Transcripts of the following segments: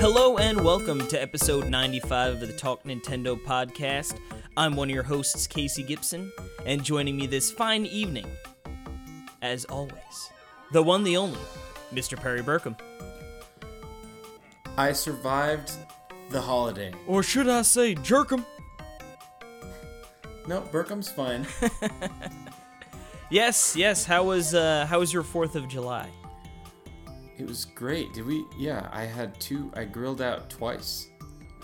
Hello and welcome to episode 95 of the Talk Nintendo podcast. I'm one of your hosts, Casey Gibson, and joining me this fine evening, as always, the one, the only, Mr. Perry Burkham. I survived the holiday. Or should I say, Jerkum? No, Burkham's fine. Yes, yes. How was uh, how was your Fourth of July? it was great. Did we? Yeah, I had two. I grilled out twice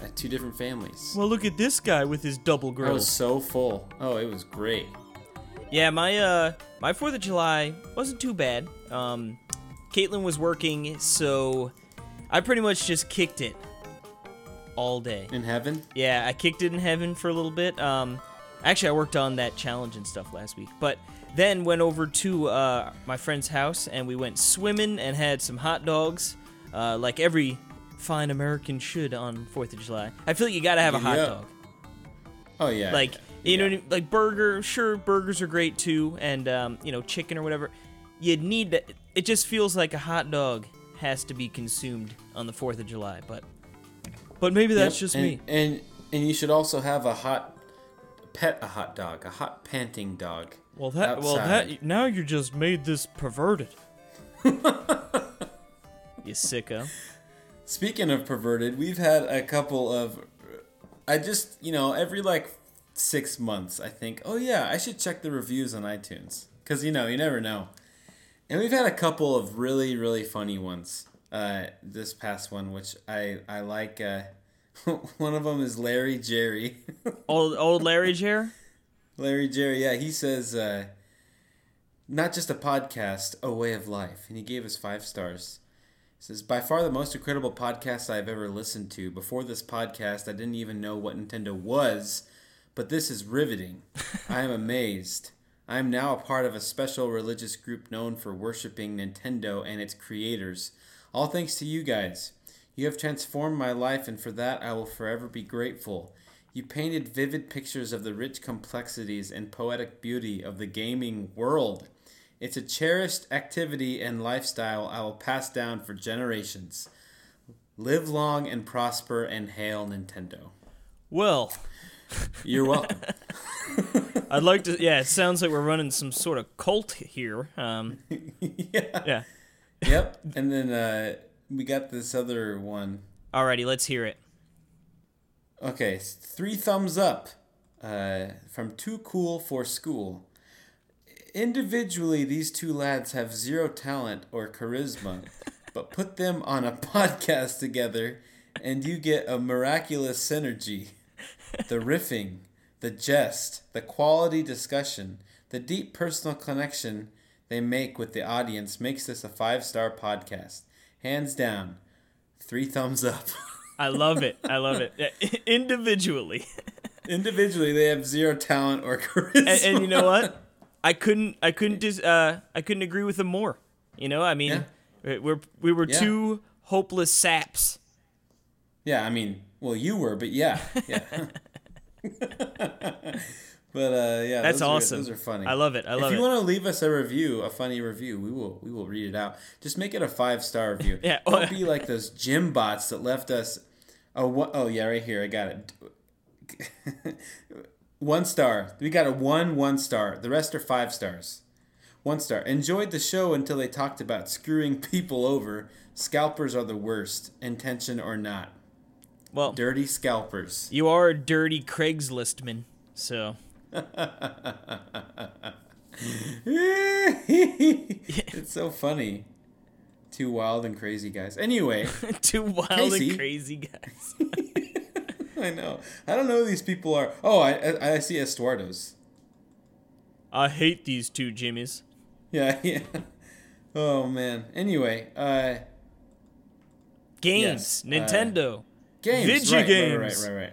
at two different families. Well, look at this guy with his double grill. I grill. was so full. Oh, it was great. Yeah, my uh my Fourth of July wasn't too bad. Um, Caitlin was working, so I pretty much just kicked it all day. In heaven? Yeah, I kicked it in heaven for a little bit. Um, actually, I worked on that challenge and stuff last week, but then went over to uh, my friend's house and we went swimming and had some hot dogs, uh, like every fine American should on Fourth of July. I feel like you gotta have a hot Yeah. dog. Oh yeah. Like you know, what I mean? like burger. Sure, burgers are great too, and um, you know, chicken or whatever. You need that. It just feels like a hot dog has to be consumed on the Fourth of July, but but maybe that's Yep, just and, me. And and you should also have a hot pet a hot dog, a hot panting dog. Well, that well that now you just made this perverted. you sicko. Speaking of perverted, we've had a couple of. I just, you know, every like six months, I think, oh yeah, I should check the reviews on iTunes. Because, you know, you never know. And we've had a couple of really, really funny ones. Uh, this past one, which I, I like. Uh, one of them is Larry Jerry. Old old Larry Jerry. Larry Jerry, yeah, he says, uh, not just a podcast, a way of life. And he gave us five stars. He says, by far the most incredible podcast I've ever listened to. Before this podcast, I didn't even know what Nintendo was, but this is riveting. I am amazed. I am now a part of a special religious group known for worshiping Nintendo and its creators. All thanks to you guys. You have transformed my life, and for that I will forever be grateful. You painted vivid pictures of the rich complexities and poetic beauty of the gaming world. It's a cherished activity and lifestyle I will pass down for generations. Live long and prosper and hail Nintendo. Well, You're welcome. I'd like to. Yeah, it sounds like we're running some sort of cult here. Um, yeah. yeah. Yep. And then uh, we got this other one. Alrighty, let's hear it. Okay, three thumbs up uh, from Too Cool for School. Individually, these two lads have zero talent or charisma, but put them on a podcast together and you get a miraculous synergy. The riffing, the jest, the quality discussion, the deep personal connection they make with the audience makes this a five star podcast. Hands down, three thumbs up. I love it. I love it. Individually. Individually, they have zero talent or charisma. and, and you know what? I couldn't. I couldn't. Dis, uh, I couldn't agree with them more. You know. I mean, we're we were Yeah. two hopeless saps. Yeah, I mean, well, you were, but yeah, yeah. But uh, yeah, That's those are- awesome. those are funny. I love it. I love it. if you it. want to leave us a review, a funny review, we will we will read it out. Just make it a five star review. Yeah. Don't be like those gym bots that left us. Oh, what, oh yeah, right here. I got it. one star. We got a one one star. The rest are five stars. One star. Enjoyed the show until they talked about screwing people over. Scalpers are the worst, intention or not. Well, Dirty scalpers. you are a dirty Craigslistman, so it's so funny. Two wild and crazy guys. Anyway, two wild Casey. and crazy guys. I know. I don't know who these people are. Oh, I I, I see Estuardo's. I hate these two Jimmies. Yeah, yeah. Oh man. Anyway, uh, Games, Yes, uh, Nintendo. games. Video right, games. Right, right, right, right.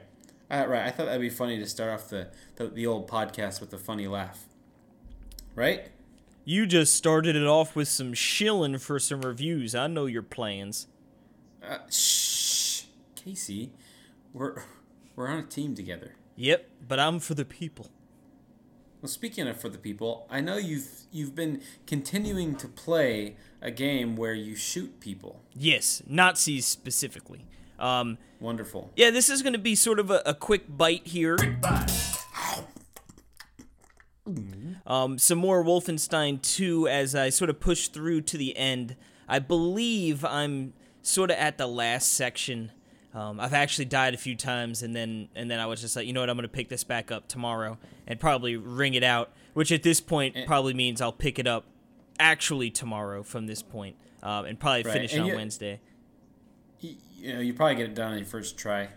Uh, right. I thought that'd be funny to start off the, the the old podcast with a funny laugh. Right? You just started it off with some shilling for some reviews. I know your plans. Uh, shh, Casey. We're we're on a team together. Yep, but I'm for the people. Well, speaking of for the people, I know you've you've been continuing to play a game where you shoot people. Yes, Nazis specifically. Um, Wonderful. yeah, this is going to be sort of a, a quick bite here. Um, some more Wolfenstein 2 as I sort of push through to the end. I believe I'm sort of at the last section. Um, I've actually died a few times, and then and then I was just like, you know what, I'm gonna pick this back up tomorrow and probably ring it out. Which at this point probably means I'll pick it up actually tomorrow from this point, um, and probably Right, finish and on Wednesday. You, know, you probably get it done on your first try.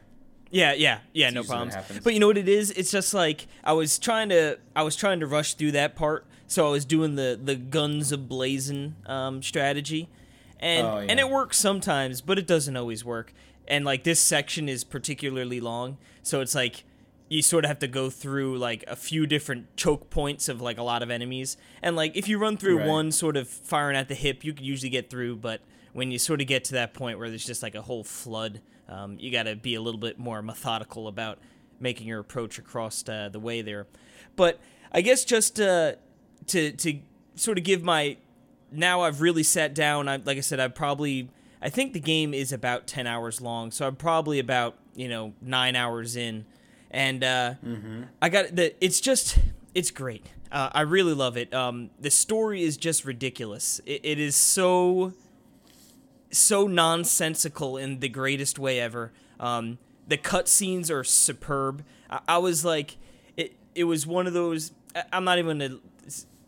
Yeah, yeah, yeah, no problems. But you know what it is? It's just like I was trying to I was trying to rush through that part, so I was doing the the guns ablazing um, strategy, and Oh, and it works sometimes, but it doesn't always work. And like this section is particularly long, so it's like you sort of have to go through like a few different choke points of like a lot of enemies. And like if you run through Right. one sort of firing at the hip, you can usually get through, but when you sort of get to that point where there's just like a whole flood, um, you got to be a little bit more methodical about making your approach across uh, the way there. But I guess just uh, to to sort of give my now I've really sat down. I like I said, I probably I think the game is about ten hours long, so I'm probably about you know nine hours in, and uh, I got the. It's just it's great. Uh, I really love it. Um, the story is just ridiculous. It, it is so so nonsensical in the greatest way ever. Um, the cutscenes are superb. I, I was like, it. It was one of those. I- I'm not even gonna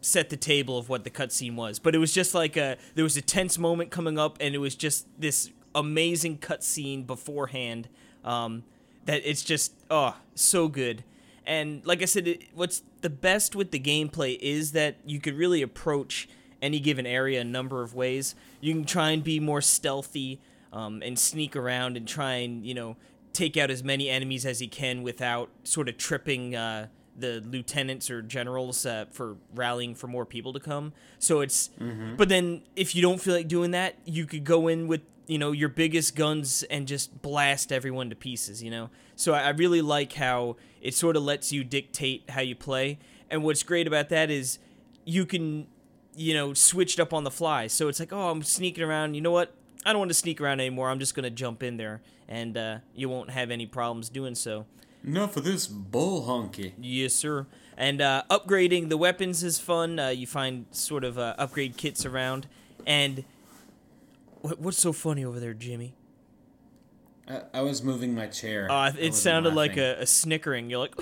set the table of what the cutscene was, but it was just like a. There was a tense moment coming up, and it was just this amazing cutscene beforehand. Um, that it's just oh so good. And like I said, it, what's the best with the gameplay is that you could really approach any given area a number of ways. You can try and be more stealthy um, and sneak around and try and you know take out as many enemies as you can without sort of tripping uh, the lieutenants or generals uh, for rallying for more people to come. So it's, but then if you don't feel like doing that, you could go in with you know your biggest guns and just blast everyone to pieces. You know, so I, I really like how it sort of lets you dictate how you play. And what's great about that is you can you know, switched up on the fly. So it's like, oh, I'm sneaking around. You know what? I don't want to sneak around anymore. I'm just going to jump in there, and uh, you won't have any problems doing so. Enough of this bull honky. Yes, sir. And uh, upgrading the weapons is fun. Uh, you find sort of uh, upgrade kits around. And what, what's so funny over there, Jimmy? I, I was moving my chair. Uh, it sounded like a, a snickering. You're like,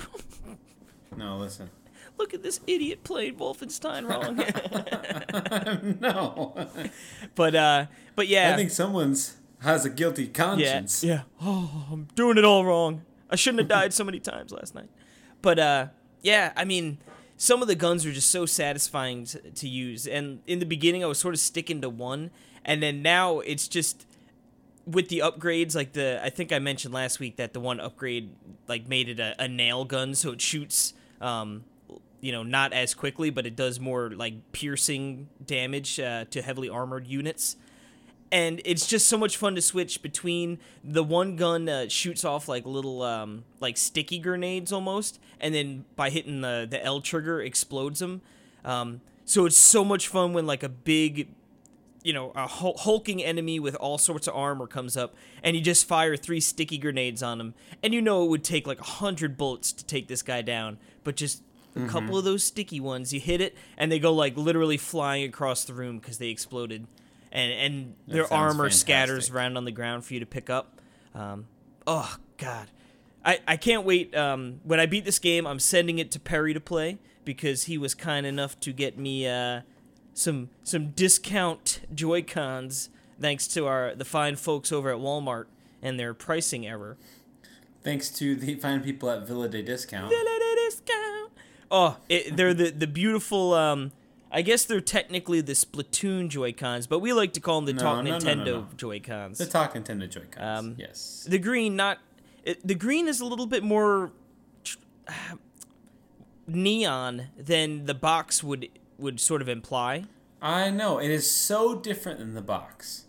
No, listen. Look at this idiot played Wolfenstein wrong. no. but uh, but yeah, I think someone's has a guilty conscience. yeah. yeah. Oh, I'm doing it all wrong. I shouldn't have died so many times last night. But uh, yeah, I mean, some of the guns are just so satisfying to, to use. And in the beginning, I was sort of sticking to one, and then now it's just with the upgrades. Like the, I think I mentioned last week that the one upgrade like made it a, a nail gun, so it shoots. Um, you know, not as quickly, but it does more like piercing damage uh, to heavily armored units. And it's just so much fun to switch between the one gun uh, shoots off like little um, like sticky grenades almost and then by hitting the, the l trigger explodes them um, so it's so much fun when like a big you know a hulking enemy with all sorts of armor comes up and you just fire three sticky grenades on him and you know it would take like a hundred bullets to take this guy down but just a couple of those sticky ones you hit it and they go like literally flying across the room because they exploded and and their sounds armor scatters around on the ground for you to pick up. Um, oh God, I I can't wait. Um, when I beat this game, I'm sending it to Perry to play because he was kind enough to get me uh, some some discount Joy Cons thanks to our the fine folks over at Walmart and their pricing error. Thanks to the fine people at Villa de Discount. discount. Oh, it, they're the the beautiful. Um, I guess they're technically the Splatoon Joy Cons, but we like to call them the No, Talk no, Nintendo no. Joy Cons. The Talk Nintendo Joy-Cons. Um, yes. The green, not it, the green, is a little bit more tr- neon than the box would would sort of imply. I know. It is so different than the box.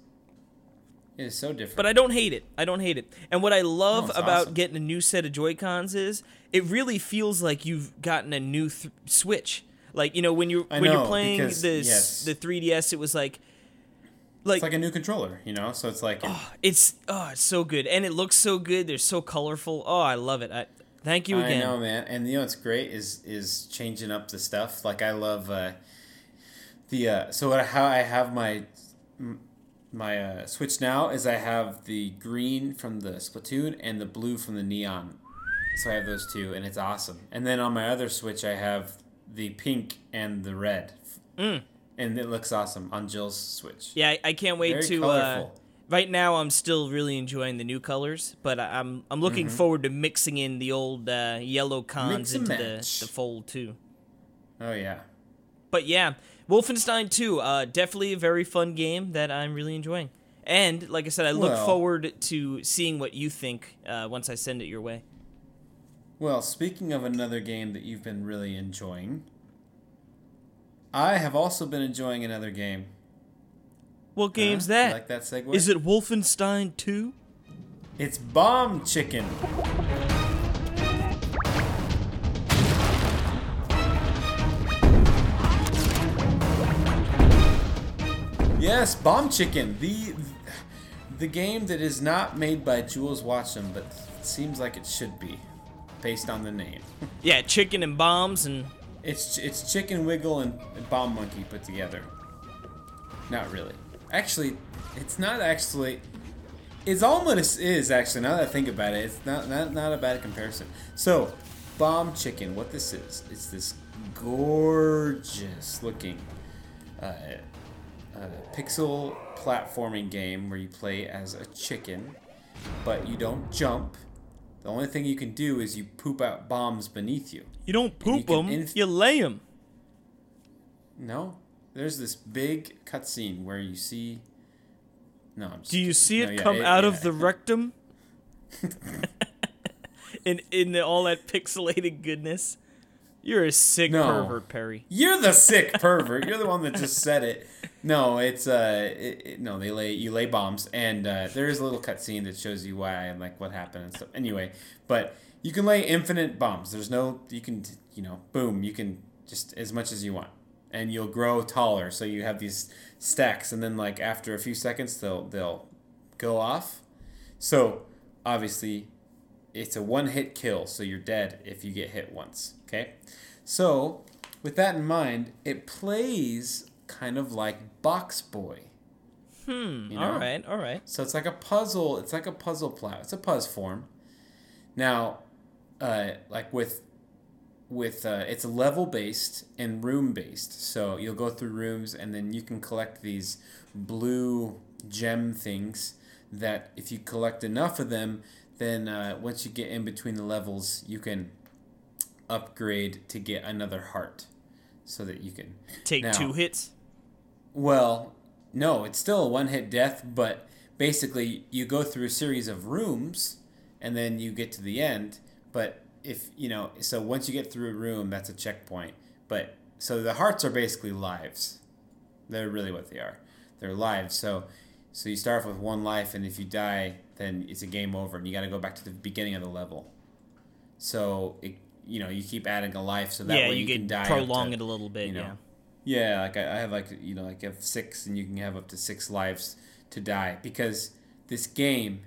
It is so different. But I don't hate it. I don't hate it. And what I love it's about awesome. getting a new set of Joy Cons is it really feels like you've gotten a new th- Switch. Like you know when you I when know, you're playing because- the yes. the 3DS, it was like like, it's like a new controller, you know. So it's like it's oh it's so good and it looks so good. They're so colorful. Oh, I love it. I thank you again. I know, man. And you know what's great is is changing up the stuff. Like I love uh, the uh, so what, how I have my my uh, Switch now is I have the green from the Splatoon and the blue from the Neon. So I have those two, and it's awesome. And then on my other Switch, I have the pink and the red, Mm. and it looks awesome on Jill's Switch. Yeah, I, I can't wait Very to. Uh, right now, I'm still really enjoying the new colors, but I- I'm I'm looking forward to mixing in the old uh, yellow cons Mm-hmm. Into the, the fold too. Oh yeah. But yeah, Wolfenstein 2, uh, definitely a very fun game that I'm really enjoying. And like I said, I look Well- forward to seeing what you think uh, once I send it your way. Well, speaking of another game that you've been really enjoying, I have also been enjoying another game. What game's Huh? that? Like that segue? Is it Wolfenstein 2? It's Bomb Chicken. Yes, Bomb Chicken, the the game that is not made by Jools Watsham, but seems like it should be, based on the name. Yeah, chicken and bombs and It's it's Chicken Wiggle and Bomb Monkey put together. Not really. Actually, it's not actually. It's almost is actually. Now that I think about it, it's not not, not a bad comparison. So, Bomb Chicken. What this is? It's this gorgeous looking uh, uh, pixel platforming game where you play as a chicken, but you don't jump. The only thing you can do is you poop out bombs beneath you. you don't poop can them, inf- you lay them. No, there's this big cutscene where you see. No, I'm just Do you kidding. see it No, yeah, come out yeah. of the rectum? in in the, all that pixelated goodness? You're a sick No. pervert, Perry. You're the sick pervert. You're the one that just said it. No, it's uh, it, it- no, they lay you lay bombs, and uh, there is a little cutscene that shows you why and like what happened and stuff. Anyway, but you can lay infinite bombs. There's no, you can, you know, boom, you can just as much as you want, and you'll grow taller. So you have these stacks, and then like after a few seconds, they'll they'll go off. So obviously, it's a one hit kill, so you're dead if you get hit once. Okay? So, with that in mind, it plays kind of like Box Boy. Hmm. You All know? right. All right. So it's like a puzzle. It's like a puzzle plat. It's a puzz form. Now, uh, like with with uh, it's level based and room based. So you'll go through rooms and then you can collect these blue gem things. That if you collect enough of them, then uh, once you get in between the levels, you can upgrade to get another heart, so that you can Take Now- two hits. Well, no, it's still a one hit death, but basically you go through a series of rooms and then you get to the end. But if, you know, so once you get through a room, that's a checkpoint. But so the hearts are basically lives. They're really what they are. They're lives. So so you start off with one life and if you die, then it's a game over and you got to go back to the beginning of the level. So it, you know, you keep adding a life so that yeah, way you, you, can die prolong to- it a little bit. you know. yeah. Yeah, like I, I have like you know like I have six, and you can have up to six lives to die because this game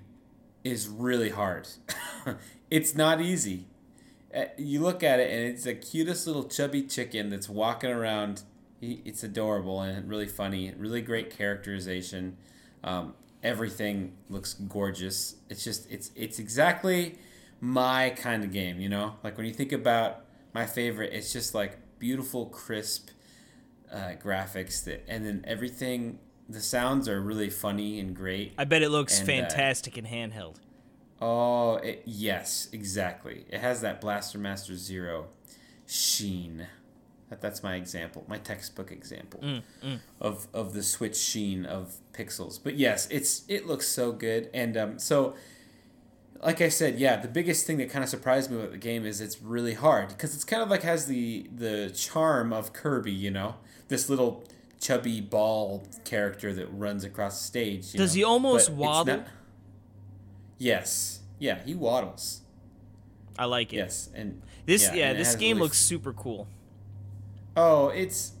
is really hard. it's not easy. Uh, You look at it, and it's the cutest little chubby chicken that's walking around. It's adorable and really funny. Really great characterization. Um, everything looks gorgeous. It's just it's it's exactly my kind of game. You know, like when you think about my favorite, it's just like beautiful, crisp uh, graphics that, and then everything. The sounds are really funny and great. I bet it looks And, uh, fantastic in handheld. Oh, it, yes, exactly. It has that Blaster Master Zero sheen. That, that's my example, my textbook example of of the Switch sheen of pixels. But yes, it's it looks so good, and um, so like I said, yeah, the biggest thing that kind of surprised me about the game is it's really hard because it's kind of like has the the charm of Kirby, you know, this little chubby ball character that runs across the stage. you Does know, he almost but waddle? not- Yes. Yeah, he waddles. I like it. Yes, and This yeah, yeah, and this game really looks super cool. Oh, it's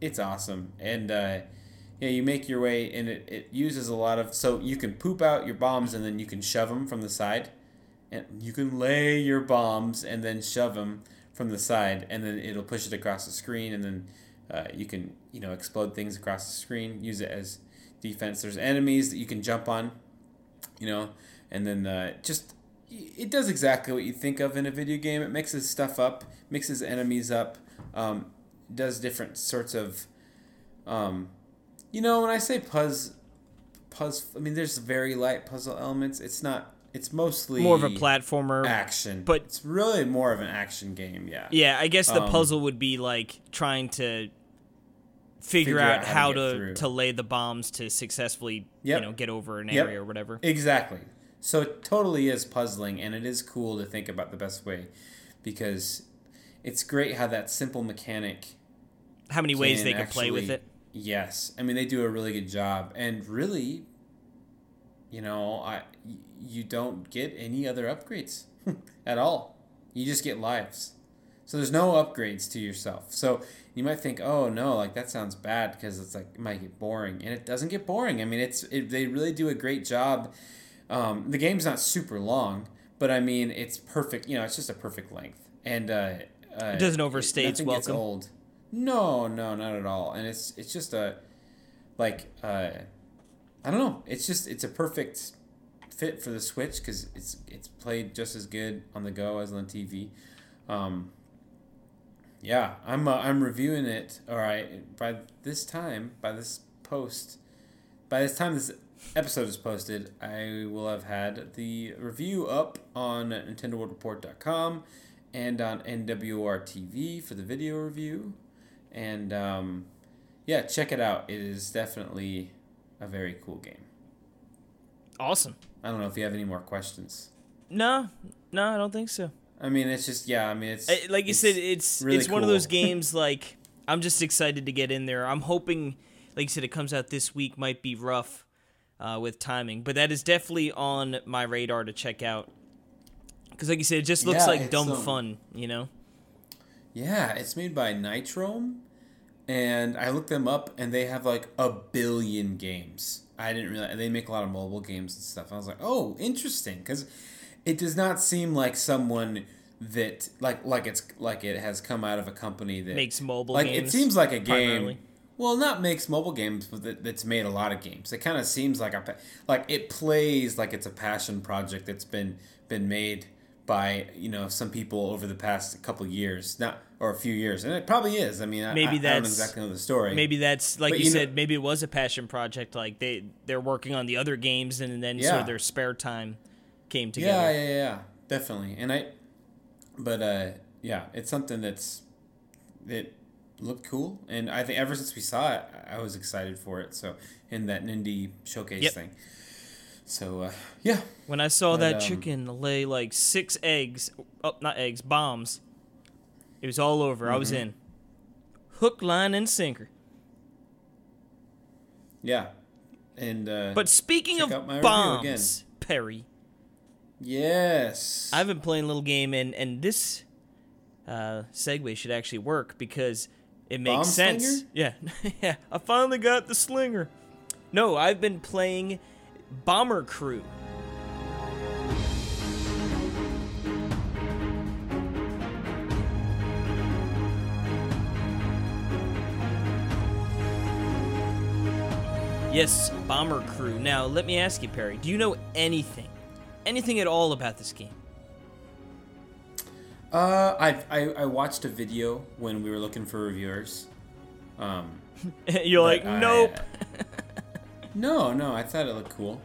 it's awesome, and uh, yeah, you make your way, and it, it uses a lot of so you can poop out your bombs, and then you can shove them from the side, and you can lay your bombs and then shove them from the side, and then it'll push it across the screen, and then uh, you can you know explode things across the screen, use it as defense. There's enemies that you can jump on, you know, and then uh, just it does exactly what you think of in a video game. It mixes stuff up, mixes enemies up, um, does different sorts of, um, you know, when I say puzzle, puzz. I mean, there's very light puzzle elements. It's not. It's mostly More of a platformer. action, but- it's really more of an action game. Yeah. Yeah, I guess the Um, puzzle would be like trying to figure, Figure out out how, to to to lay the bombs to successfully, Yep. you know, get over an Yep. area or whatever. Exactly. So it totally is puzzling, and it is cool to think about the best way, because it's great how that simple mechanic How many ways can they could play with it. Yes, I mean they do a really good job, and really, you know, I you don't get any other upgrades at all. You just get lives. So there's no upgrades to yourself. So you might think, oh no, like that sounds bad because it's like it might get boring, and it doesn't get boring. I mean, it's it, they really do a great job. Um, the game's not super long, but I mean it's perfect. You know, it's just a perfect length, and uh, uh, It doesn't overstay its welcome. old. No, no, not at all. And it's it's just a like uh, I don't know. It's just it's a perfect fit for the Switch because it's it's played just as good on the go as on TV. Um, yeah, I'm uh, I'm reviewing it. All right, by this time, by this post, by this time this episode is posted, I will have had the review up on NintendoWorldReport.com and on NWR TV for the video review, and um, yeah, check it out. It is definitely a very cool game. Awesome. I don't know if you have any more questions. No, no, I don't think so. I mean, it's just yeah. I mean, it's Uh, Like you it's said, it's really it's one of those games like I'm just excited to get in there. I'm hoping, like you said, it comes out this week. Might be rough uh, with timing, but that is definitely on my radar to check out. Because, like you said, it just looks Yeah, like dumb um, fun. You know? Yeah, it's made by Nitrome, and I looked them up, and they have like a billion games. I didn't realize they make a lot of mobile games and stuff. I was like, oh, interesting, because it does not seem like someone that like like it's like it has come out of a company that Makes mobile like games. it seems like a game. primarily. Well, not makes mobile games, but that, that's made a lot of games. It kind of seems like a like it plays like it's a passion project that's been been made by you know some people over the past couple years, not or a few years, and it probably is. I mean, I- Maybe I, I don't that's- exactly know the story. Maybe that's like you, you know- said. maybe it was a passion project. Like they they're working on the other games, and then sort Yeah. of their spare time came together. yeah, yeah, yeah, definitely. And I, but uh, yeah, it's something that's it looked cool, and I think ever since we saw it, I was excited for it. So in that Nindy showcase Yep. thing. So uh, yeah, When I saw But, that um, chicken lay like six eggs, oh, not eggs, bombs, it was all over. I was Mm-hmm. in. Hook, line, and sinker. yeah, and uh, But speaking Check out my of bombs, Perry, yes, I've been playing a little game, and and this uh, segue should actually work because it makes Bomb sense. slinger? Yeah, yeah. I finally got the slinger. No, I've been playing Bomber Crew. Yes, Bomber Crew. Now, let me ask you, Perry, do you know anything, anything at all about this game? Uh, I, I I watched a video when we were looking for reviewers. Um, You're like, but I- nope. no, no, I thought it looked cool,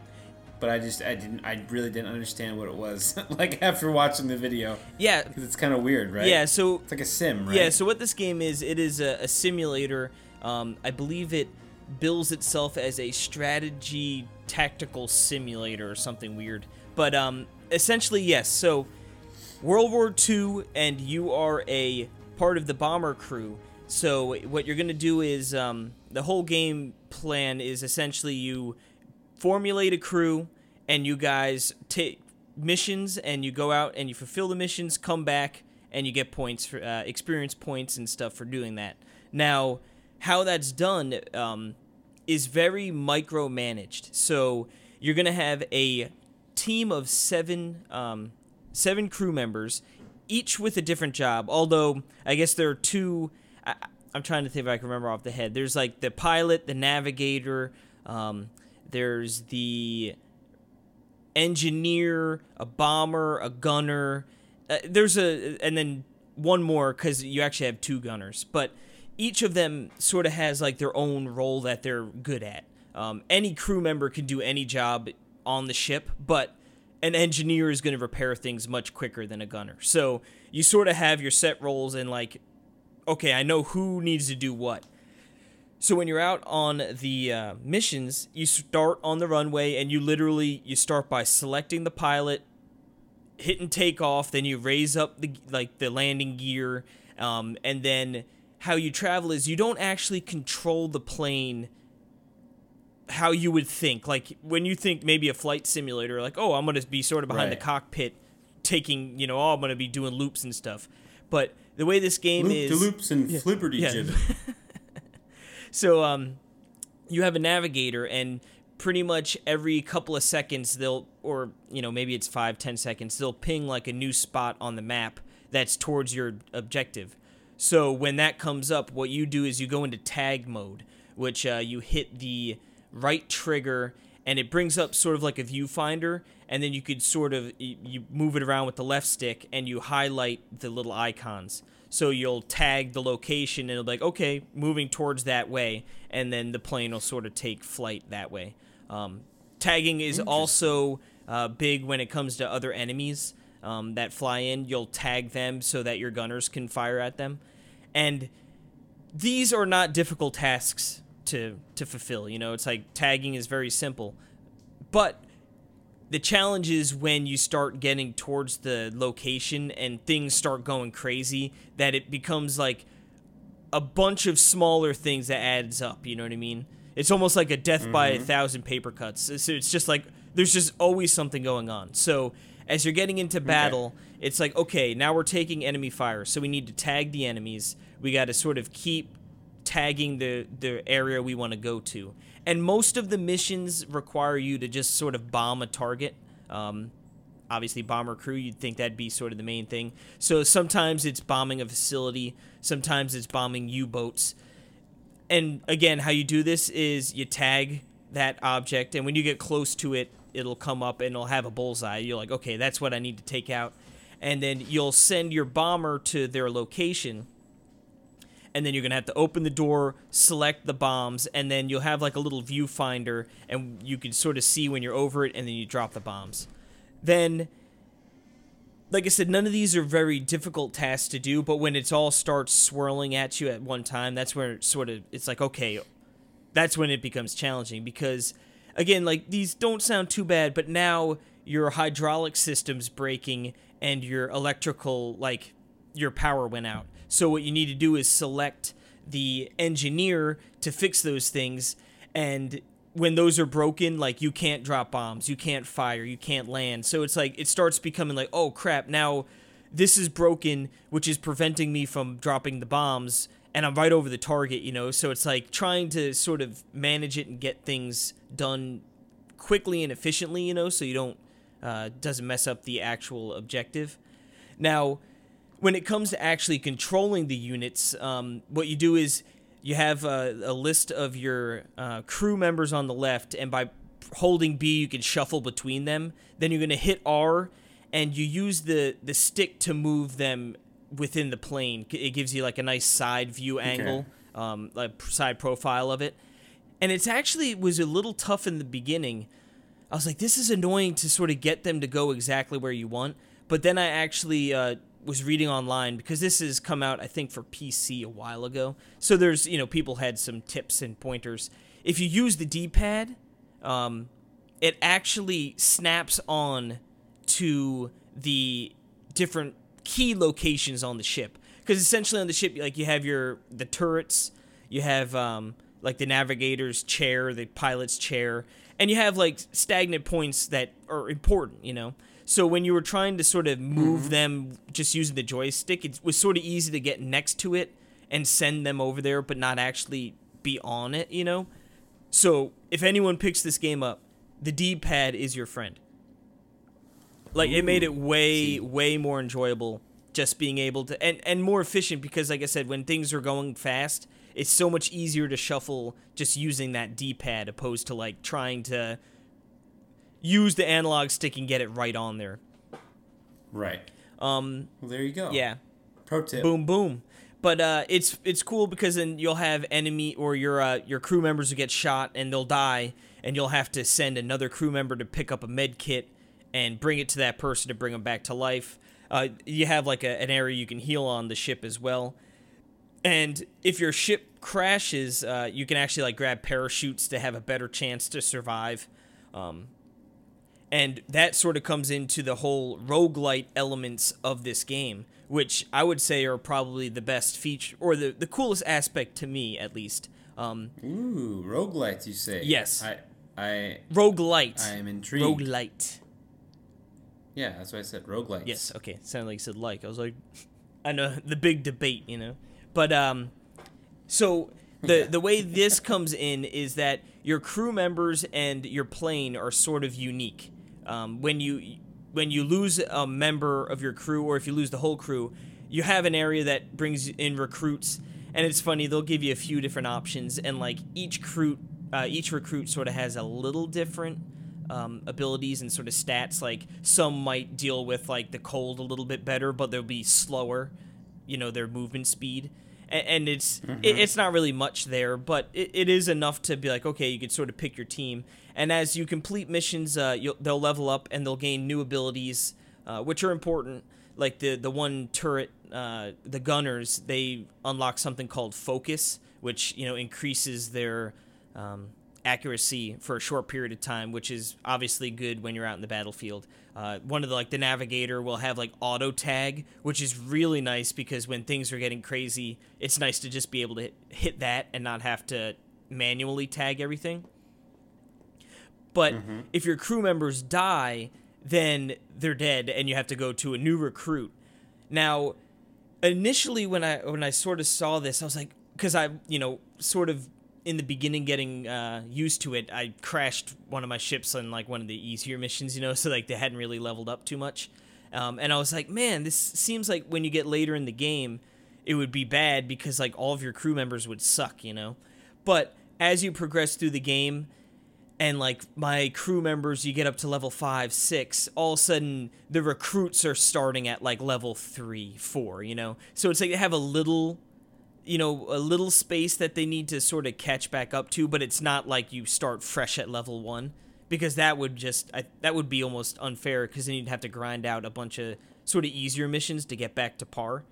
but I just I didn't I really didn't understand what it was like after watching the video Yeah, because it's kind of weird, right? yeah. So it's like a sim, right? Yeah, so what this game is, it is a, a simulator. Um, I believe it bills itself as a strategy tactical simulator or something weird. But um, essentially, yes. So World War II, and you are a part of the bomber crew. So what you're gonna do is um, the whole game plan is essentially you formulate a crew and you guys take missions and you go out and you fulfill the missions, come back and you get points for uh, experience points and stuff for doing that. Now, how that's done um, is very micromanaged. So you're gonna have a team of seven um, seven crew members, each with a different job. Although I guess there are two. I, I'm trying to think if I can remember off the head. There's like the pilot, the navigator. Um, there's the engineer, a bomber, a gunner. Uh, there's a and then one more because you actually have two gunners, but each of them sort of has like their own role that they're good at. Um, any crew member can do any job on the ship, but an engineer is going to repair things much quicker than a gunner. So you sort of have your set roles and like, okay, I know who needs to do what. So when you're out on the uh, missions, you start on the runway and you literally you start by selecting the pilot, hitting takeoff, then you raise up the like the landing gear, um, and then how you travel is you don't actually control the plane how you would think. Like when you think maybe a flight simulator, like oh I'm gonna be sort of behind Right. the cockpit, taking you know oh I'm gonna be doing loops and stuff. But the way this game Loop is loops and flipperty yeah. jib. So um, you have a navigator, and pretty much every couple of seconds they'll, or you know maybe it's five, ten seconds, they'll ping like a new spot on the map that's towards your objective. So when that comes up, what you do is you go into tag mode, which uh, you hit the right trigger, and it brings up sort of like a viewfinder, and then you could sort of you move it around with the left stick, and you highlight the little icons. So you'll tag the location, and it'll be like, okay, moving towards that way, and then the plane will sort of take flight that way. Um, tagging is also uh, big when it comes to other enemies um, that fly in. You'll tag them so that your gunners can fire at them, and these are not difficult tasks to to fulfill. You know, it's like tagging is very simple, but the challenge is when you start getting towards the location and things start going crazy that it becomes like a bunch of smaller things that adds up you know what i mean? It's almost like a death by a mm-hmm. thousand paper cuts. So it's just like there's just always something going on. So as you're getting into battle it's like okay now we're taking enemy fire. So we need to tag the enemies we got to sort of keep tagging the the area we want to go to. And most of the missions require you to just sort of bomb a target. Um, obviously, bomber crew, you'd think that'd be sort of the main thing. So sometimes it's bombing a facility, sometimes it's bombing U boats. And again, how you do this is you tag that object, and when you get close to it, it'll come up and it'll have a bullseye. You're like, okay, that's what I need to take out. And then you'll send your bomber to their location and then you're gonna have to open the door, select the bombs, and then you'll have like a little viewfinder, and you can sort of see when you're over it, and then you drop the bombs. Then, like I said, none of these are very difficult tasks to do, but when it's all starts swirling at you at one time, that's where it sort of it's like okay, that's when it becomes challenging because again, like these don't sound too bad, but now your hydraulic system's breaking and your electrical like your power went out. So what you need to do is select the engineer to fix those things and when those are broken like you can't drop bombs, you can't fire, you can't land. So it's like it starts becoming like, "Oh crap, now this is broken, which is preventing me from dropping the bombs." And I'm right over the target, you know. So it's like trying to sort of manage it and get things done quickly and efficiently, you know, so you don't uh, doesn't mess up the actual objective. Now, when it comes to actually controlling the units, um, what you do is you have a, a list of your uh, crew members on the left, and by holding B, you can shuffle between them. Then you're going to hit R, and you use the the stick to move them within the plane. It gives you like a nice side view angle, um, like side profile of it. And it's actually was a little tough in the beginning. I was like, this is annoying to sort of get them to go exactly where you want. But then I actually uh, was reading online because this has come out, I think, for PC a while ago. So there's, you know, people had some tips and pointers. If you use the D pad, um, it actually snaps on to the different key locations on the ship. because essentially on the ship, like you have your the turrets, you have um, like the navigator's chair, the pilot's chair, and you have like stagnant points that are important, you know. So when you were trying to sort of move Mm-hmm. them just using the joystick, it was sort of easy to get next to it and send them over there, but not actually be on it, you know. So if anyone picks this game up, the D-pad is your friend. Like it made it way See. way more enjoyable just being able to and and more efficient because like I said when things are going fast, it's so much easier to shuffle just using that D-pad opposed to like trying to use the analog stick and get it right on there. Right. Um Well, there you go. yeah. Pro tip. boom boom but uh, it's it's cool because then you'll have enemy or your uh, your crew members who get shot and they'll die and you'll have to send another crew member to pick up a med kit and bring it to that person to bring them back to life uh, you have like a, an area you can heal on the ship as well and if your ship crashes uh, you can actually like grab parachutes to have a better chance to survive um, and that sort of comes into the whole roguelite elements of this game, which I would say are probably the best feature or the, the coolest aspect to me at least. Um, Ooh, roguelites, you say? Yes. I, I, roguelite. I am intrigued. roguelite. Yeah, that's why I said roguelites. Yes, okay. Sounded like you said like. I was like I know the big debate, you know. But um so the the way this comes in is that your crew members and your plane are sort of unique. Um, when you when you lose a member of your crew or if you lose the whole crew, you have an area that brings in recruits and it's funny they'll give you a few different options and like each recruit uh, each recruit sort of has a little different um, abilities and sort of stats. Like some might deal with like the cold a little bit better, but they'll be slower. You know their movement speed, and, and it's it, it's not really much there, but it, it is enough to be like okay, you can sort of pick your team. And as you complete missions, uh, they'll level up and they'll gain new abilities, uh, which are important. Like the the one turret, uh, the gunners, they unlock something called focus, which you know increases their um, accuracy for a short period of time, which is obviously good when you're out in the battlefield. Uh, one of the like the navigator will have like auto tag, which is really nice because when things are getting crazy, it's nice to just be able to hit that and not have to manually tag everything. But if your crew members die, then they're dead and you have to go to a new recruit. Now, initially when I when I sort of saw this, I was like, because I you know sort of in the beginning getting uh, used to it, I crashed one of my ships on like one of the easier missions, you know, so like they hadn't really leveled up too much, um, and I was like, man, this seems like when you get later in the game, it would be bad because like all of your crew members would suck, you know, but as you progress through the game and like my crew members you get up to level five six all of a sudden the recruits are starting at like level three four you know so it's like they have a little you know a little space that they need to sort of catch back up to but it's not like you start fresh at level one because that would just I, that would be almost unfair because then you'd have to grind out a bunch of sort of easier missions to get back to par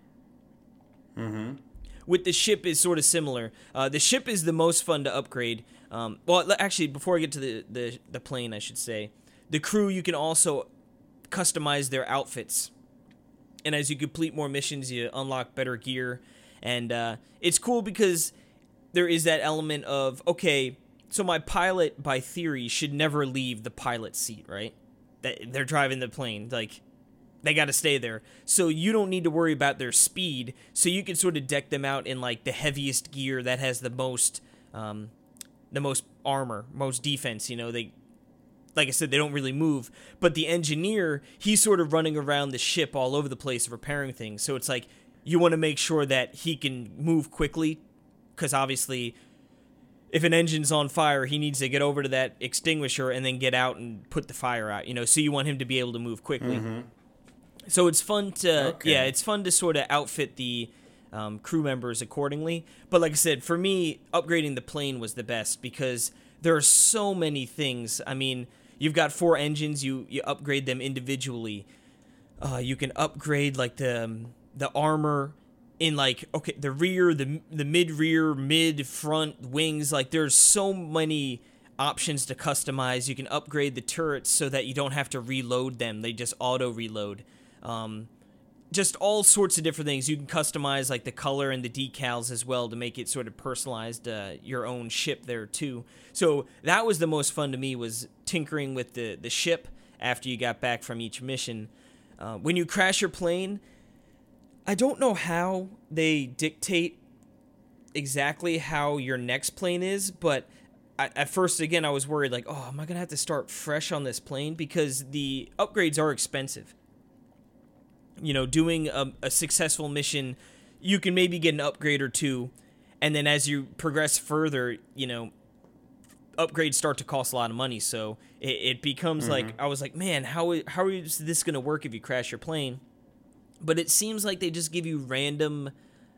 with the ship is sort of similar. Uh, the ship is the most fun to upgrade. Um, well, actually, before I get to the, the the plane, I should say, the crew you can also customize their outfits, and as you complete more missions, you unlock better gear, and uh, it's cool because there is that element of okay, so my pilot, by theory, should never leave the pilot seat, right? That they're driving the plane, like they got to stay there. So you don't need to worry about their speed. So you can sort of deck them out in like the heaviest gear that has the most, um, the most armor, most defense. You know, they, like I said, they don't really move. But the engineer, he's sort of running around the ship all over the place repairing things. So it's like you want to make sure that he can move quickly, because obviously. If an engine's on fire, he needs to get over to that extinguisher and then get out and put the fire out. You know, so you want him to be able to move quickly. Mm-hmm. So it's fun to Okay. yeah, it's fun to sort of outfit the um, crew members accordingly. But like I said, for me, upgrading the plane was the best because there are so many things. I mean, you've got four engines. You you upgrade them individually. Uh, you can upgrade like the um, the armor in like okay the rear, the the mid rear, mid front wings. Like there's so many options to customize. You can upgrade the turrets so that you don't have to reload them; they just auto reload. Um, just all sorts of different things. You can customize like the color and the decals as well to make it sort of personalized uh, your own ship there too. So that was the most fun to me was tinkering with the the ship after you got back from each mission. Uh, when you crash your plane, I don't know how they dictate exactly how your next plane is, but I, at first, again, I was worried like, oh, am I gonna have to start fresh on this plane because the upgrades are expensive. You know, doing a, a successful mission, you can maybe get an upgrade or two, and then as you progress further, you know, upgrades start to cost a lot of money. So it, it becomes mm-hmm. like I was like, man, how how is this gonna work if you crash your plane? But it seems like they just give you random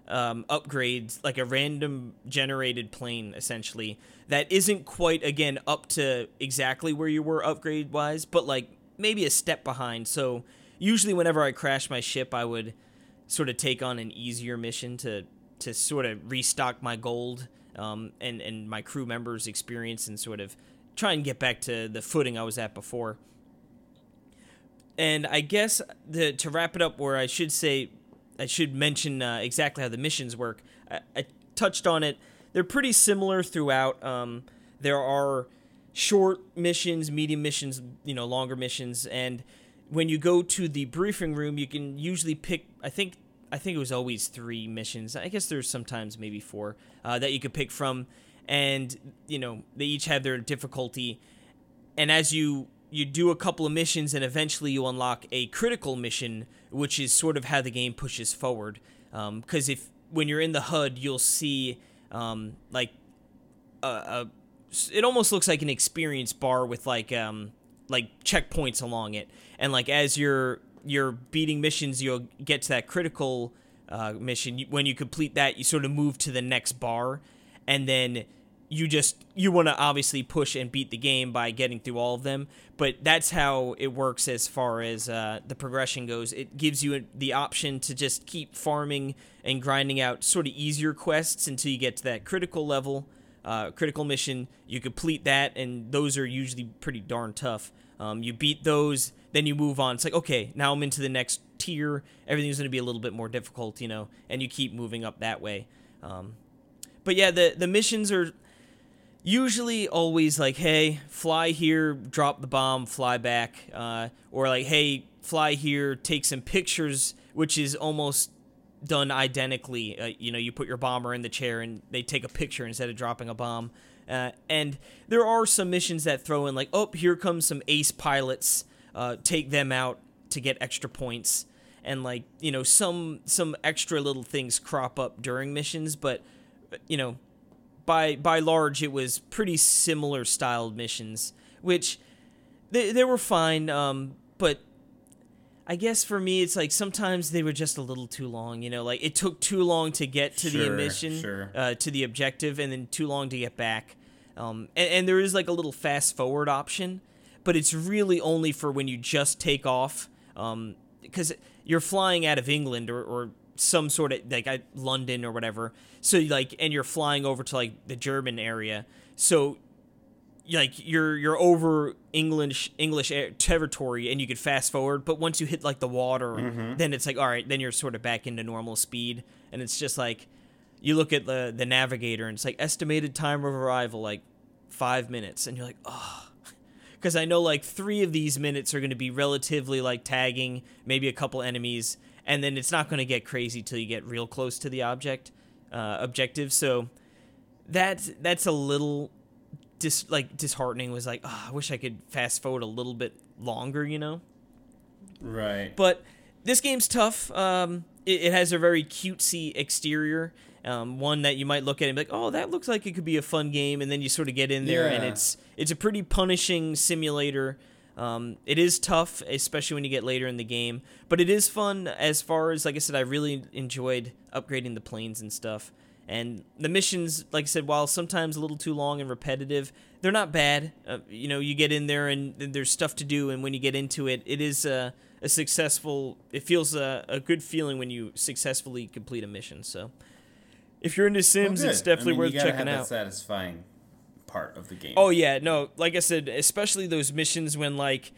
um, upgrades, like a random generated plane, essentially, that isn't quite, again, up to exactly where you were upgrade wise, but like maybe a step behind. So usually, whenever I crash my ship, I would sort of take on an easier mission to to sort of restock my gold um, and and my crew members' experience and sort of try and get back to the footing I was at before. And I guess the to wrap it up, where I should say I should mention uh, exactly how the missions work. I, I, touched on it. They're pretty similar throughout. Um, there are short missions, medium missions, you know, longer missions, and when you go to the briefing room, you can usually pick. I think I think it was always three missions. I guess there's sometimes maybe four uh, that you could pick from, and you know they each have their difficulty. And as you you do a couple of missions and eventually you unlock a critical mission, which is sort of how the game pushes forward. Because um, if when you're in the HUD, you'll see um, like a, a, it almost looks like an experience bar with like um, like checkpoints along it, and like as you're you're beating missions, you'll get to that critical uh, mission. When you complete that, you sort of move to the next bar, and then you just you want to obviously push and beat the game by getting through all of them. But that's how it works as far as uh, the progression goes. It gives you the option to just keep farming and grinding out sort of easier quests until you get to that critical level uh, critical mission you complete that and those are usually pretty darn tough. Um, you beat those then you move on. It's like okay now i'm into the next tier. Everything's going to be a little bit more difficult you know and you keep moving up that way. Um, but yeah the, the missions are usually always like, hey, fly here, drop the bomb, fly back, uh, or like, hey, fly here, take some pictures, which is almost done identically. Uh, you know, you put your bomber in the chair and they take a picture instead of dropping a bomb. Uh, and there are some missions that throw in like, oh, here comes some ace pilots, uh, take them out to get extra points, and like you know some some extra little things crop up during missions, but you know by by large, it was pretty similar styled missions, which they they were fine. Um, but I guess for me, it's like sometimes they were just a little too long. You know, like it took too long to get to sure, the mission, sure. uh, to the objective, and then too long to get back. Um, and, and there is like a little fast forward option, but it's really only for when you just take off. Um, because you're flying out of England or, or some sort of like London or whatever. So like, and you're flying over to like the German area. So like you're you're over English English territory and you could fast forward, but once you hit like the water, mm-hmm. then it's like all right, then you're sort of back into normal speed, and it's just like you look at the the navigator and it's like estimated time of arrival like five minutes, and you're like oh. Because I know like three of these minutes are going to be relatively like tagging, maybe a couple enemies, and then it's not going to get crazy till you get real close to the object uh, objective. So that's that's a little dis like disheartening. Was like, oh, I wish I could fast forward a little bit longer, you know? Right. But this game's tough. Um, it, it has a very cutesy exterior. Um, one that you might look at and be like, "Oh, that looks like it could be a fun game," and then you sort of get in there, yeah. and it's it's a pretty punishing simulator. Um, it is tough, especially when you get later in the game, but it is fun as far as, like I said, I really enjoyed upgrading the planes and stuff. And the missions, like I said, while sometimes a little too long and repetitive, they're not bad. Uh, you know, you get in there and, there's stuff to do, and when you get into it, it is a, a successful. It feels a, a good feeling when you successfully complete a mission. So, if you're into Sims, well, it's definitely I mean, worth checking out. satisfying part of the game. Oh yeah, no, like I said, especially those missions when like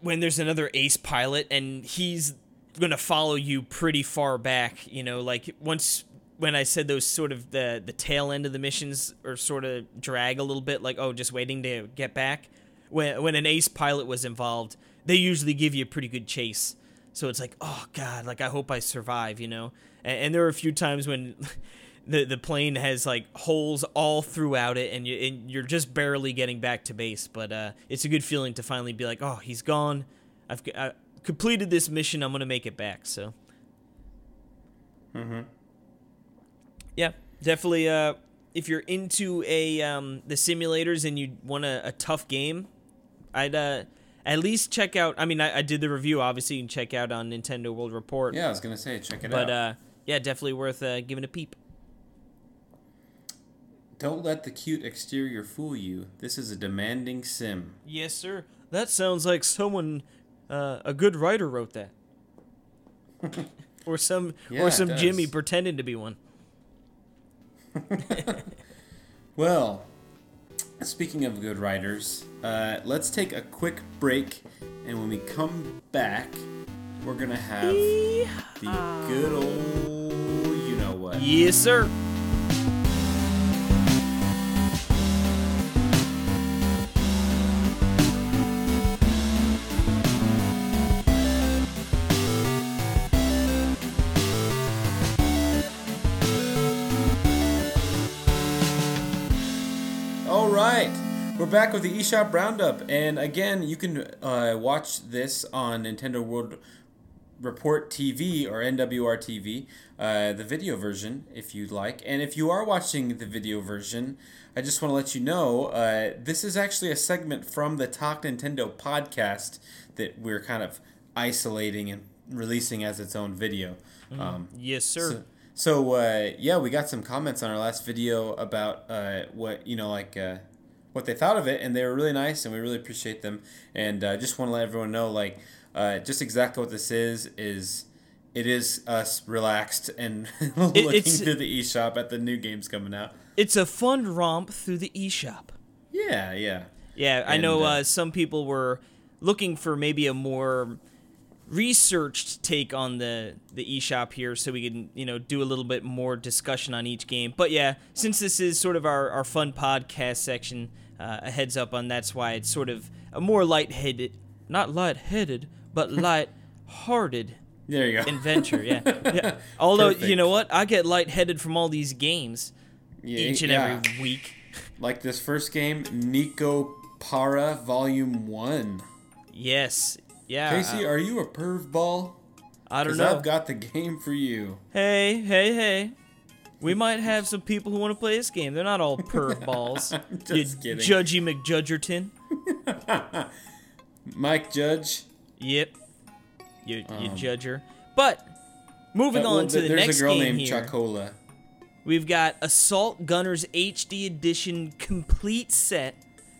when there's another ace pilot and he's gonna follow you pretty far back. You know, like once when I said those sort of the the tail end of the missions are sort of drag a little bit, like oh, just waiting to get back. When when an ace pilot was involved, they usually give you a pretty good chase. So it's like, oh god, like I hope I survive, you know. And, and there are a few times when. The, the plane has like holes all throughout it and, you, and you're just barely getting back to base but uh, it's a good feeling to finally be like oh he's gone I've, I completed this mission i'm gonna make it back so Mm-hmm. Yeah, definitely. Uh, if you're into a um, the simulators and you want a, a tough game, I'd uh, at least check out. I mean, I, I did the review. Obviously, you can check out on Nintendo World Report. Yeah, I was gonna say, check it out. But out. uh, yeah, definitely worth uh, giving a peep. Don't let the cute exterior fool you. This is a demanding sim. Yes, sir. That sounds like someone, uh, a good writer wrote that, or some Yeah, or some Jimmy pretending to be one. Well, speaking of good writers, uh, let's take a quick break, and when we come back, we're gonna have the good old, you know what? Yes, sir. Back with the eShop Roundup, and again, you can uh, watch this on Nintendo World Report TV or NWR TV, uh, the video version, if you'd like. And if you are watching the video version, I just want to let you know uh, this is actually a segment from the Talk Nintendo podcast that we're kind of isolating and releasing as its own video. Um, Yes, sir. so, so uh, yeah, we got some comments on our last video about uh, what you know, like uh, what they thought of it, and they were really nice, and we really appreciate them. And uh, just want to let everyone know, like, uh, just exactly what this is is. It is us relaxed and looking it's- through the eShop at the new games coming out. it's a fun romp through the eShop. Yeah, yeah. Yeah, I And, know uh, uh, some people were looking for maybe a more researched take on the the eShop here so we can, you know, do a little bit more discussion on each game. But yeah, since this is sort of our, our fun podcast section, uh, a heads up on that's why it's sort of a more light-headed, not light-headed, but light-hearted There you go. adventure, yeah. yeah. Although, you know what? I get light-headed from all these games Yeah, each and yeah. every week. Like this first game, Nico Para Volume One. Yes. Yeah. Casey, uh, are you a perv ball? I don't Because know. I've got the game for you. Hey, hey, hey. We might have some people who want to play this game. They're not all perv balls. you Just kidding. Judgy McJudgerton. Mike Judge. Yep. You, you Um, judger. But, moving on to th- the there's next a girl game named here. Chocola. We've got Assault Gunners HD Edition Complete Set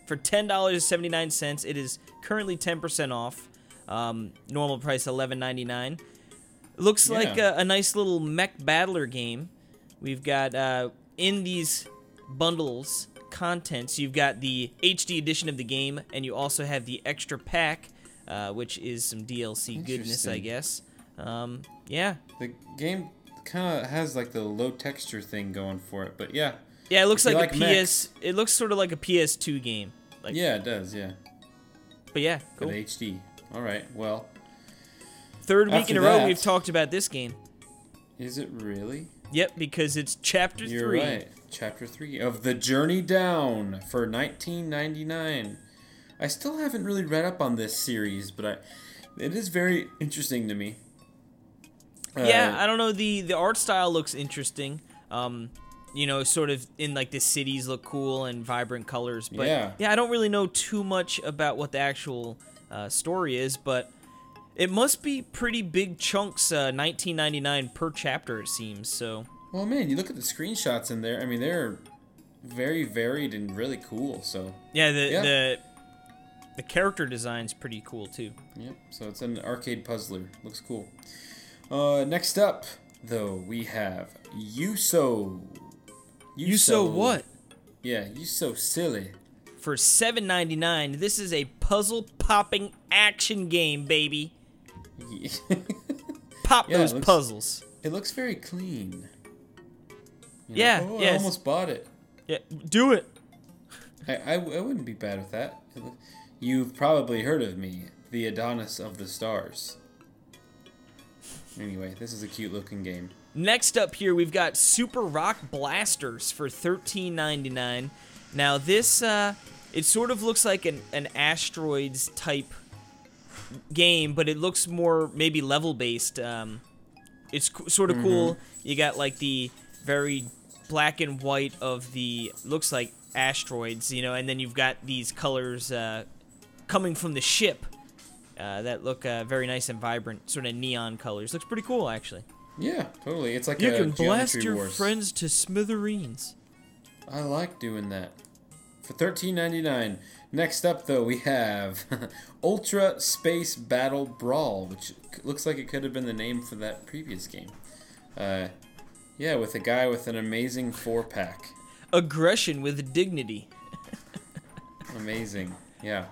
for $10.79. It is currently 10% off. Um, normal price $11.99. Looks like a, a nice little mech battler game. We've got uh, in these bundles contents, you've got the HD edition of the game, and you also have the extra pack, uh, which is some DLC goodness, I guess. Um, yeah, The game kind of has like the low texture thing going for it, but yeah, Yeah, it looks If like, a like PS. It looks sort of like a PS2 game. Like, yeah, it does. Yeah, but yeah, cool. the HD. All right. Well, Third week in a row that- we've talked about this game. is it really? Yep, because it's chapter You're three. right. Chapter three of the Journey Down for 1999. I still haven't really read up on this series, but I, it is very interesting to me. Yeah, Uh, I don't know. the The art style looks interesting. Um, you know, sort of in like the cities look cool and vibrant colors. But Yeah. I don't really know too much about what the actual uh, story is, but. It must be pretty big chunks, uh, 19.99 per chapter. It seems so. Well, man, you look at the screenshots in there. I mean, they're very varied and really cool. So, Yeah, the Yeah. the the character design's pretty cool too. yep. So it's an arcade puzzler. Looks cool. Uh, next up, though, we have Yuso. You so what? Yeah, you so silly. For 7.99, this is a puzzle popping action game, baby. pop Yeah, it those looks- puzzles. It looks very clean. You know, Yeah, oh, I almost bought it. Yeah, do it. I, I, I wouldn't be bad with that. You've probably heard of me, the Adonis of the Stars. Anyway, this is a cute looking game. Next up here, we've got Super Rock Blasters for $13.99. Now this, uh, it sort of looks like an, an asteroids type game, but it looks more maybe level based. Um, it's co- sort of cool. You got like the very black and white of the looks like asteroids, you know, and then you've got these colors uh, coming from the ship uh, that look uh, very nice and vibrant, sort of neon colors. Looks pretty cool, actually. Yeah, totally. It's like You a can blast your Wars. friends to smithereens. I like doing that. For thirteen ninety nine. Next up, though, we have Ultra Space Battle Brawl, which looks like it could have been the name for that previous game. Uh, yeah, with a guy with an amazing four pack. Aggression with dignity. Amazing. Yeah.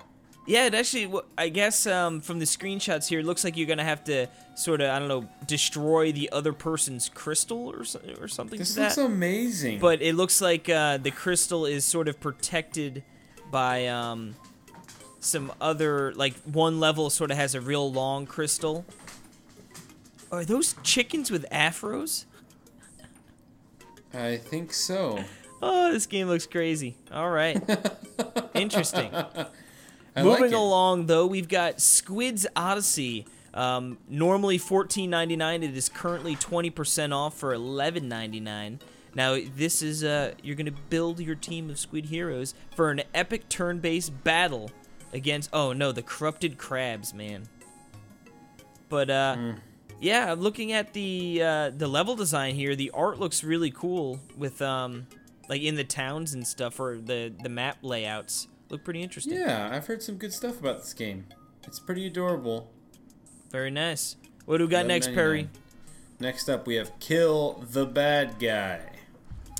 Yeah, it actually, I guess um, from the screenshots here, it looks like you're gonna have to sort of, I don't know, destroy the other person's crystal or or something This looks that. amazing. But it looks like uh, the crystal is sort of protected by um, some other, like one level sort of has a real long crystal. Are those chickens with afros? I think so. Oh, this game looks crazy. All right. Interesting. I Moving like along, though, we've got Squid's Odyssey. Um, normally $14.99. It is currently 20% off for $11.99. Now, this is, uh, you're going to build your team of Squid Heroes for an epic turn based battle against, oh no, the Corrupted Crabs, man. But, uh, Hmm. yeah, looking at the, uh, the level design here, the art looks really cool with, um, like in the towns and stuff, or the, the map layouts. Look pretty interesting. Yeah, I've heard some good stuff about this game. It's pretty adorable. Very nice. What do we got next, Perry? Next up, we have Kill the Bad Guy.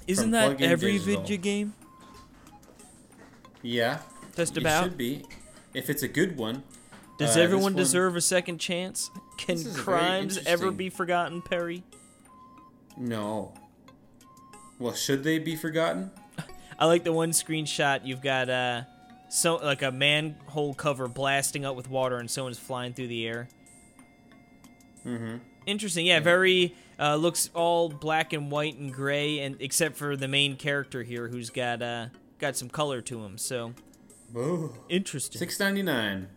Isn't that every Digital. video game? Yeah, Just it about. should be. If it's a good one. Does Uh, everyone one- deserve a second chance? Can This is very crimes ever be forgotten, Perry? No. Well, should they be forgotten? I like the one screenshot. You've got uh, so like a manhole cover blasting up with water, and someone's flying through the air. Mm-hmm. Interesting. Yeah, very uh, looks all black and white and gray, and except for the main character here, who's got uh, got some color to him. So Whoa. interesting. Six ninety nine.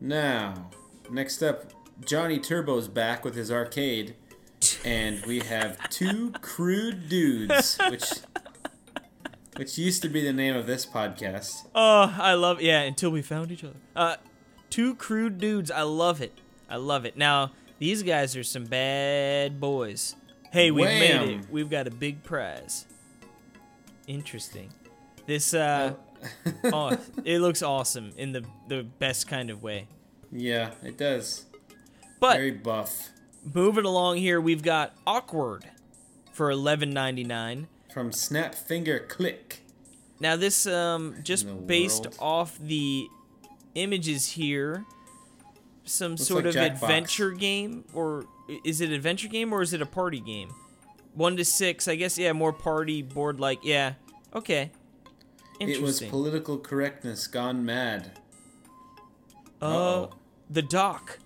Now, next up, Johnny Turbo's back with his arcade, and we have two crude dudes, which which used to be the name of this podcast. Oh, I love yeah. Until we found each other. Uh, two crude dudes. I love it. I love it. Now these guys are some bad boys. Hey, we've made it. We've got a big prize. Interesting. This uh, oh, it looks awesome in the the best kind of way. yeah, it does. But Very buff. moving along here, we've got awkward for eleven ninety nine. From Snap Finger Click. Now this um just based world. off the images here, some sort like of Jackbox. adventure game or is it adventure game or is it a party game? 1 to 6, I guess yeah, more party board like. Yeah. Okay. It was political correctness gone mad. uh Uh-oh. the doc.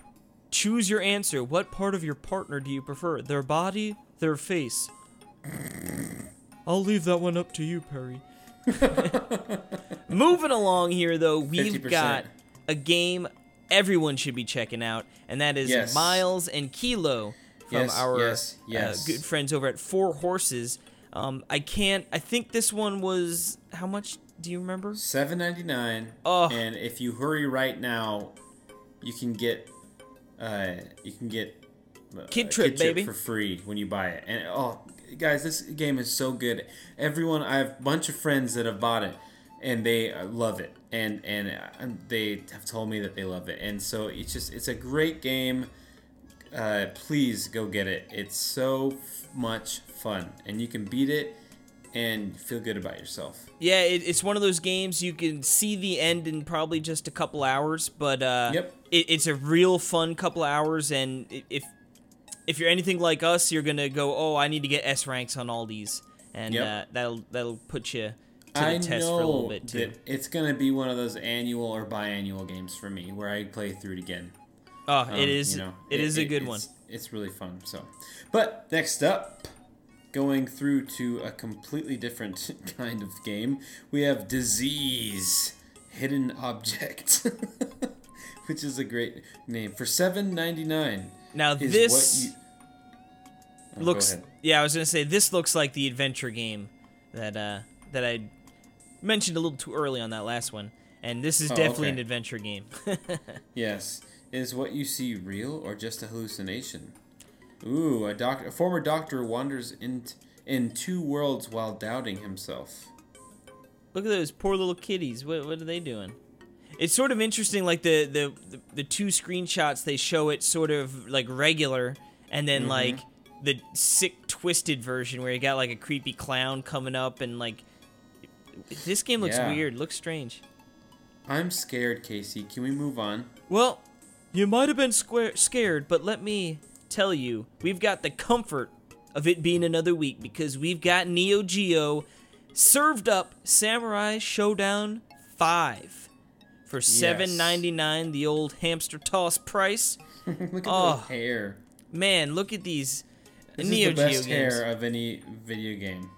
Choose your answer. What part of your partner do you prefer? Their body, their face? I'll leave that one up to you, Perry. Moving along here, though, we've 50%. got a game everyone should be checking out, and that is Yes. Miles and Kilo from Yes, our yes, uh, good friends over at Four Horses. Um, I can't. I think this one was how much? Do you remember? Seven ninety nine. Oh. And if you hurry right now, you can get, uh, you can get uh, Kid a Trip, baby. for free when you buy it. And oh, guys, this game is so good. Everyone, I have a bunch of friends that have bought it, and they uh, love it. And and uh, they have told me that they love it. And so it's just it's a great game. Uh, please go get it. It's so f- much fun, and you can beat it and feel good about yourself. Yeah, it, it's one of those games you can see the end in probably just a couple hours, but uh, Yep. it, it's a real fun couple hours. And if if you're anything like us, you're gonna go, oh, I need to get S ranks on all these, and Yep. uh, that'll that'll put you to I test know for a little bit too. it's gonna be one of those annual or biannual games for me where I play through it again. Oh, Um, it is you know, it is a good it's, one. It's really fun. So, but next up, going through to a completely different kind of game, we have Disease Hidden Object, which is a great name for seven ninety nine. Now this you Oh, looks yeah, I was gonna say this looks like the adventure game that uh that I mentioned a little too early on that last one, and this is Oh, definitely okay. an adventure game. Yes. Is what you see real or just a hallucination? Ooh, a, doc- a former doctor wanders in, in two worlds while doubting himself. Look at those poor little kitties. What what are they doing? It's sort of interesting, like the the the, the two screenshots they show it sort of like regular, and then mm-hmm. like the sick twisted version where you got like a creepy clown coming up and like. This game looks Yeah. weird. Looks strange. I'm scared, Casey. Can we move on? Well, you might have been square- scared, but let me tell you, we've got the comfort of it being another week because we've got Neo Geo served up Samurai Shodown 5 for ninety nine, the old hamster toss price. Look at Oh. the ah. hair. Man, look at these This Neo is the best Geo games. hair of any video game.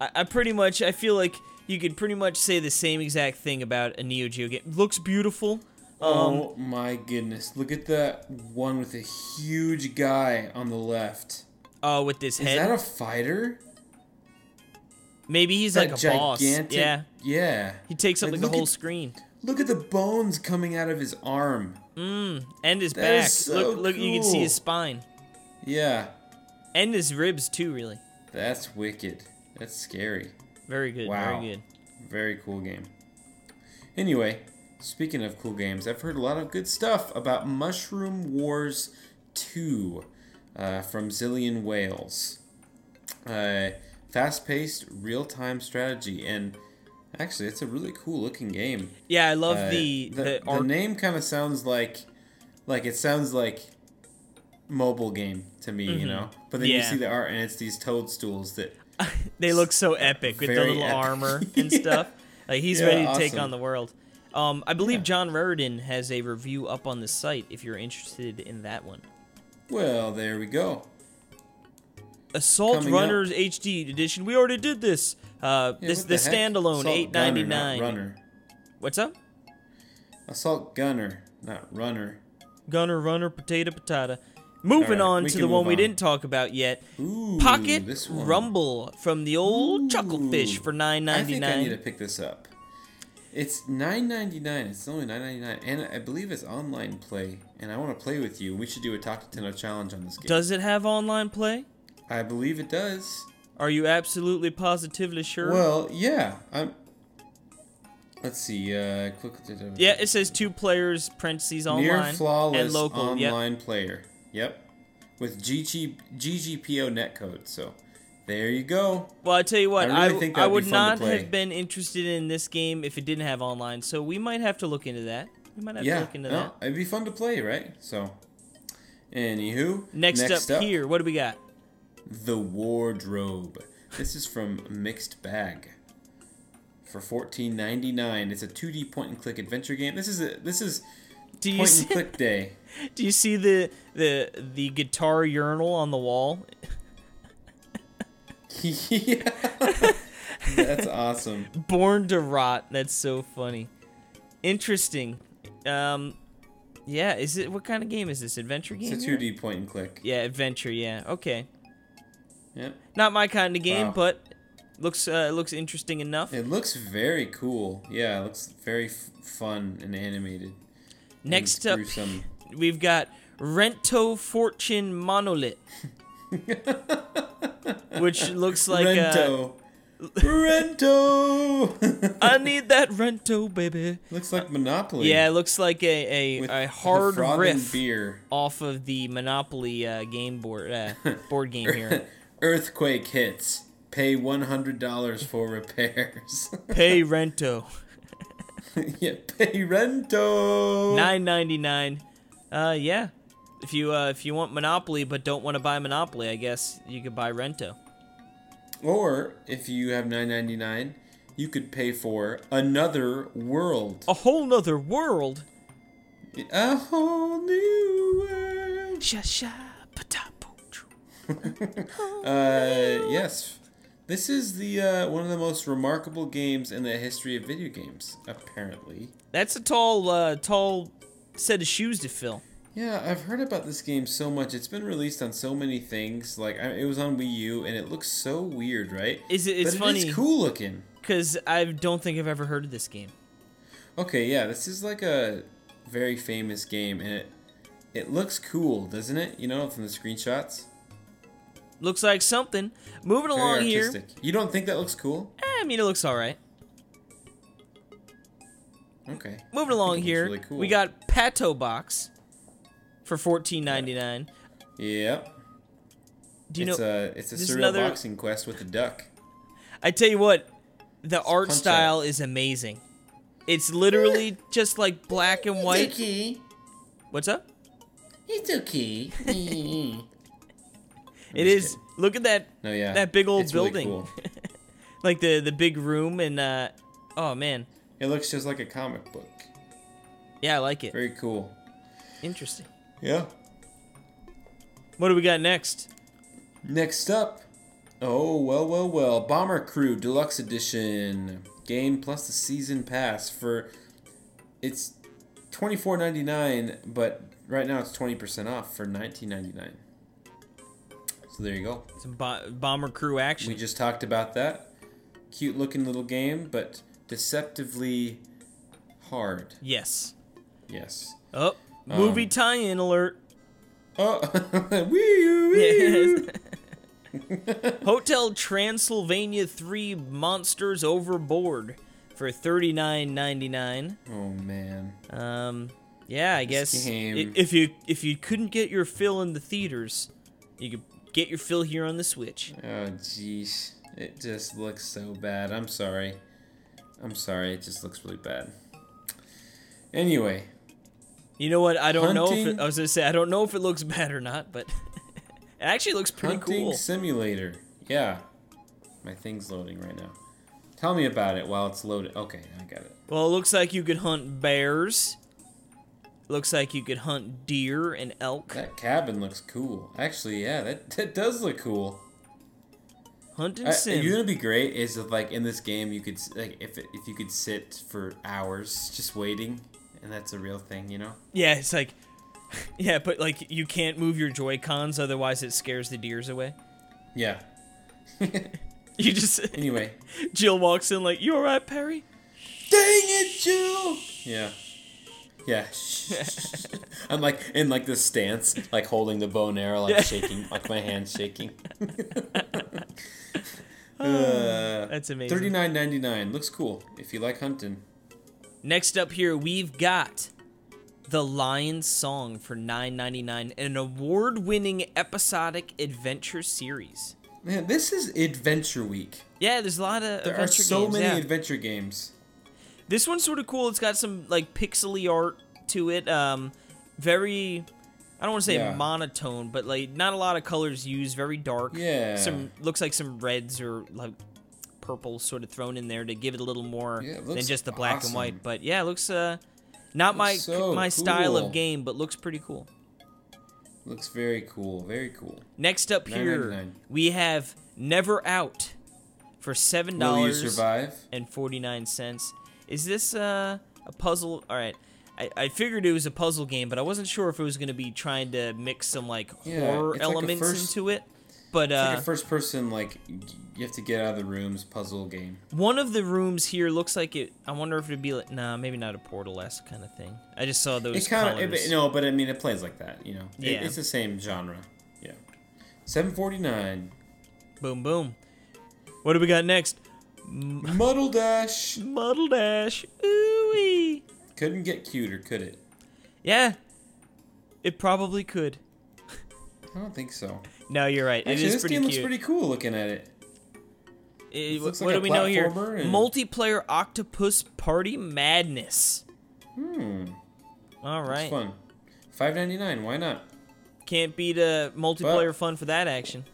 I, I pretty much, I feel like you could pretty much say the same exact thing about a Neo Geo game. Looks beautiful. Um, oh my goodness. Look at that one with a huge guy on the left. Oh, with this head. Is that a fighter? Maybe he's That like a boss. gigantic- Yeah. Yeah. He takes up Like, like, the whole at- screen. Look at the bones coming out of his arm. Mm, and his That back. is so look, look, you can see his spine Yeah. and his ribs too. Really, That's wicked. That's scary. Very good. Wow. Very good. Very cool game. Anyway, speaking of cool games, I've heard a lot of good stuff about Mushroom Wars 2 uh, from Zillion Whales. Uh, Fast paced, real time strategy, and actually, it's a really cool looking game. Yeah, I love Uh, the the, the, the name kind of sounds like like it sounds like mobile game to me, you know. But then you Mm-hmm. See the art and it's these toadstools that they look so epic with the little epic. armor and Yeah. stuff. Like he's Yeah, ready to take on the world. Um, I believe Yeah. John Rairdin has a review up on the site if you're interested in that one. well, there we go. Assault Coming up. Runners HD edition. We already did this. Uh, Yeah, this what the, standalone Assault eight Gunner, ninety not nine. Runner. What's up? Assault gunner, not runner. Gunner, runner, potato, patata. Moving Alright, on to the one move we didn't talk about yet. Ooh, Pocket. Rumble from the old Chucklefish for nine I ninety think I need to pick this up. It's nine ninety nine. It's only nine ninety nine, and I believe it's online play. And I want to play with you. We should do a Talk to challenge on this game. Does it have online play? I believe it does. Are you absolutely positively sure? Well, yeah. I'm. Let's see. Uh, quick. yeah, it says two players, parentheses online, Near flawless and local. Yep. online player. Yep. With GG, GGPO netcode. So, there you go. Well, I tell you what, I really think I that'd be would to not have been interested in this game if it didn't have online. So we might have to look into that. We might have to Yeah. look into no, that. it'd be fun to play, right? So, anywho. Next, up, here, what do we got? The Wardrobe. This is from Mixed Bag. For fourteen ninety nine, it's a two D point and click adventure game. This is a this is Do point and click day. Do you see the the the guitar urinal on the wall? yeah, that's awesome. Born to Rot. That's so funny. Interesting. Um, yeah. Is it what kind of game is this? Adventure game? It's a two D point and click. Yeah, adventure. Yeah. Okay. Yep. Not my kind of game, Wow. but looks uh, looks interesting enough. It looks very cool. Yeah, it looks very f- fun and animated. Next and up. We've got Rento Fortune Monolith, which looks like uh, Rento. Rento. I need that Rento, baby. looks like Monopoly. Yeah, it looks like a, a, with a hard riff beer. off of the Monopoly uh, game board uh, board game here. Earthquake hits. Pay one hundred dollars for repairs. Pay Rento, yeah, pay rento. nine ninety nine. Uh, yeah, If you uh, if you want Monopoly but don't want to buy Monopoly, I guess you could buy Rento. Or if you have nine ninety nine, you could pay for another world. A whole nother world. A whole new world. Sha sha patapo. Uh, yes. This is the uh, one of the most remarkable games in the history of video games, apparently. That's a tall, uh, tall set of shoes to fill. Yeah, I've heard about this game so much. It's been released on so many things. Like I, it was on Wii U, and it looks so weird, right? Is it? It's but funny It is cool looking. because I don't think I've ever heard of this game. Okay, yeah, this is like a very famous game, and it it looks cool, doesn't it? You know, from the screenshots. Looks like something. Moving Very along here. artistic. You don't think that looks cool? Eh, I mean, it looks all right. Okay. Moving along here, really cool. we got Pato Box for fourteen ninety nine. Yep. Do you it's know? a it's a surreal another- boxing quest with a duck. I tell you what, the art Punch style is amazing. It's literally just like black and white. okay. What's up? It's okay. It is. Look at that, No, yeah. that big old it's really building. cool. like the the big room and uh, oh man, It looks just like a comic book. yeah, I like it. Very cool. Interesting. Yeah. What do we got next? Next up, oh well, well, well, Bomber Crew Deluxe Edition game plus the season pass for it's twenty four ninety nine, but right now it's twenty percent off for nineteen ninety nine. So there you go. Some bo- bomber crew action. We just talked about that. Cute looking little game, but deceptively hard. yes. Yes. Oh, movie Um, tie-in alert. Oh, wee Yes. Hotel Transylvania 3 Monsters Overboard for thirty nine ninety nine. Oh man. Um, yeah, I guess game. if you if you couldn't get your fill in the theaters, you could get your fill here on the Switch. Oh jeez, it just looks so bad. I'm sorry. I'm sorry. It just looks really bad. Anyway, You know what? I don't know if it, I was gonna say I don't know if it looks bad or not, but it actually looks pretty hunting cool. simulator. Yeah, my thing's loading right now. Tell me about it while it's loaded. Okay, I got it. Well, it looks like you could hunt bears. Looks like you could hunt deer and elk. That cabin looks cool. Actually, yeah, that, that does look cool. Hunting uh, I, sim. you know, what'd be great is if like in this game you could like if it, if you could sit for hours just waiting, and that's a real thing, you know. Yeah, it's like, yeah, but like you can't move your Joy Cons, otherwise it scares the deers away. Yeah. You just Anyway. Jill walks in like, "You all right, Perry?" Dang it, Jill! Yeah. Yeah. I'm like in like this stance, like holding the bow and arrow, like Yeah. shaking, like my hands shaking. Uh, That's amazing. Thirty nine ninety nine looks cool if you like hunting. Next up here, we've got The Lion's Song for $9.99, an award-winning episodic adventure series. Man, this is Adventure Week. Yeah, there's a lot of There are so games. many yeah. adventure games. This one's sort of cool. It's got some like pixely art to it. Um, very, I don't want to say Yeah. monotone, but like not a lot of colors used. Very dark. Yeah. Some looks like some reds or like purple sort of thrown in there to give it a little more Yeah, than just the black and white. But yeah, it looks uh, not my so my style of game, but looks pretty cool. Looks very cool. Very cool. Next up here, we have Never Out for seven dollars 49. Is this uh, a puzzle? All right. I, I figured it was a puzzle game, but I wasn't sure if it was going to be trying to mix some like Yeah, horror it's like elements first- into it. But It's uh, like a first person like you have to get out of the rooms puzzle game. one of the rooms here looks like it. I wonder if it'd be like, nah, maybe not a portal esque kind of thing. I just saw those It's kind of no, but I mean it plays like that. You know, It- it's the same genre. Yeah, seven forty nine. Boom, boom. What do we got next? Muddle Dash Muddle Dash. Ooh couldn't get cuter, could it? Yeah, it probably could. I don't think so. No, you're right. Actually, it is this pretty game cute. looks pretty cool looking at it. Eh, looks what like do we know here? and- Multiplayer Octopus Party Madness. Hmm, All right. fun. Five ninety nine. Why not? Can't beat a multiplayer fun for that action.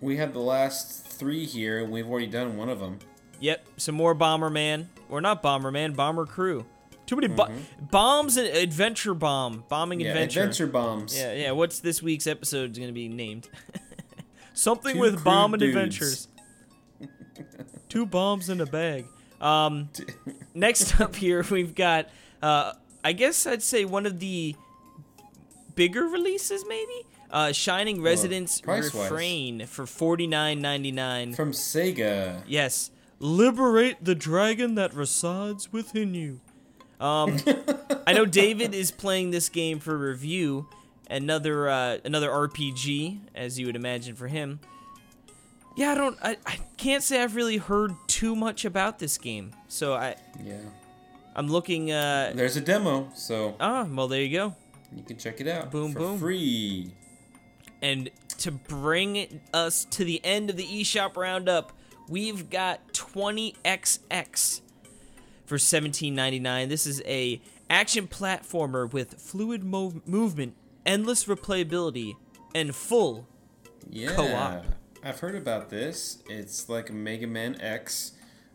We have the last three here, and we've already done one of them. Yep, some more Bomberman. Or not Bomberman, Bomber Crew. Too many bo- bombs and adventure bomb. Bombing Mm-hmm. Yeah, adventure. adventure bombs. Yeah, yeah. What's this week's episode going to be named? Something Two with bomb and dudes. adventures. Two bombs in a bag. Um, next up here, we've got, uh, I guess I'd say one of the bigger releases, maybe? Uh, Shining Resonance price-wise. Refrain for forty nine ninety nine. From Sega. Yes. Liberate the dragon that resides within you. Um, I know David is playing this game for review. Another uh, another RPG, as you would imagine for him. Yeah, I don't. I, I can't say I've really heard too much about this game. So I Yeah. I'm looking. Uh, There's a demo, so ah, well there you go. you can check it out. Boom, boom. free. And to bring us to the end of the eShop roundup, we've got 20XX for 17.99. This is a action platformer with fluid mov- movement, endless replayability, and full. Yeah. Co-op. I've heard about this. It's like a Mega Man X,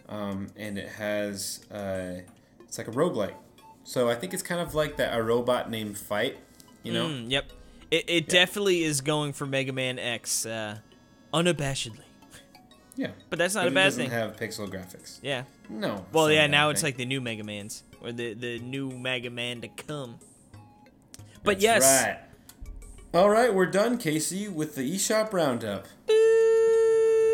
um, and it has uh, it's like a roguelike. So I think it's kind of like that a robot named Fight. You know. Mm, yep. It, it definitely is going for Mega Man X uh, unabashedly. Yeah. But that's not But a it bad doesn't thing. have pixel graphics. yeah. No. Well, yeah, now it's thing. like the new Mega Mans, or the, the new Mega Man to come. But That's yes. Right. All right, we're done, Casey, with the eShop roundup.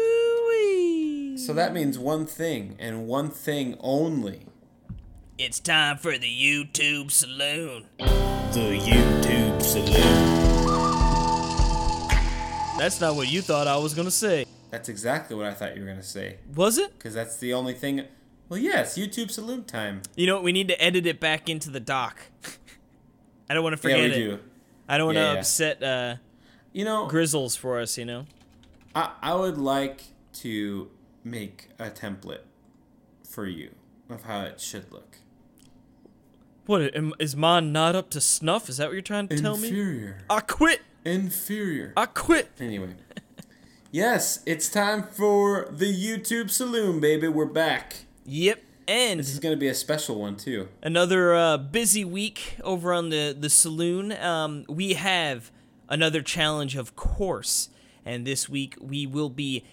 Ooh-wee. So that means one thing and one thing only. It's time for the YouTube Saloon. The YouTube Saloon. That's not what you thought I was gonna say. That's exactly what I thought you were gonna say. Was it? Because that's the only thing. Well, yeah, it's YouTube salute time. You know what? We need to edit it back into the doc. I don't want to forget yeah, we it. do. I don't want to Yeah, yeah. upset uh, You know, Grizzles for us. You know. I, I would like to make a template for you of how it should look. What is mine not up to snuff? Is that what you're trying to tell me? Inferior. I quit. Inferior. I quit. Anyway. Yes, it's time for the YouTube Saloon, baby. We're back. Yep. And This is going to be a special one, too. another uh, busy week over on the the saloon. Um, we have another challenge, of course, and this week we will be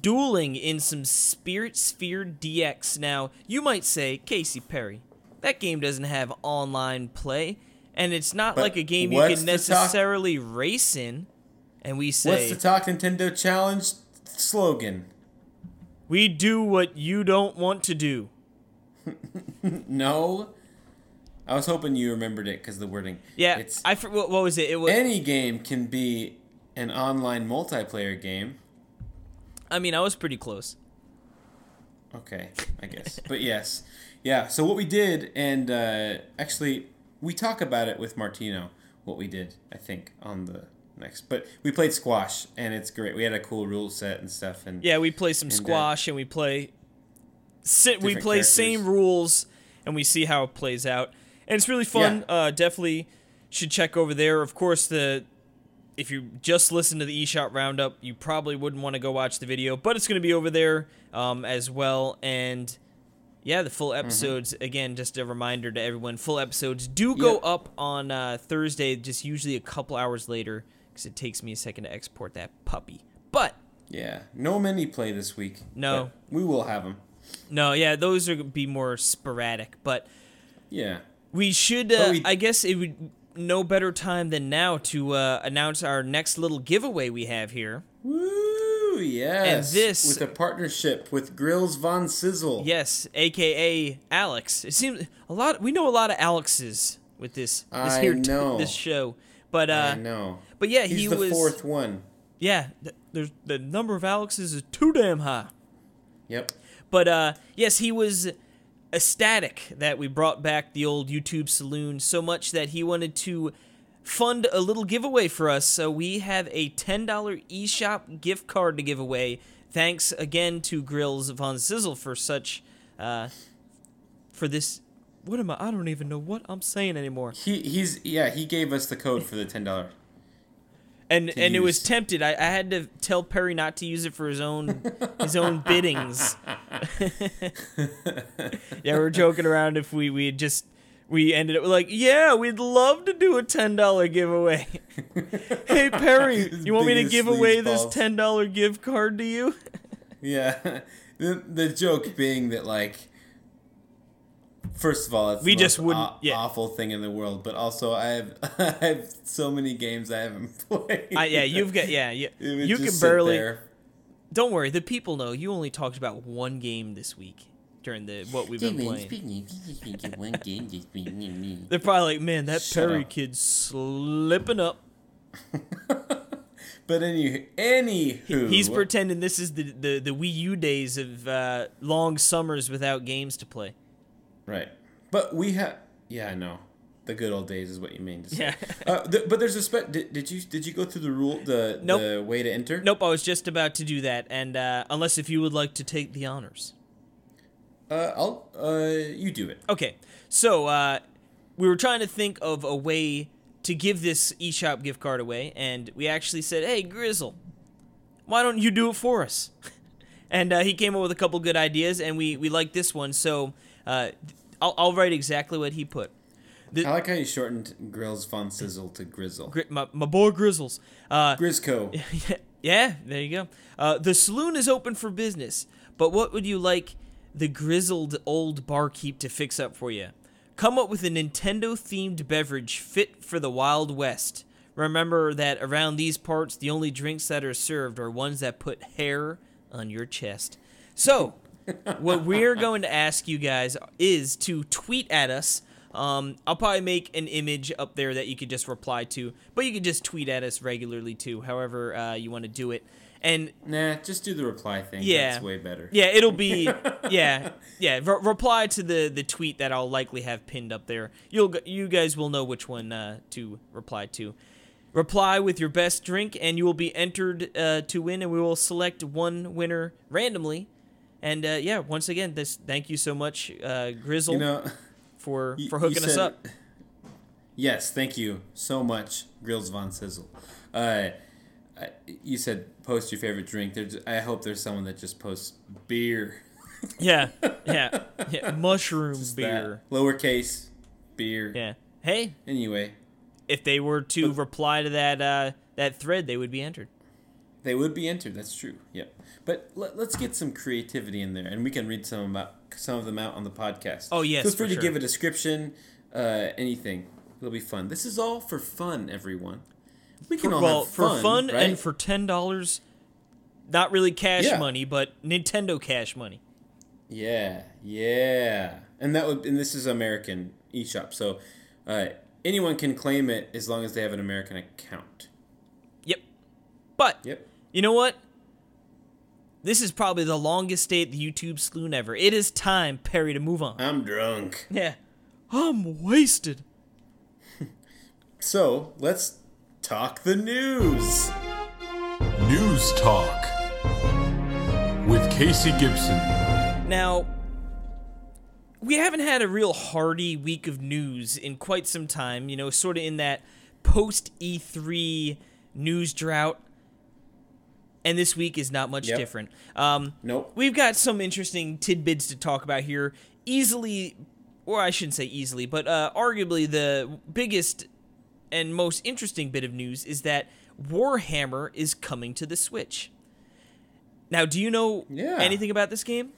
dueling in some Spirit Sphere DX. Now, you might say, Casey Perry, that game doesn't have online play, and it's not But like a game you can necessarily race in. And we What's the Talk Nintendo Challenge slogan? we do what you don't want to do. No. I was hoping you remembered it because the wording. Yeah, It's I for, what, what was it? It was. any game can be an online multiplayer game. I mean, I was pretty close. Okay, I guess. but yes. Yeah, so what we did, and uh, actually, we talk about it with Martino, what we did, I think, on the next. But we played squash, and it's great. We had a cool rule set and stuff. And Yeah, we play some And, uh, squash and we play sit we play characters. same rules and we see how it plays out. And it's really fun. Uh definitely should check over there. Of course the if you just listen to the eShop roundup, you probably wouldn't want to go watch the video, but it's going to be over there um, as well and yeah, the full Mm-hmm. episodes again just a reminder to everyone, full episodes do go Yep. up on uh, Thursday just usually a couple hours later cuz it takes me a second to export that puppy. But yeah, no mini play this week. No. we will have them. No, yeah, those are gonna be more sporadic, but Yeah. we should. Uh, we- I guess it would no better time than now to uh, announce our next little giveaway we have here. Woo! Yes. and this- with a partnership with Grills Von Sizzle. Yes, aka Alex. It seems a lot. We know a lot of Alexes with this this I here know. this show, but uh, I know. But yeah, He's he the was fourth one. Yeah, th- there's the number of Alexes is too damn high. Yep. But uh, yes, he was ecstatic that we brought back the old YouTube saloon so much that he wanted to fund a little giveaway for us. So we have a $10 eShop gift card to give away. Thanks again to Grills Von Sizzle for such uh, for this what am I I don't even know what I'm saying anymore. He he's yeah, he gave us the code for the $10 and and use. it was tempted. I, I had to tell Perry not to use it for his own his own biddings. yeah, we're joking around. If we we just we ended up like, yeah, we'd love to do a ten dollar giveaway. hey Perry, you want me to give away balls. this ten dollar gift card to you? yeah, the the joke being that like first of all, it's We the just most wouldn't- aw- yeah. awful thing in the world, but also I have I have so many games I haven't played. I, yeah, you've got yeah, you, you can barely. Don't worry, the people know you only talked about one game this week during the what we've been playing. They're probably like, man, that Shut Perry up. kid's slipping up. But any anywho, He's pretending this is the, the, the Wii U days of uh, long summers without games to play. Right. But we have yeah, I know. The good old days is what you mean to say. Yeah. uh, th- but there's a spec. did, did you did you go through the rule the Nope. the way to enter? Nope, I was just about to do that, and uh, unless if you would like to take the honors. Uh, I'll uh you do it. Okay, so uh, we were trying to think of a way to give this eShop gift card away, and we actually said, "Hey, Grizzle, why don't you do it for us?" and uh, he came up with a couple good ideas, and we we like this one. So uh, I'll, I'll write exactly what he put. I like how you shortened Grills Von Sizzle to Grizzle. Gri- my, my boy Grizzles. Uh, Grizco. yeah, there you go. Uh, the saloon is open for business, but what would you like the grizzled old barkeep to fix up for you? Come up with a Nintendo themed beverage fit for the Wild West. Remember that around these parts, the only drinks that are served are ones that put hair on your chest. So, what we're going to ask you guys is to tweet at us. Um, I'll probably make an image up there that you could just reply to, but you can just tweet at us regularly too, however uh, you want to do it. And Nah, just do the reply thing. Yeah. That's way better. yeah, it'll be yeah, yeah. Re- reply to the the tweet that I'll likely have pinned up there. You'll you guys will know which one uh, to reply to. Reply with your best drink, and you will be entered uh, to win. And we will select one winner randomly. And uh, yeah, once again, this thank you so much, uh, Grizzle, You know, for for hooking us up. Yes, thank you so much, Grills Von Sizzle. Uh, you said post your favorite drink. There's, I hope there's someone that just posts beer. Yeah, yeah, yeah. Mushroom Just beer. that. Lowercase beer. Yeah. Hey, Anyway, if they were to reply to that uh, that thread, they would be entered. They would be entered. That's true. Yep. But let, let's get some creativity in there, and we can read some about some of them out on the podcast. Oh, yes, Feel free for to sure. give a description, uh, anything. It'll be fun. This is all for fun, everyone. We can all well, have fun, for fun right? and for ten dollars, not really cash Yeah. money, but Nintendo cash money. Yeah, yeah, and that would and this is American eShop, so uh, anyone can claim it as long as they have an American account. Yep. But Yep. You know what? This is probably the longest day at the YouTube Sloon ever. It is time, Perry, to move on. I'm drunk. yeah. I'm wasted. So let's talk the news. News Talk with Casey Gibson. Now, we haven't had a real hearty week of news in quite some time, you know, sort of in that post E3 news drought. And this week is not much Yep. different. Um, Nope. we've got some interesting tidbits to talk about here. Easily, or I shouldn't say easily, but uh, arguably the biggest and most interesting bit of news is that Warhammer is coming to the Switch. Now, do you know Yeah. anything about this game?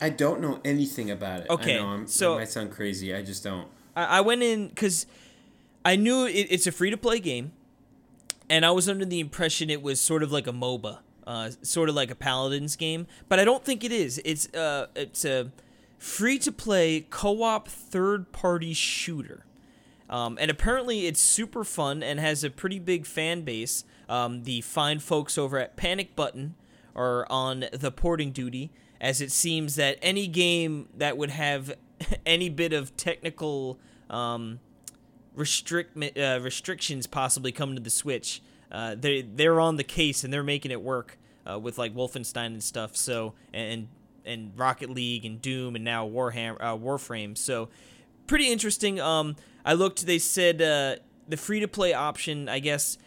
I don't know anything about it. Okay, I know I'm, so- it might sound crazy. I just don't. I, I went in because I knew it, it's a free to play game, and I was under the impression it was sort of like a MOBA, uh, sort of like a Paladins game, but I don't think it is. It's uh, it's a free to play co op third party shooter. Um, and apparently it's super fun and has a pretty big fan base. Um, the fine folks over at Panic Button are on the porting duty, as it seems that any game that would have any bit of technical um, restrict uh, restrictions possibly come to the Switch, uh, they they're on the case and they're making it work uh, with like Wolfenstein and stuff. So and and Rocket League and Doom and now Warhammer uh, Warframe. So pretty interesting. Um, I looked. They said uh, the free to play option. I guess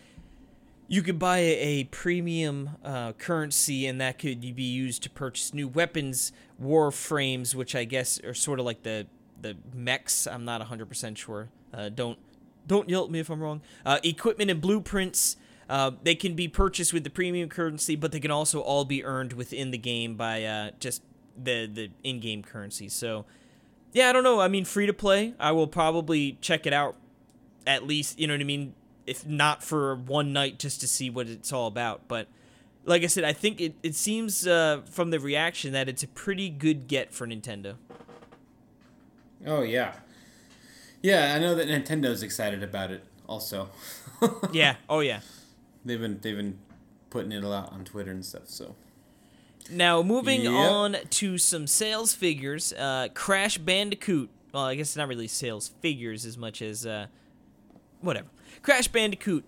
you could buy a, premium uh, currency, and that could be used to purchase new weapons, warframes which I guess are sort of like the the mechs. I'm not 100% sure. Uh, don't don't yell at me if I'm wrong. Uh, equipment and blueprints. Uh, they can be purchased with the premium currency, but they can also all be earned within the game by uh, just the the in-game currency. So, yeah, I don't know. I mean, free to play. I will probably check it out. At least, you know what I mean. If not for one night, just to see what it's all about. But like I said, I think it it seems uh, from the reaction that it's a pretty good get for Nintendo. Oh yeah, yeah. I know that Nintendo's excited about it. Also, yeah. Oh yeah. They've been they've been putting it a lot on Twitter and stuff. So Now, moving Yep. on to some sales figures, uh, Crash Bandicoot. Well, I guess it's not really sales figures as much as uh, whatever. Crash Bandicoot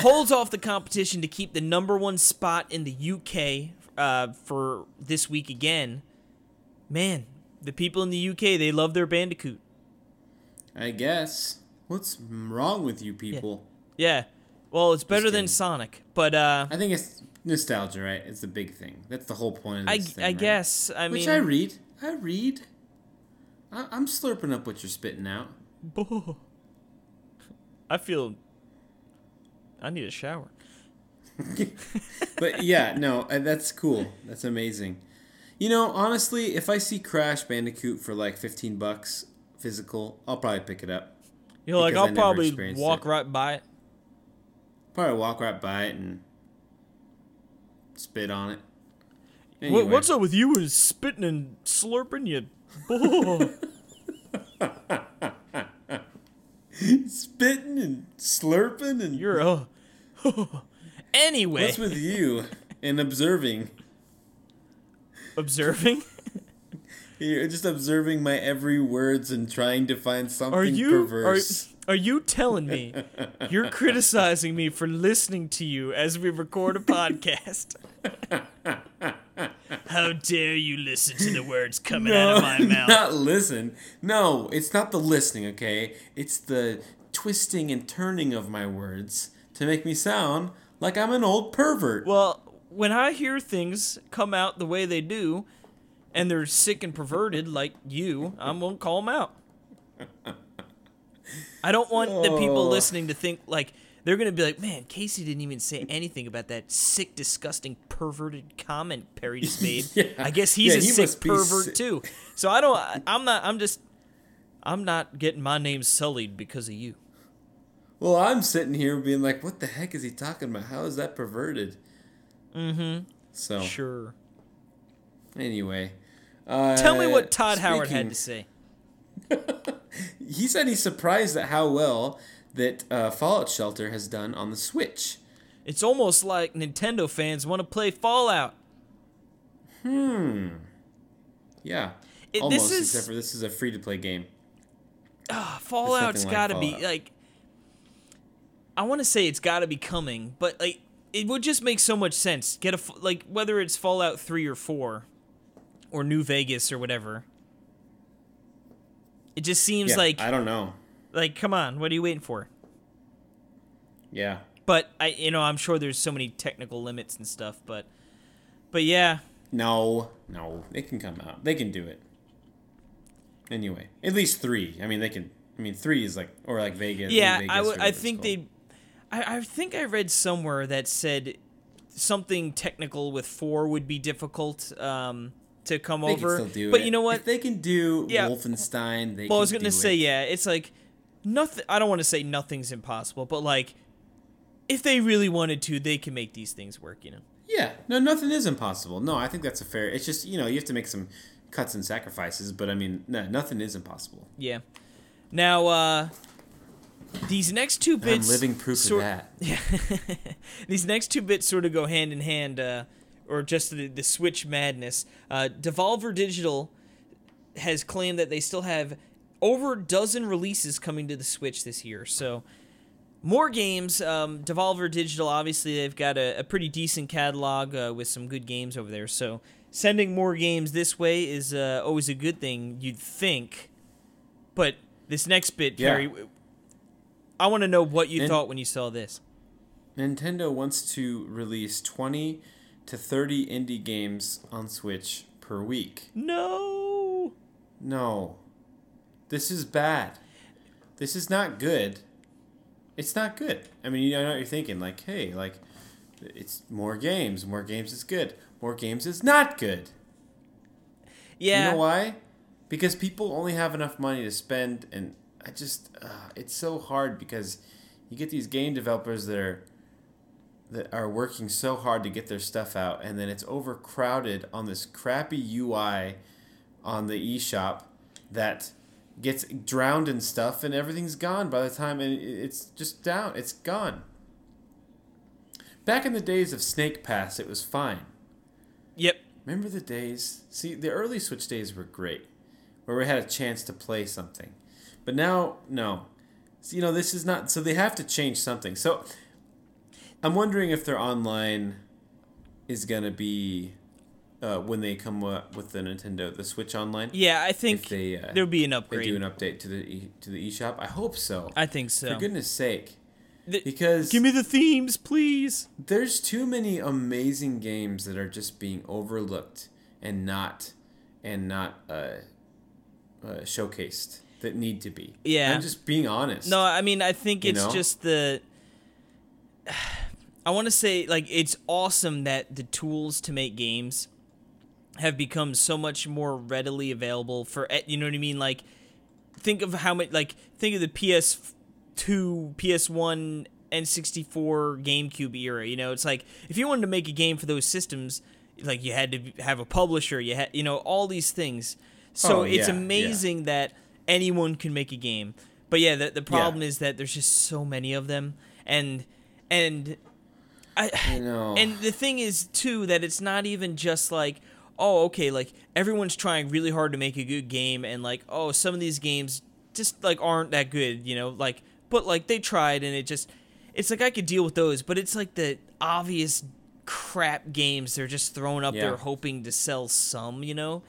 holds off the competition to keep the number one spot in the UK uh, for this week again. Man, the people in the UK they love their Bandicoot. I guess what's wrong with you people? Yeah. Well, it's better than. Sonic, but uh, I think it's nostalgia, right? It's the big thing. That's the whole point of I, thing, I right? guess I mean, Which mean I read. I read. I, I'm slurping up what you're spitting out. I feel I need a shower. But yeah, no, uh, that's cool. That's amazing. You know, honestly, if I see Crash Bandicoot for like 15 bucks physical, I'll probably pick it up. You're like, I I'll probably walk it. right by it. Probably walk right by it and spit on it. What, Anyway, what's up with you and spitting and slurping you? Spitting and slurping and You're uh. anyway, what's with you and observing? observing. You're just observing my every words and trying to find something Are you perverse. are you telling me you're criticizing me for listening to you as we record a podcast? How dare you listen to the words coming out of my mouth? Not listen. No, it's not the listening, okay? It's the twisting and turning of my words to make me sound like I'm an old pervert. Well, when I hear things come out the way they do, and they're sick and perverted like you, I'm gonna call them out. I don't want the people Oh. listening to think like they're gonna be like, "Man, Casey didn't even say anything about that sick, disgusting, perverted comment Perry just made." Yeah. I guess he's Yeah, a he sick pervert sick. too. So I don't. I- I'm not. I'm just. I'm not getting my name sullied because of you. Well, I'm sitting here being like, what the heck is he talking about? How is that perverted? Mm-hmm. So, Sure. anyway. Uh, Tell me what Todd Howard had to say. He said he's surprised at how well that uh, Fallout Shelter has done on the Switch. It's almost like Nintendo fans want to play Fallout. Hmm. Yeah. It- this Almost, is- except for this is a free to play game. Ah, Fallout's like got to be Fallout. like. I want to say it's got to be coming, but like it would just make so much sense. Get a like whether it's Fallout three or four, or New Vegas or whatever. It just seems Yeah, like I don't know. like come on, what are you waiting for? Yeah. But I you know I'm sure there's so many technical limits and stuff, but but yeah, No, no, they can come out. They can do it. Anyway, at least three. I mean, they can. I mean, three is like or like Vegas. yeah. Vegas I think they, I I think I read somewhere that said something technical with four would be difficult um to come They over. can still do but it. you know what? If they can do Yeah. Wolfenstein, they. well, I was gonna say it. yeah. It's like nothing. I don't want to say nothing's impossible, but like if they really wanted to, they can make these things work. You know. Yeah, no, nothing is impossible. No, I think that's a fair. It's just you know you have to make some cuts and sacrifices, but I mean, no, nothing is impossible. Yeah. Now, uh, these next two I'm bits. living proof sort- of that. Yeah. these next two bits sort of go hand in hand, uh, or just the, the Switch madness. Uh, Devolver Digital has claimed that they still have over a dozen releases coming to the Switch this year. So, more games. Um, Devolver Digital, obviously, they've got a, a pretty decent catalog uh, with some good games over there. So, sending more games this way is uh, always a good thing, you'd think. But this next bit, Yeah. I want to know what you thought when you saw this. Nintendo wants to release 20 to 30 indie games on Switch per week. No. No. This is bad. This is not good. It's not good. I mean, you know what you're thinking like, hey, like it's more games, more games is good. More games is not good. Yeah. You know why? Because people only have enough money to spend, and I just uh, it's so hard because you get these game developers that are that are working so hard to get their stuff out, and then it's overcrowded on this crappy UI on the eShop that gets drowned in stuff, and everything's gone by the time and it's just down. It's gone. Back in the days of Snake Pass, it was fine. Yep. Remember the days? See, the early Switch days were great, where we had a chance to play something. But now, no. So, you know, this is not. So they have to change something. So I'm wondering if their online is gonna be uh, when they come up with the Nintendo, the Switch Online. Yeah, I think If they uh, there'll be an upgrade. they do an update to the e, to the eShop. I hope so. I think so. For goodness sake, because Give me the themes, please. there's too many amazing games that are just being overlooked and not and not uh, uh, showcased that need to be. Yeah. I'm just being honest. No, I mean I think You it's know? just the I want to say like it's awesome that the tools to make games have become so much more readily available for you know what I mean like think of how much like think of the PS2, PS1, N64, GameCube era, you know, it's like if you wanted to make a game for those systems, like you had to have a publisher, you had you know all these things. So Oh, it's yeah, yeah. amazing that anyone can make a game. But yeah, the, the problem is that there's just so many of them and and I know. and the thing is too that it's not even just like oh okay like everyone's trying really hard to make a good game and like oh some of these games just like aren't that good you know like but like they tried and it just it's like I could deal with those but it's like the obvious crap games they're just throwing up Yeah. there hoping to sell some you know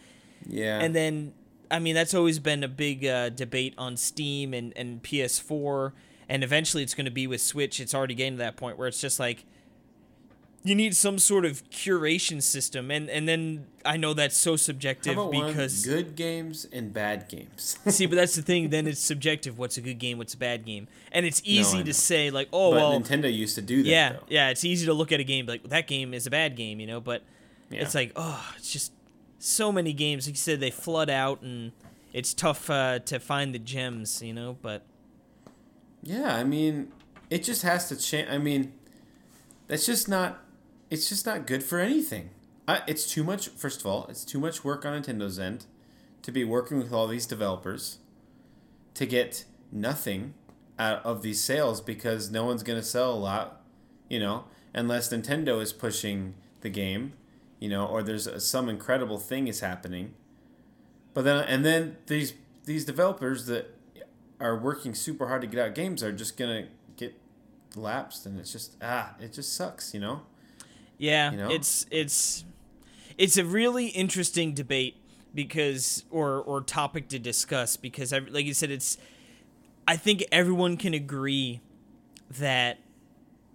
yeah. and then I mean that's always been a big uh, debate on Steam and, and PS4 and eventually it's going to be with Switch it's already getting to that point where it's just like you need some sort of curation system and and then I know that's so subjective because one good games and bad games? see but that's the thing then it's subjective what's a good game what's a bad game and it's easy I to say like oh but well Nintendo used to do that. yeah though. yeah it's easy to look at a game like that game is a bad game you know but Yeah. it's like oh it's just so many games like you said they flood out and it's tough uh, to find the gems you know but Yeah, I mean, it just has to change. I mean, that's just not. It's just not good for anything. It's too much. First of all, it's too much work on Nintendo's end to be working with all these developers to get nothing out of these sales because no one's going to sell a lot, you know, unless Nintendo is pushing the game, you know, or there's a, some incredible thing is happening. But then and then these these developers that are working super hard to get out games are just gonna get lapsed, and it's just ah, it just sucks, you know. Yeah You know? it's it's it's a really interesting debate because or or topic to discuss because I, like you said it's I think everyone can agree that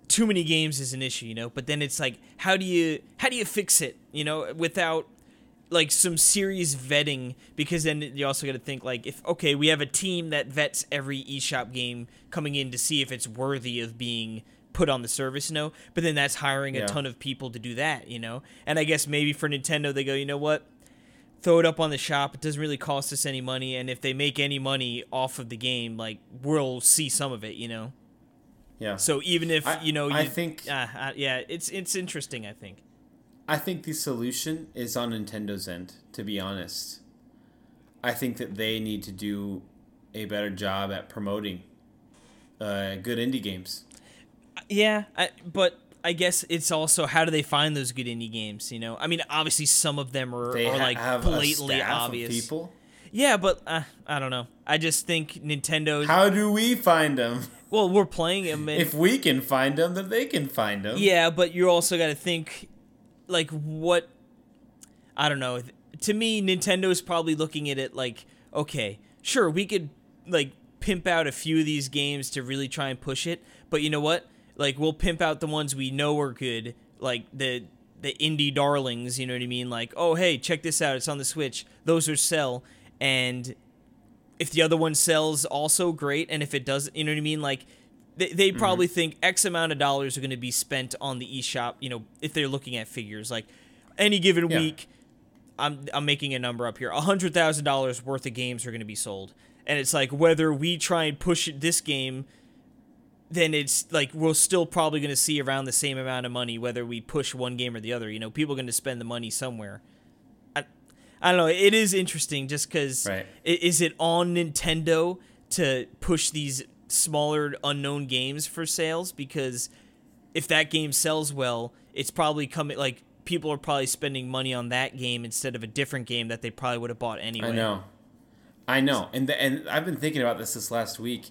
too many games is an issue, you know. But then it's like, how do you how do you fix it, you know, without like some serious vetting? Because then you also got to think like, if okay, we have a team that vets every eShop game coming in to see if it's worthy of being put on the service, you know. But then that's hiring a Yeah. ton of people to do that, you know. And I guess maybe for Nintendo, they go, you know what? Throw it up on the shop. It doesn't really cost us any money, and if they make any money off of the game, like we'll see some of it, you know. Yeah. So even if I- you know, you, I think- uh, uh, yeah, it's it's interesting. I think. I think the solution is on Nintendo's end, to be honest. I think that they need to do a better job at promoting uh, good indie games. Yeah, I, but I guess it's also how do they find those good indie games? You know, I mean, obviously some of them are, are like have blatantly a staff obvious. of people. Yeah, but uh, I don't know. I just think Nintendo. How do we find them? well, we're playing them, and If we can find them, then they can find them. Yeah, but you also got to think, like, what? I don't know. To me, Nintendo is probably looking at it like, okay, sure, we could like pimp out a few of these games to really try and push it, but you know what? Like we'll pimp out the ones we know are good, like the the indie darlings. You know what I mean? Like, oh hey, check this out. It's on the Switch. Those are sell, and if the other one sells, also great. And if it doesn't, you know what I mean? Like they, they mm-hmm. probably think X amount of dollars are going to be spent on the eShop, you know, if they're looking at figures. Like any given Yeah. week, I'm, I'm making a number up here. $100,000 worth of games are going to be sold. And it's like whether we try and push this game, then it's like we're still probably going to see around the same amount of money whether we push one game or the other. You know, people are going to spend the money somewhere. I, I don't know. It is interesting just because Right. is it on Nintendo to push these smaller unknown games for sales? Because if that game sells well, it's probably coming like people are probably spending money on that game instead of a different game that they probably would have bought anyway. I know, I know, and the, and I've been thinking about this this last week,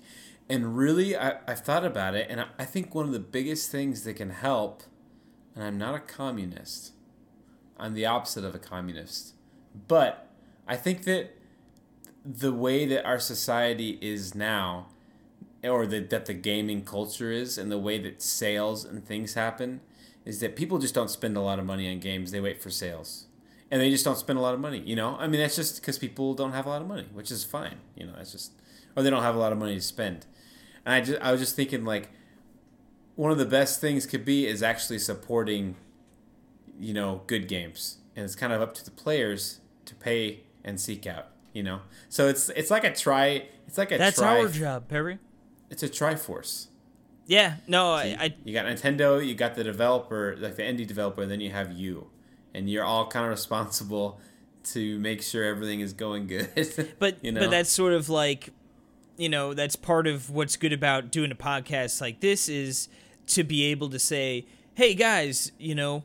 and really, I, I've thought about it, and I, I think one of the biggest things that can help, and I'm not a communist, I'm the opposite of a communist, but I think that the way that our society is now, or the, that the gaming culture is, and the way that sales and things happen, is that people just don't spend a lot of money on games. They wait for sales, and they just don't spend a lot of money. You know, I mean, that's just because people don't have a lot of money, which is fine. You know, that's just, or they don't have a lot of money to spend. And I just, I was just thinking like, one of the best things could be is actually supporting, you know, good games, and it's kind of up to the players to pay and seek out. You know, so it's it's like a try. It's like a That's tri- our job, Perry. It's a triforce. Yeah, no, I, I You got Nintendo, you got the developer, like the indie developer, and then you have you, and you're all kind of responsible to make sure everything is going good. but you know, but that's sort of like you know that's part of what's good about doing a podcast like this is to be able to say hey guys you know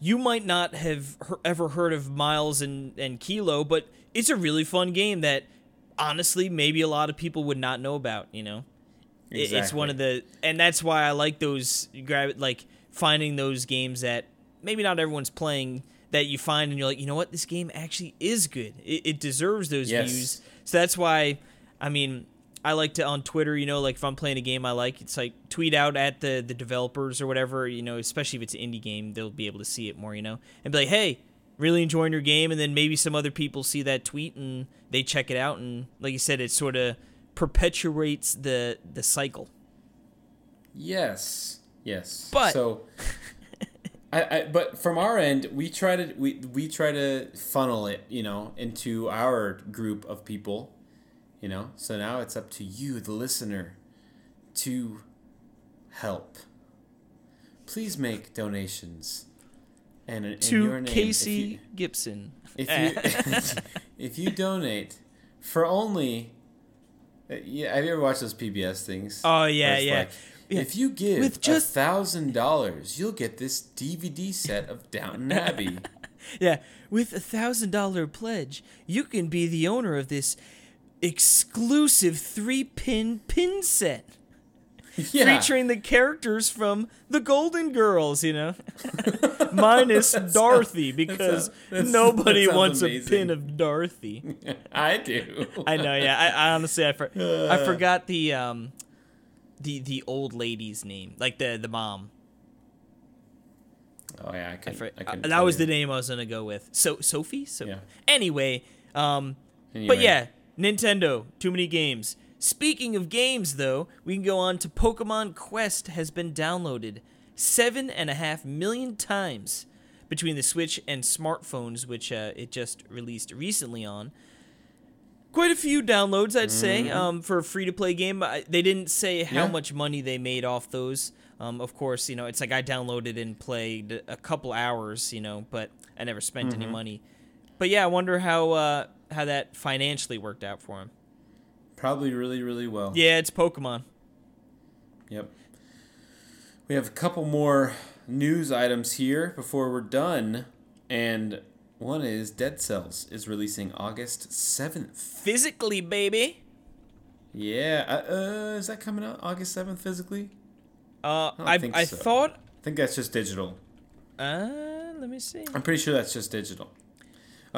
you might not have ever heard of miles and and kilo but it's a really fun game that honestly maybe a lot of people would not know about you know? It- it's one of the and that's why i like those grab like finding those games that maybe not everyone's playing that you find and you're like you know what? This game actually is good. It, it deserves those Yes. views. So that's why i mean i like to on twitter you know like if i'm playing a game i like it's like tweet out at the the developers or whatever you know especially if it's an indie game they'll be able to see it more you know and be like hey really enjoying your game and then maybe some other people see that tweet and they check it out and like you said it sort of perpetuates the the cycle yes, yes. But- so, I, I but from our end, we try to we we try to funnel it, you know, into our group of people, you know. So now it's up to you, the listener, to help. Please make donations. And in, in to your name, if casey you- gibson if you if you donate for only uh, yeah have you ever watched those pbs things Oh, yeah, yeah. like, Yeah. if you give With just- a thousand dollars you'll get this dvd set of downton abbey Yeah, with a thousand dollar pledge, you can be the owner of this exclusive three pin pin set yeah featuring the characters from the Golden Girls. You know, minus Dorothy because that's- nobody that wants a pin of Dorothy. i do I know. Yeah, I, I honestly I, for, I forgot the um the the old lady's name, like the the mom. oh yeah i couldn't, for- I that was you. the name I was gonna go with. So Sophie. So Yeah. anyway, um, but yeah, Nintendo. Too many games. Speaking of games, though, we can go on to Pokemon Quest has been downloaded seven and a half million times between the Switch and smartphones, which uh, it just released recently on. Quite a few downloads, I'd say, um, for a free to play game. I- They didn't say how Yeah. much money they made off those. Um, of course, you know, it's like I downloaded and played a couple hours, you know, but I never spent any money. But yeah, I wonder how uh, how that financially worked out for him. probably really really well Yeah, it's Pokemon. Yep. We have a couple more news items here before we're done. And one is Dead Cells is releasing August 7th. Physically, baby. Yeah. Uh, uh, is that coming out August 7th physically? Uh, I I, think so. thought. I think that's just digital. Uh, let me see. I'm pretty sure that's just digital.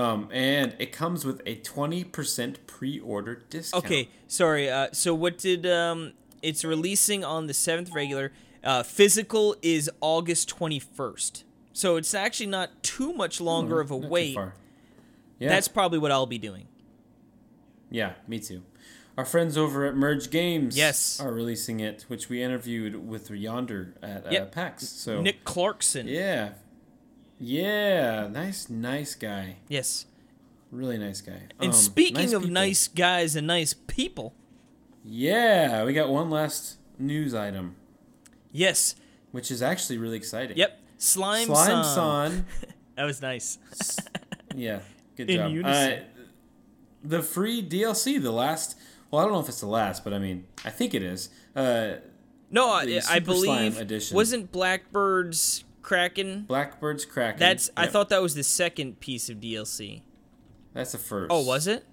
Um, and it comes with a 20% pre order discount. Okay, sorry. Uh, so what did um? It's releasing on the seventh regular. Uh, physical is August 21st. So it's actually not too much longer of a wait. Yeah. That's probably what I'll be doing. Yeah, me too. Our friends over at Merge Games Yes. are releasing it, which we interviewed with Yonder at uh, PAX. So Nick Clarkson. yeah, yeah, nice, nice guy, Yes. really nice guy. And Um, speaking of people. nice guys and nice people, yeah, we got one last news item, yes. which is actually really exciting. Yep. Slime, Slime-san. Son. That was nice. Yeah, good In job. unison. Uh, the free DLC, the last. Well, I don't know if it's the last, but I mean, I think it is. Uh, No, I, I believe edition. wasn't Blackbird's Kraken. Blackbird's Kraken. That's I thought that was the second piece of DLC. that's the first. Oh, was it?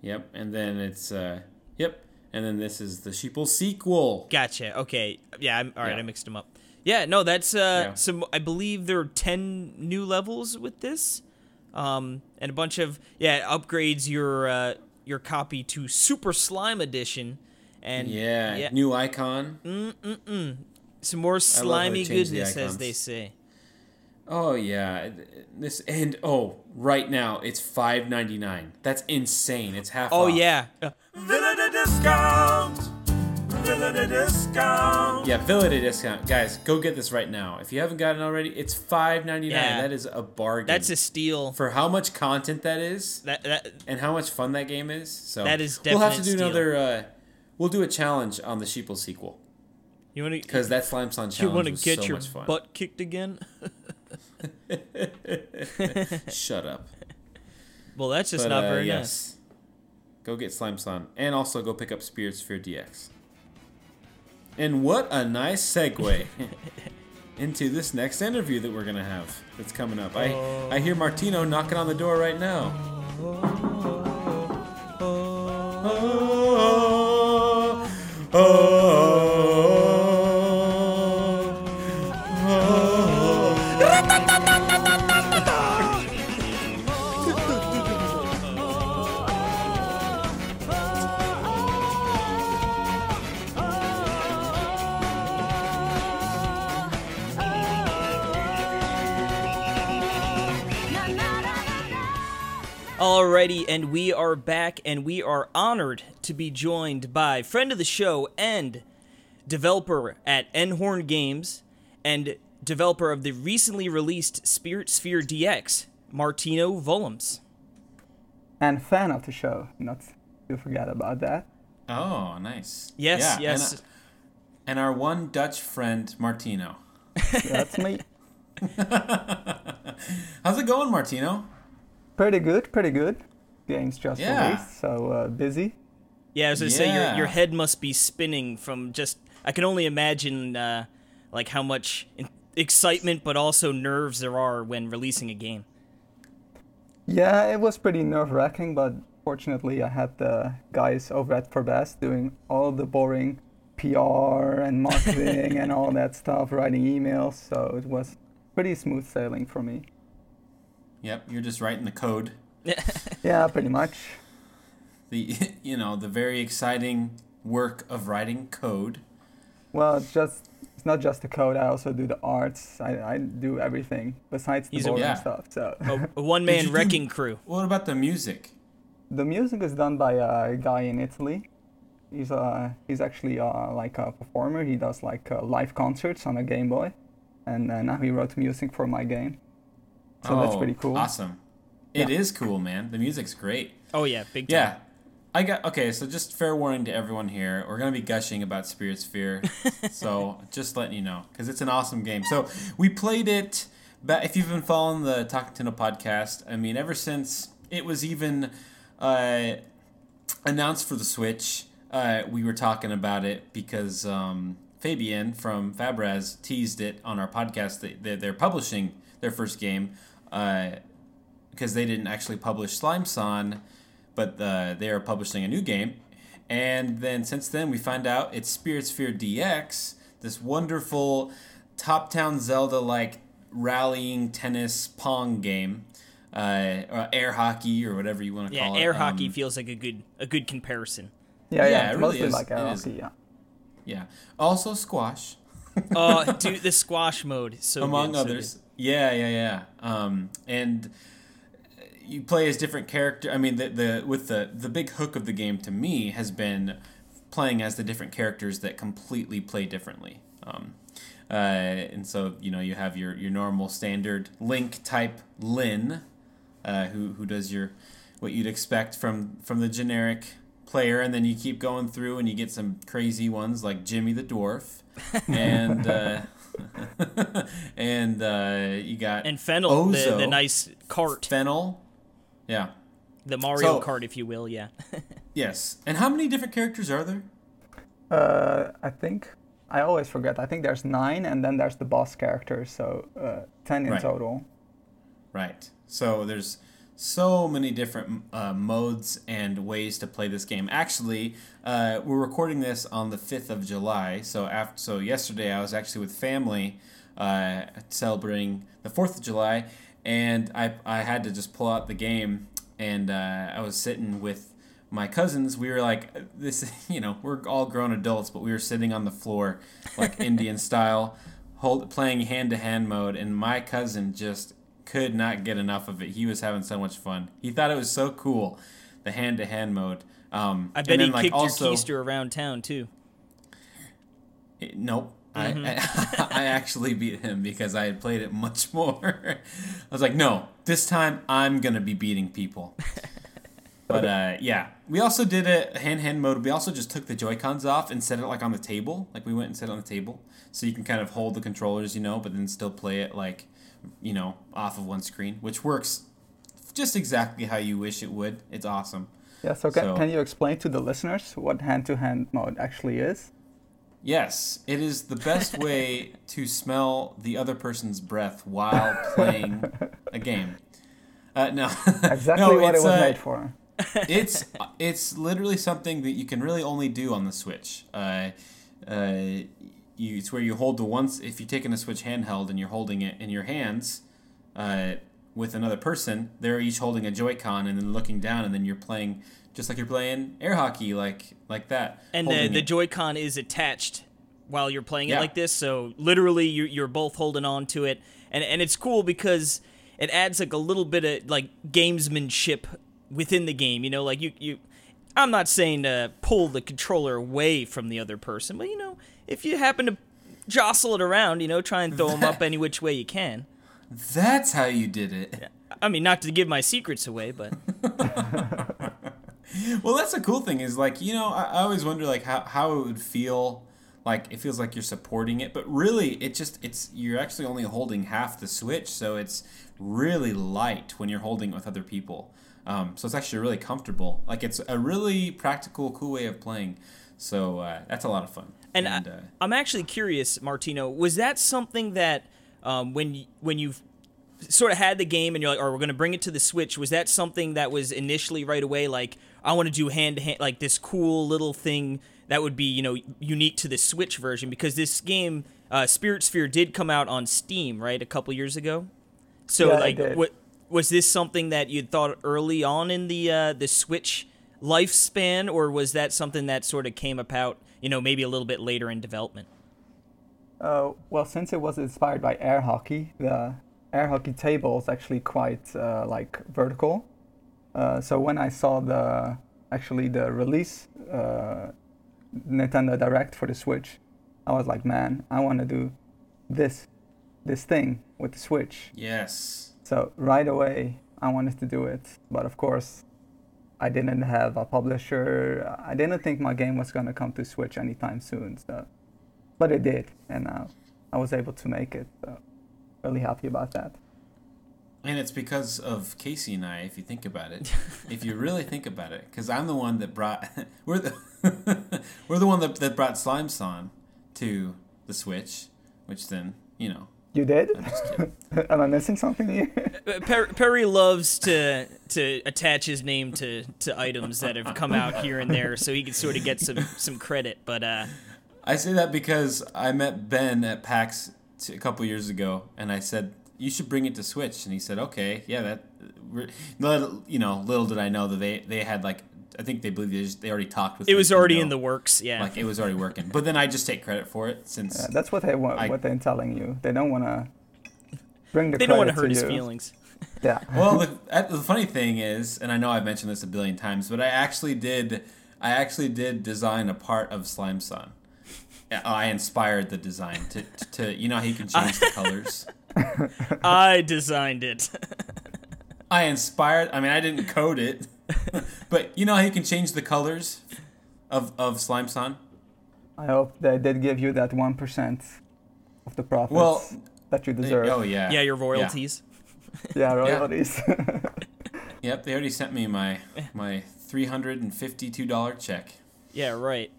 Yep, and then it's uh, yep, and then this is the Sheeple sequel. Gotcha. Okay. Yeah. I'm, all right. Yeah. I mixed them up. Yeah. No, that's uh. Yeah. Some. I believe there are ten new levels with this, um, and a bunch of yeah upgrades your uh your copy to Super Slime Edition, and Yeah, yeah new icon. Some more slimy change the goodness, as they say. Oh yeah, this and oh, right now it's five ninety nine. That's insane. It's half. Oh off. yeah. Villa Villainy discount. Villainy discount. Yeah, Villainy discount, guys. Go get this right now. If you haven't gotten it already, it's five ninety nine. Yeah. That is a bargain. That's a steal. for how much content that is That that and how much fun that game is. So That is We'll have to do steal. another. Uh, we'll do a challenge on the Sheeple sequel you want to because that Slime you challenge want to get so your butt kicked again? Shut up. well, that's just But, not uh, very nice. yes. Go get Slime-san. And also go pick up Spirit Sphere DX. And what a nice segue into this next interview that we're going to have that's coming up. I, I hear Martino knocking on the door right now. Alrighty, and we are back, and we are honored to be joined by friend of the show and developer at Eendhoorn Games and developer of the recently released Spirit Sphere DX, Martino Wullems. and fan of the show. Not to forget about that. Oh, nice. Yes, Yeah, yes. And, uh, and our one Dutch friend, Martino. That's me. How's it going, Martino? Pretty good, pretty good. Game's just Yeah. released, so uh, busy. Yeah, as I was gonna say your your head must be spinning from just. I can only imagine uh, like how much in- excitement, but also nerves there are when releasing a game. Yeah, it was pretty nerve-wracking, but fortunately I had the guys over at Fabraz doing all the boring PR and marketing and all that stuff, writing emails, so it was pretty smooth sailing for me. Yep, you're just writing the code. Yeah, pretty much. The you know the very exciting work of writing code. Well, it's just it's not just the code. I also do the arts. I, I do everything besides the He's a- boring Yeah. stuff. So A, a one Did you man do- wrecking crew. What about the music? the music is done by a guy in Italy. He's uh he's actually uh, like a performer. He does like uh, live concerts on a Game Boy, and uh, now he wrote music for my game. So that's Oh, pretty cool. Awesome. It Yeah. is cool, man. The music's great. Oh yeah, big time. Yeah. I got okay, so just fair warning to everyone here. We're gonna be gushing about Spirit Sphere, so just letting you know because it's an awesome game. So we played it. But if you've been following the Talking podcast, I mean, ever since it was even uh, announced for the Switch, uh, we were talking about it because um, Fabian from Fabraz teased it on our podcast. That they, they're publishing their first game because they didn't actually publish Slime-san but uh, they are publishing a new game. And then since then, we find out it's Spirit Sphere DX, this wonderful top-down Zelda-like rallying tennis pong game, uh, or air hockey or whatever you want to Yeah, call it. Yeah, air hockey Um, feels like a good a good comparison. Yeah, yeah, yeah, it really mostly is. like It a is. hockey, yeah. yeah. Also squash. Oh, dude, the squash mode so among good, so others. Yeah, yeah, yeah. Um, and you play as different character. I mean, the the with the the big hook of the game to me has been playing as the different characters that completely play differently. Um, uh, and so you know you have your your normal standard Link type Lyn, uh, who who does your what you'd expect from from the generic player, and then you keep going through and you get some crazy ones like Jimmy the dwarf, and uh, and uh, you got And Fennel, the, the nice cart, Fennel. Yeah. the Mario So- cart, if you will. Yeah. Yes. And how many different characters are there? Uh, I think I always forget. I think there's nine, and then there's the boss character, so uh, ten in Right. total. Right. So there's so many different uh, modes and ways to play this game. Actually, uh, we're recording this on the 5th of July. So after, so yesterday I was actually with family uh, celebrating the 4th of July, and I, I had to just pull out the game, and uh, I was sitting with my cousins. We were like, this, you know, we're all grown adults, but we were sitting on the floor, like Indian style, hold playing hand to hand mode, and my cousin just could not get enough of it. He was having so much fun. He thought it was so cool, the hand to hand mode. Um, I and bet he like, kicked also, your keister around town too. it- Nope. Mm-hmm. I, I I actually beat him because I had played it much more. I was like, no, this time I'm gonna be beating people. But uh, yeah, we also did a hand hand mode. We also just took the Joy Cons off and set it like on the table. Like we went and set it on the table, so you can kind of hold the controllers, you know, but then still play it like, you know, off of one screen, which works just exactly how you wish it would. It's awesome. Yeah. So can, So- can you explain to the listeners what hand-to-hand mode actually is? Yes, it is the best way to smell the other person's breath while playing a game. Uh, no, Exactly no, what it was uh, made for. it's it's literally something that you can really only do on the Switch. Uh, uh, you, it's where you hold the once if you're taking a Switch handheld and you're holding it in your hands uh, with another person. They're each holding a Joy-Con and then looking down, and then you're playing just like you're playing air hockey, like like that. And the, the. Joy-Con is attached while you're playing it Yeah. like this, so literally you, you're both holding on to it, and and it's cool because it adds like a little bit of like gamesmanship within the game. You know, like you you. I'm not saying to pull the controller away from the other person, but you know, if you happen to jostle it around, you know, try and throw them up any which way you can. That's how you did it. I mean, not to give my secrets away, but Well, that's the cool thing is like you know I, I always wonder like how, how it would feel like it feels like you're supporting it, but really it just it's you're actually only holding half the switch, so it's really light when you're holding it with other people. Um, so it's actually really comfortable. Like it's a really practical, cool way of playing. So uh, that's a lot of fun. And, I, uh, I'm actually curious, Martino. Was that something that um, when when you've sort of had the game and you're like, "Or we're going to bring it to the Switch"? Was that something that was initially right away like, "I want to do hand to hand, like this cool little thing that would be you know unique to the Switch version"? Because this game, uh, Spirit Sphere, did come out on Steam right a couple years ago. So Yeah, like, what was this something that you thought early on in the uh, the Switch lifespan, or was that something that sort of came about, you know, maybe a little bit later in development? Uh, well, since it was inspired by air hockey, the air hockey table is actually quite uh, like vertical. Uh, so when I saw the actually the release uh, Nintendo Direct for the Switch, I was like, man, I want to do this this thing with the Switch. yes, So right away, I wanted to do it, but of course, I didn't have a publisher. I didn't think my game was gonna come to Switch anytime soon. So, but it did, and uh, I was able to make it. So, really happy about that. And it's because of Casey and I. If you think about it, if you really think about it, because I'm the one that brought we're the we're the one that, that brought Slime-san to the Switch, which then you know You did? I'm just. Am I missing something here? Uh, Perry loves to to attach his name to, to items that have come out here and there, so he can sort of get some some credit. But uh, I say that because I met Ben at PAX a couple years ago, and I said you should bring it to Switch, and he said, "Okay, yeah, that." Little, you know, little did I know that they they had like I think they believe they, just, they already talked with. It was already Nintendo. in the works. Yeah. Like it was already working, but then I just take credit for it since Yeah, that's what they want. I- what they're telling you. They don't want to bring the they don't want to hurt his you. feelings. Yeah. Well, the, uh, the funny thing is, and I know I've mentioned this a billion times, but I actually did, I actually did design a part of Slime-san. I inspired the design to, to you know how you can change the colors. I designed it. I inspired. I mean, I didn't code it, but you know how you can change the colors of of Slime-san. I hope they did give you that one percent of the profits Well, that you They- deserve. oh yeah. yeah, your royalties. yeah, royalties. Yep, they already sent me my my three hundred and fifty two dollar check. Yeah, right.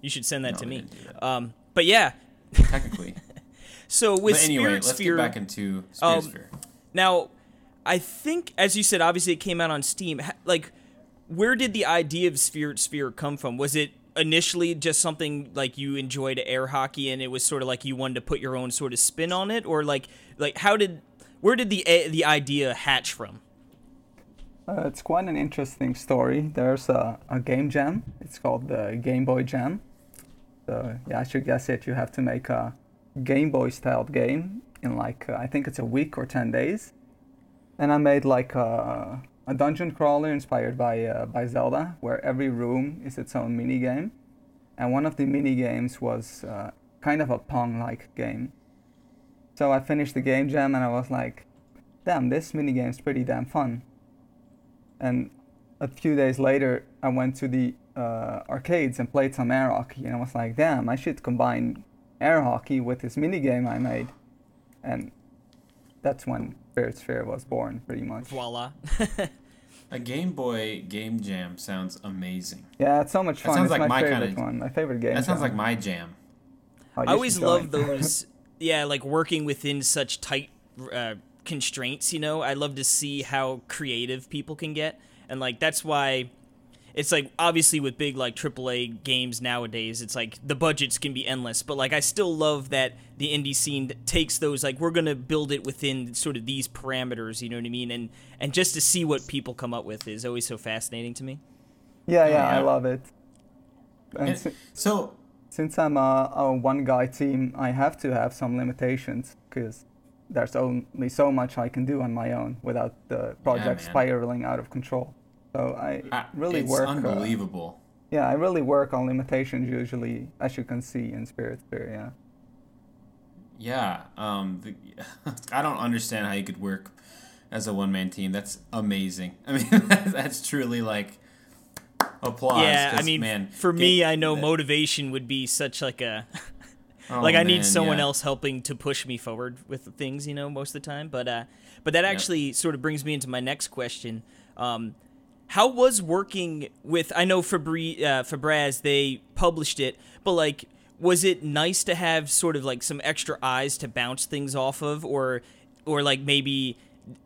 You should send that No, to me. that. Um, but yeah. Technically, So with but anyway, Spirit let's Sphere, get back into Spirit Um, Sphere. Now, I think, as you said, obviously it came out on Steam. Like, where did the idea of Spirit Sphere come from? Was it initially just something like you enjoyed air hockey, and it was sort of like you wanted to put your own sort of spin on it, or like, like how did, where did the the idea hatch from? Uh, it's quite an interesting story. There's a, a game jam. It's called the Game Boy Jam. So yeah, I should guess it. You have to make a Game Boy styled game in like uh, I think it's a week or ten days. And I made like a, a dungeon crawler inspired by uh, by Zelda, where every room is its own mini game. And one of the mini games was uh, kind of a Pong-like game. So I finished the game jam and I was like, "Damn, this mini game's pretty damn fun." and a few days later i went to the uh, arcades and played some hockey and i was like damn i should combine air hockey with this mini game i made and that's when spirit sphere was born pretty much Voila. A Game Boy game jam sounds amazing. yeah it's so much fun. That fun sounds it's like my, my favorite kinda- one my favorite game That sounds jam. like my jam. Oh, I always love those. Yeah, like working within such tight uh, constraints. You know, I love to see how creative people can get, and like that's why it's like obviously with big like AAA games nowadays, it's like the budgets can be endless. But like I still love that the indie scene takes those like we're gonna build it within sort of these parameters. You know what I mean? And and just to see what people come up with is always so fascinating to me. yeah yeah oh, i love it and And- so since i'm a, a one guy team i have to have some limitations because there's only so much i can do on my own without the project man. spiraling out of control so i I- really it's work uh, unbelievable. yeah i really work on limitations usually as you can see in spirit sphere yeah Yeah. Um. The, I don't understand how you could work as a one man team. That's amazing. I mean, that's truly like applause. yeah, I 'cause, mean, man, for me, I know that- motivation would be such like a oh, like I need someone yeah. else helping to push me forward with things, you know, most of the time. But uh, but that actually sort of brings me into my next question. Um, how was working with? I know Fabri uh, Fabraz they published it, but like, was it nice to have sort of like some extra eyes to bounce things off of, or or like maybe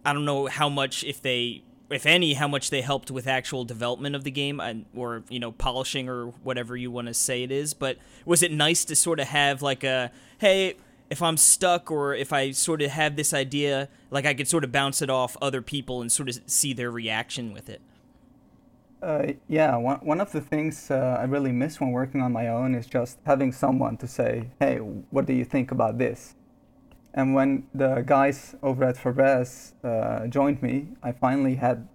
I don't know how much if they if any how much they helped with actual development of the game and or you know polishing or whatever you want to say it is but was it nice to sort of have like a hey if i'm stuck or if i sort of have this idea like i could sort of bounce it off other people and sort of see their reaction with it Uh, yeah, one, one of the things uh, I really miss when working on my own is just having someone to say, hey, what do you think about this? And when the guys over at Fabraz uh, joined me, I finally had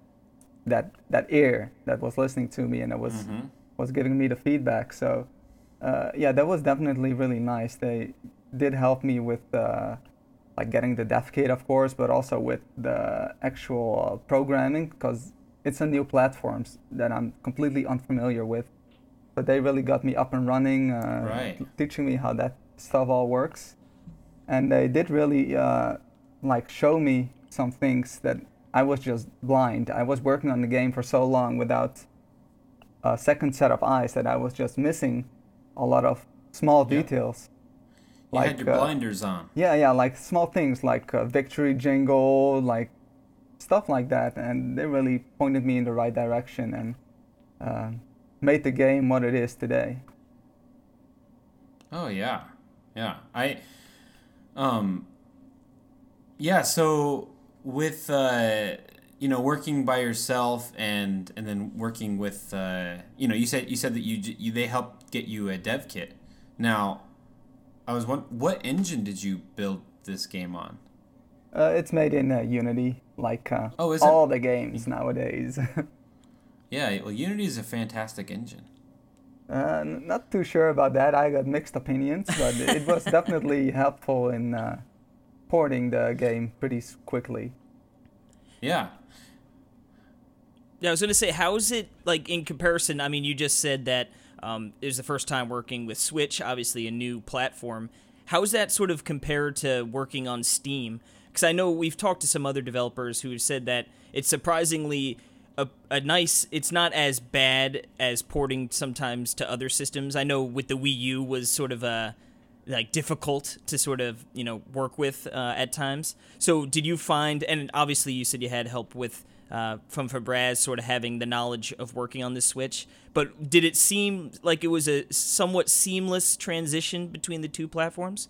that that ear that was listening to me and that was Mhm. was giving me the feedback. So uh, yeah, that was definitely really nice. They did help me with uh, like getting the dev kit, of course, but also with the actual programming because it's a new platform that I'm completely unfamiliar with. But they really got me up and running, uh, Right. teaching me how that stuff all works. And they did really uh, like show me some things that I was just blind. I was working on the game for so long without a second set of eyes that I was just missing a lot of small Yeah. details. You had your uh, blinders on. yeah, yeah, like small things like uh, victory jingle, like stuff like that, and they really pointed me in the right direction and uh, made the game what it is today. Oh yeah, yeah. I, um, yeah. So with uh, you know, working by yourself and and then working with, uh, you know, you said you said that you, you they helped get you a dev kit. Now, I was one. What engine did you build this game on? Uh, it's made in uh, Unity, like uh, Oh, is it? all the games nowadays. Yeah, well, Unity is a fantastic engine. Uh, not too sure about that. I got mixed opinions, but it was definitely helpful in uh, porting the game pretty quickly. Yeah. Yeah, I was gonna say, how is it like in comparison? I mean, you just said that um, it was the first time working with Switch, obviously a new platform. How is that sort of compared to working on Steam? Because I know we've talked to some other developers who have said that it's surprisingly a, a nice. It's not as bad as porting sometimes to other systems. I know with the Wii U was sort of a like difficult to sort of you know work with uh, at times. So did you find? And obviously you said you had help with uh, from Fabraz, sort of having the knowledge of working on the Switch. But did it seem like it was a somewhat seamless transition between the two platforms?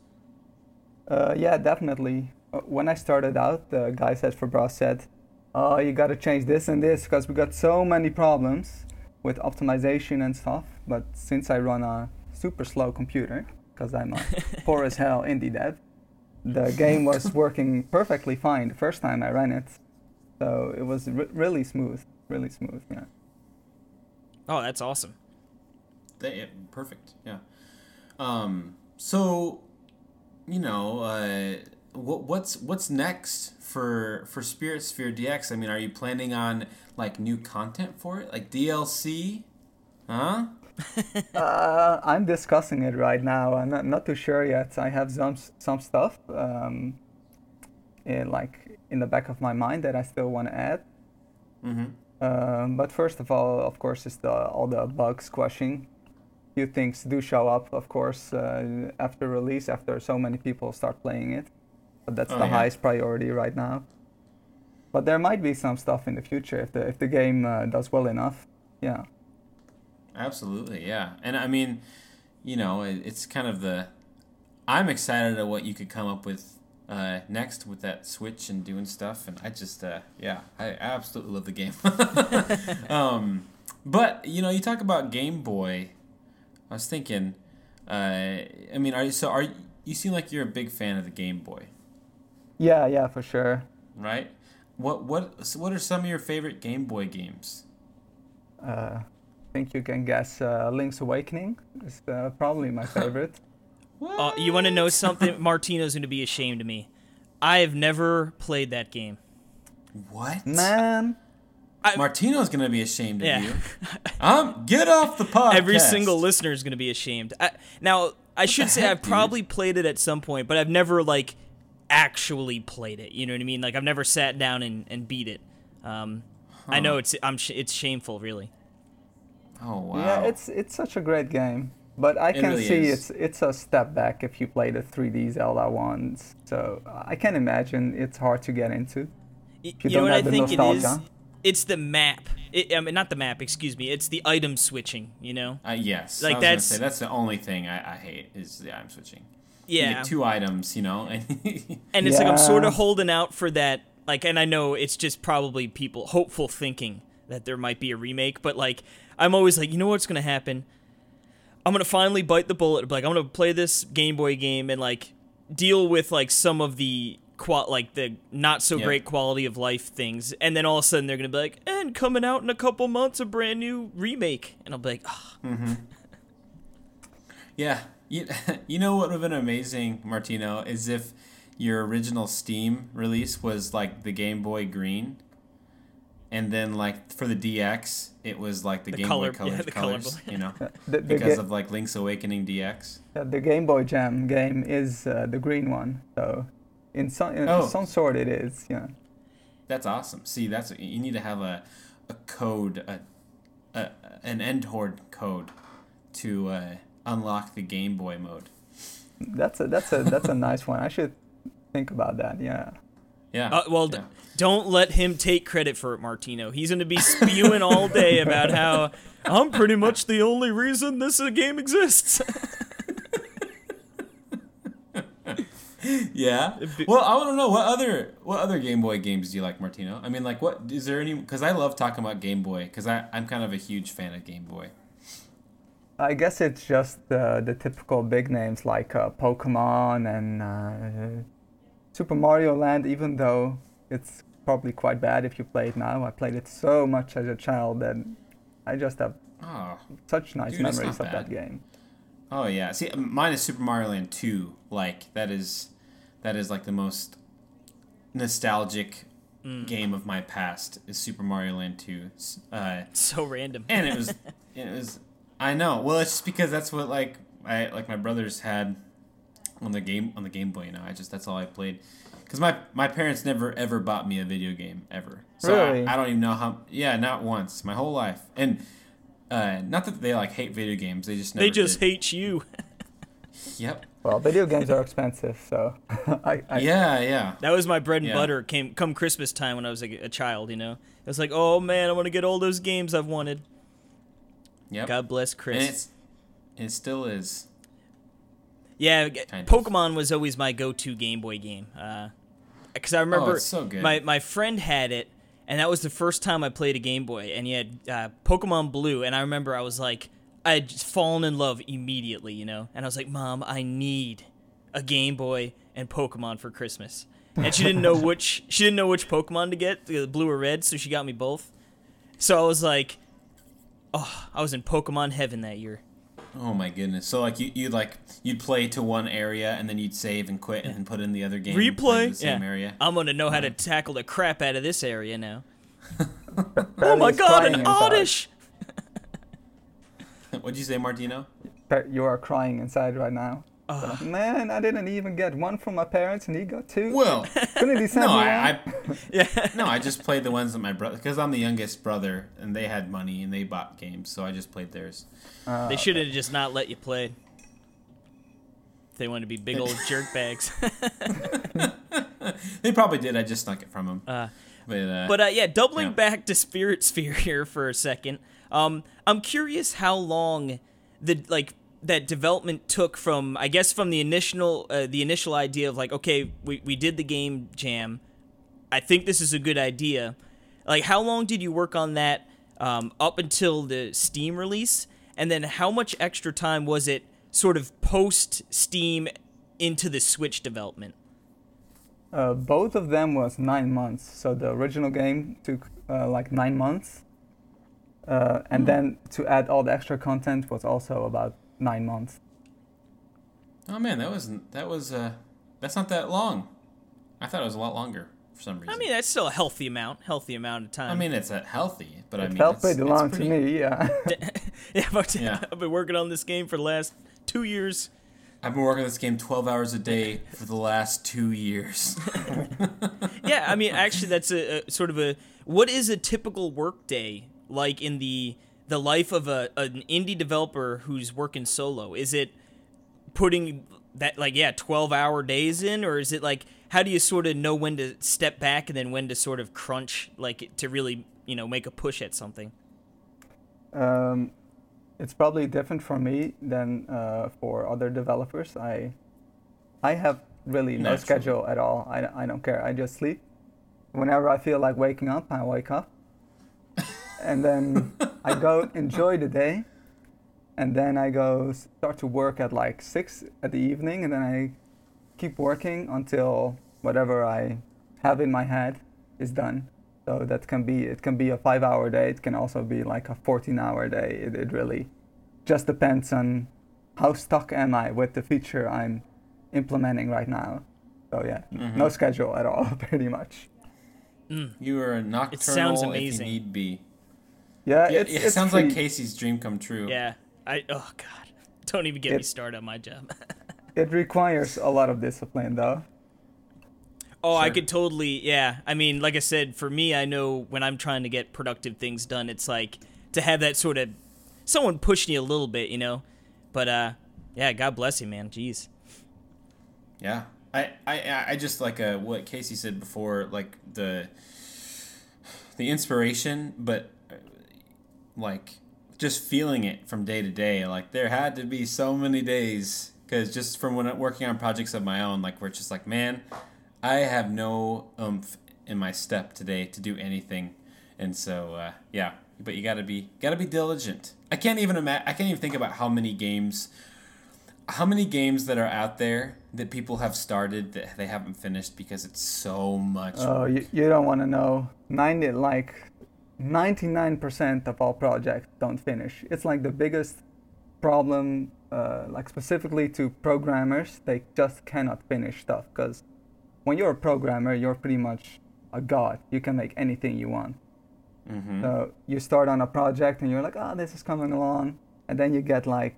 Uh, yeah, definitely. Uh, When I started out, the guys at Fabraz said, "Oh, you got to change this and this because we got so many problems with optimization and stuff." But since I run a super slow computer, because I'm a poor as hell indie dev, the game was working perfectly fine the first time I ran it. So it was re- really smooth, really smooth. Yeah. Oh, that's awesome. They, yeah, perfect. Yeah. Um. So, you know, uh, what what's what's next for for Spirit Sphere DX? I mean, are you planning on like new content for it, like DLC? Huh? Uh, I'm discussing it right now. I'm not, not too sure yet. I have some some stuff um, in like in the back of my mind that I still want to add. Mm-hmm. Um, but first of all, of course, is the all the bug squashing. Few things do show up, of course, uh, after release, after so many people start playing it. That's Oh, the yeah. highest priority right now. But there might be some stuff in the future if the if the game uh, does well enough. Yeah. Absolutely, yeah. And I mean, you know, it, it's kind of the. I'm excited at what you could come up with uh, next with that Switch and doing stuff, and I just, uh, yeah, I absolutely love the game. um, but you know, you talk about Game Boy. I was thinking, uh, I mean, are you so are you seem like you're a big fan of the Game Boy, Yeah, yeah, for sure. right? What what so what are some of your favorite Game Boy games? Uh, I think you can guess uh, Link's Awakening is uh, probably my favorite. Uh, you want to know something? Martino's going to be ashamed of me. I have never played that game. What? Man, Martino's gonna be ashamed of Yeah. you. Um, get off the podcast. Every single listener is going to be ashamed. I, now, I should say heck, I've dude? probably played it at some point, but I've never like actually played it. You know what I mean? Like I've never sat down and, and beat it. Um, I know it's I'm sh- it's shameful, really. Oh wow. yeah, it's it's such a great game. But I It can really see is. it's it's a step back if you play the 3D Zelda ones. So I can imagine it's hard to get into. Y- you you know don't what I the think it is? nostalgia. It's the map. It, I mean, not the map. Excuse me. It's the item switching. You know? Uh, yes. Like, I was that's- gonna say that's the only thing I, I hate is the item switching. You Yeah. get two items, you know, and and it's like I'm sort of holding out for that. Like, and I know it's just probably people hopeful thinking that there might be a remake, but like I'm always like, you know what's gonna happen? I'm gonna finally bite the bullet. Like I'm gonna play this Game Boy game and like deal with like some of the qual like the not so Yeah. great quality of life things, and then all of a sudden they're gonna be like, and coming out in a couple months, a brand new remake, and I'll be like, "Ah, yeah, you, you know what would have been amazing, Martino, is if your original Steam release was like the Game Boy Green, and then like for the DX it was like the, The Game color- Boy Color yeah, the color colors, you know, The, the, because ga- of like Link's Awakening DX. the Game Boy Jam game is uh, the green one. So in some in Oh. some sort it is. Yeah. That's awesome. See, that's you need to have a, a code, a, a an Eendhoorn code, to uh, unlock the Game Boy mode. That's a that's a that's a nice one. I should think about that. Yeah. Yeah. Uh, well, d- don't let him take credit for it, Martino. He's going to be spewing all day about how I'm pretty much the only reason this uh, game exists. yeah. Well, I want to know what other what other Game Boy games do you like, Martino? I mean, like, what is there any? Because I love talking about Game Boy because I I'm kind of a huge fan of Game Boy. I guess it's just uh, the typical big names like uh, Pokemon and uh, Super Mario Land, even though it's probably quite bad if you play it now. I played it so much as a child that I just have Oh, such nice Dude, memories not of that game. oh yeah. See, mine is Super Mario Land Two. Like that is that is like the most nostalgic game of my past is Super Mario Land Two. Uh, So random. and it was it was I know. Well, it's just because that's what like I like my brothers had on the game on the Game Boy. You know, I just that's all I played. Because my my parents never ever bought me a video game ever. So Really? I, I don't even know how. Yeah, not once. My whole life. And uh, not that they like hate video games. They just never. they just did. hate you. Yep. Well, video games are expensive, so I, I Yeah, yeah. That was my bread and Yeah. butter. Came come Christmas time when I was like a child. You know, it was like, oh man, I want to get all those games I've wanted. Yep. God bless and Chris. it's it still is. Yeah, Kind of. Pokemon was always my go-to Game Boy game. Because I remember Oh, so good. my my friend had it, and that was the first time I played a Game Boy, and he had uh, Pokemon Blue, and I remember I was like, I had just fallen in love immediately, you know, and I was like, Mom, I need a Game Boy and Pokemon for Christmas, and she didn't know which she didn't know which Pokemon to get, the blue or red, so she got me both. So I was like, oh, I was in Pokemon heaven that year. Oh my goodness! So like you you like you'd play to one area and then you'd save and quit and then put in the other game. and play Replay. the same yeah. area. I'm gonna know how to tackle the crap out of this area now. oh my god, an. Oddish! What'd you say, Martino? Par- You are crying inside right now. Uh. Man, I didn't even get one from my parents, and he got two. Well, Couldn't he send no, me one? I, I Yeah. no, I just played the ones that my brother because I'm the youngest brother and they had money and they bought games, so I just played theirs. They should have just not let you play. They wanted to be big old jerk bags. They probably did. I just snuck it from them. Uh, but uh, But uh, yeah, doubling Yeah. back to Spirit Sphere here for a second. Um, I'm curious how long the like that development took from I guess from the initial uh, the initial idea of like okay we we did the game jam. I think this is a good idea. Like how long did you work on that um, up until the Steam release, and then how much extra time was it sort of post Steam into the Switch development? Uh, both of them was nine months. So the original game took uh, like nine months, uh, and then to add all the extra content was also about nine months. oh man, that wasn't that was uh that's not that long. I thought it was a lot longer for some reason. I mean that's still a healthy amount, healthy amount of time. I mean it's uh, healthy, but I It mean felt it's, pretty it's long pretty- to me, yeah. Yeah, but Yeah. I've been working on this game for the last two years. I've been working on this game 12 hours a day for the last two years. Yeah, I mean, actually, that's a, a sort of a what is a typical work day like in the the life of a an indie developer who's working solo? Is it putting that like yeah, twelve hour days in, or is it like how do you sort of know when to step back and then when to sort of crunch like to really you know make a push at something? Um, it's probably different for me than uh, for other developers. I I have really no Naturally. schedule at all. I, I don't care. I just sleep. Whenever I feel like waking up, I wake up. and then I go enjoy the day. And then I go start to work at like 6 at the evening. And then I keep working until whatever I have in my head is done. So that can be it can be a five hour day. It can also be like a 14 hour day. It, it really just depends on how stuck am I with the feature I'm implementing right now. So yeah, Mm-hmm. no schedule at all, pretty much. You are a nocturnal sounds if amazing. you need be. Yeah, Yeah, it's, yeah, it it's sounds like. Casey's dream come true. Yeah, I oh god, don't even get me started on my job. It requires a lot of discipline though. Oh, I could totally, yeah. I mean, like I said, for me, I know when I'm trying to get productive things done, it's like to have that sort of someone pushing you a little bit, you know. But uh, yeah, God bless you, man. Jeez. Yeah. I, I, I just like uh, what Casey said before, like the the inspiration, but like just feeling it from day to day. Like there had to be so many days because just from when I'm working on projects of my own, like where it's just like, man, I have no oomph in my step today to do anything, and so uh, yeah. But you gotta be gotta be diligent. I can't even imagine. I can't even think about how many games, how many games that are out there that people have started that they haven't finished because it's so much. Oh, you, you don't want to know. 90 like 99% of all projects don't finish. It's like the biggest problem uh, like specifically to programmers, they just cannot finish stuff because when you're a programmer, you're pretty much a god. You can make anything you want. Mhm. So you start on a project and you're like, oh, this is coming along, and then you get like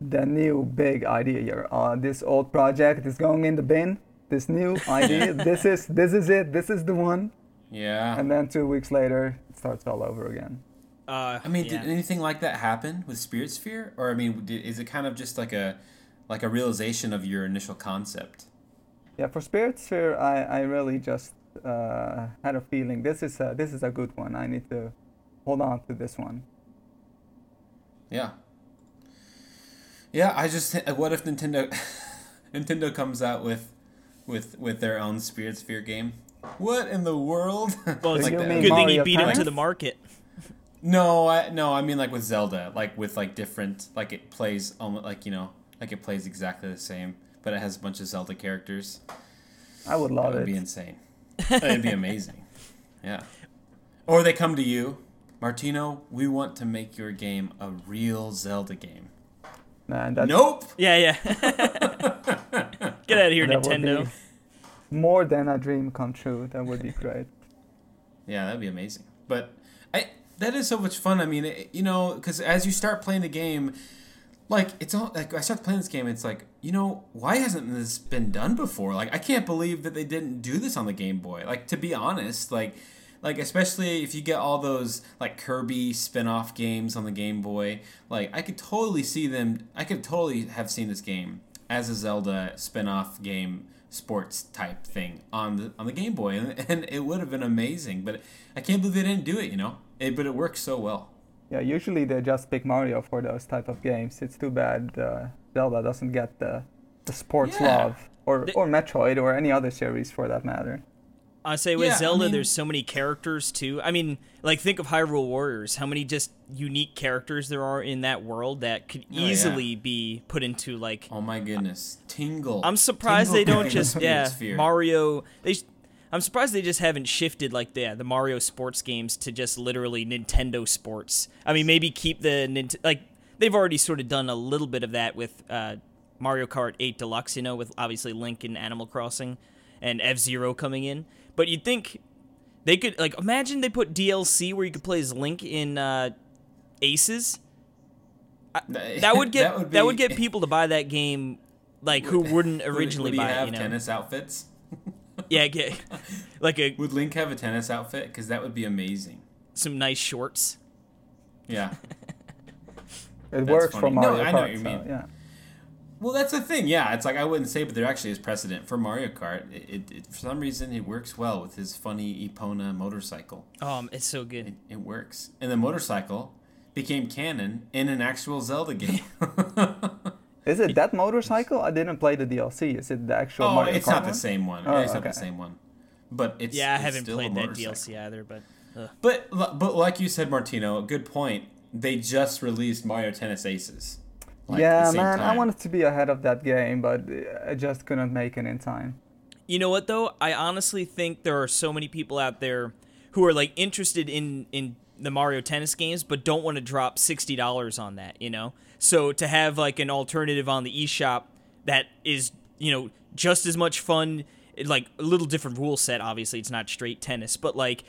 the new big idea. You're, uh, this old project is going in the bin. This new idea, this is this is it. This is the one. yeah. And then two weeks later, starts all over again. Uh, I mean, yeah. did anything like that happen with Spirit Sphere, or I mean, did, is it kind of just like a like a realization of your initial concept? Yeah, for Spirit Sphere, I, I really just uh, had a feeling this is a, this is a good one. I need to hold on to this one. Yeah. Yeah, I just what if Nintendo Nintendo comes out with with with their own Spirit Sphere game? What in the world? well, it's Like a good mean thing Mario you beat him to the market. No, I no, I mean like with Zelda, like with like different, like it plays almost like you know, like it plays exactly the same, but it has a bunch of Zelda characters. I would That love would it. Would be insane. It'd be amazing. Yeah. Or they come to you, Martino. We want to make your game a real Zelda game. Man, that, nope. Yeah, yeah. Get out of here, that Nintendo. More than a dream come true. That would be great. Yeah, that'd be amazing. But I that is so much fun. I mean, it, you know, because as you start playing the game, like it's all like I start playing this game, it's like you know why hasn't this been done before? Like I can't believe that they didn't do this on the Game Boy. Like to be honest, like like especially if you get all those like Kirby spin-off games on the Game Boy, like I could totally see them. I could totally have seen this game as a Zelda spin-off game sports type thing on the on the Game Boy, and, and it would have been amazing. But I can't believe they didn't do it. You know, it, but it works so well. Yeah, usually they just pick Mario for those type of games. It's too bad uh, Zelda doesn't get the the sports Yeah. love, or The- or Metroid, or any other series for that matter. I say with Yeah, I Zelda, mean- there's so many characters too. I mean, like think of Hyrule Warriors. How many just unique characters there are in that world that could Oh, yeah. easily be put into like. Oh my goodness, Tingle! I'm surprised Tingle they don't just yeah. Mario. They. I'm surprised they just haven't shifted like the the Mario sports games to just literally Nintendo sports. I mean, maybe keep the like they've already sort of done a little bit of that with uh, Mario Kart 8 Deluxe. You know, with obviously Link and Animal Crossing and F Zero coming in. But you'd think they could like imagine they put DLC where you could play as Link in uh, Aces. That would get that would, be- get people to buy that game like who wouldn't Would- originally would, he buy have it. You know, tennis outfits? yeah, get like a Would Link have a tennis outfit? Because that would be amazing. some nice shorts. Yeah. It That's works for funny. No, Mario I know what you so, mean. yeah. Well, that's the thing. Yeah, it's like I wouldn't say, but there actually is precedent for Mario Kart. It, it, it for some reason it works well with his funny Epona motorcycle. Um, it's so good. It, it works, and the motorcycle became canon in an actual Zelda game. Is it that motorcycle? I didn't play the DLC. Is it the actual oh, Mario it's Kart not the same one. Oh, it's not the same one, but it's yeah, I it's haven't still played that. DLC either, but uh, But but like you said, Martino, a good point. They just released Mario Tennis Aces. Like, yeah, the same man, I wanted to be ahead of that game, but uh, I just couldn't make it in time. you know what though? I honestly think there are so many people out there who are like interested in in the Mario Tennis games, but don't want to drop sixty dollars on that. You know, so to have like an alternative on the eShop that is you know just as much fun, like a little different rule set. Obviously, it's not straight tennis, but like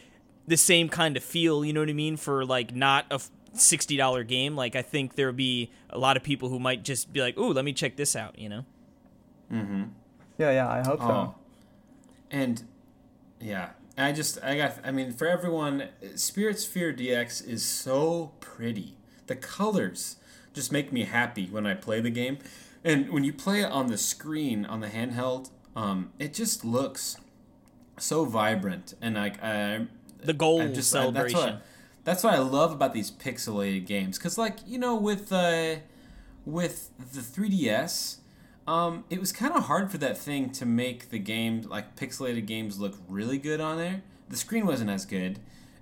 the same kind of feel. You know what I mean? For like not a sixty dollar game, like I think there'll be a lot of people who might just be like, "Ooh, let me check this out." You know? Mhm. Yeah, yeah, I hope so. Oh. And yeah, I just I got I mean for everyone Spirit Sphere DX is so pretty. The colors just make me happy when I play the game. And when you play it on the screen on the handheld, um it just looks so vibrant and like I The gold I just I- that's celebration. what that's what I love about these pixelated games cuz like, you know with uh with the 3DS Um, it was kind of hard for that thing to make the game like pixelated games look really good on there. The screen wasn't as good,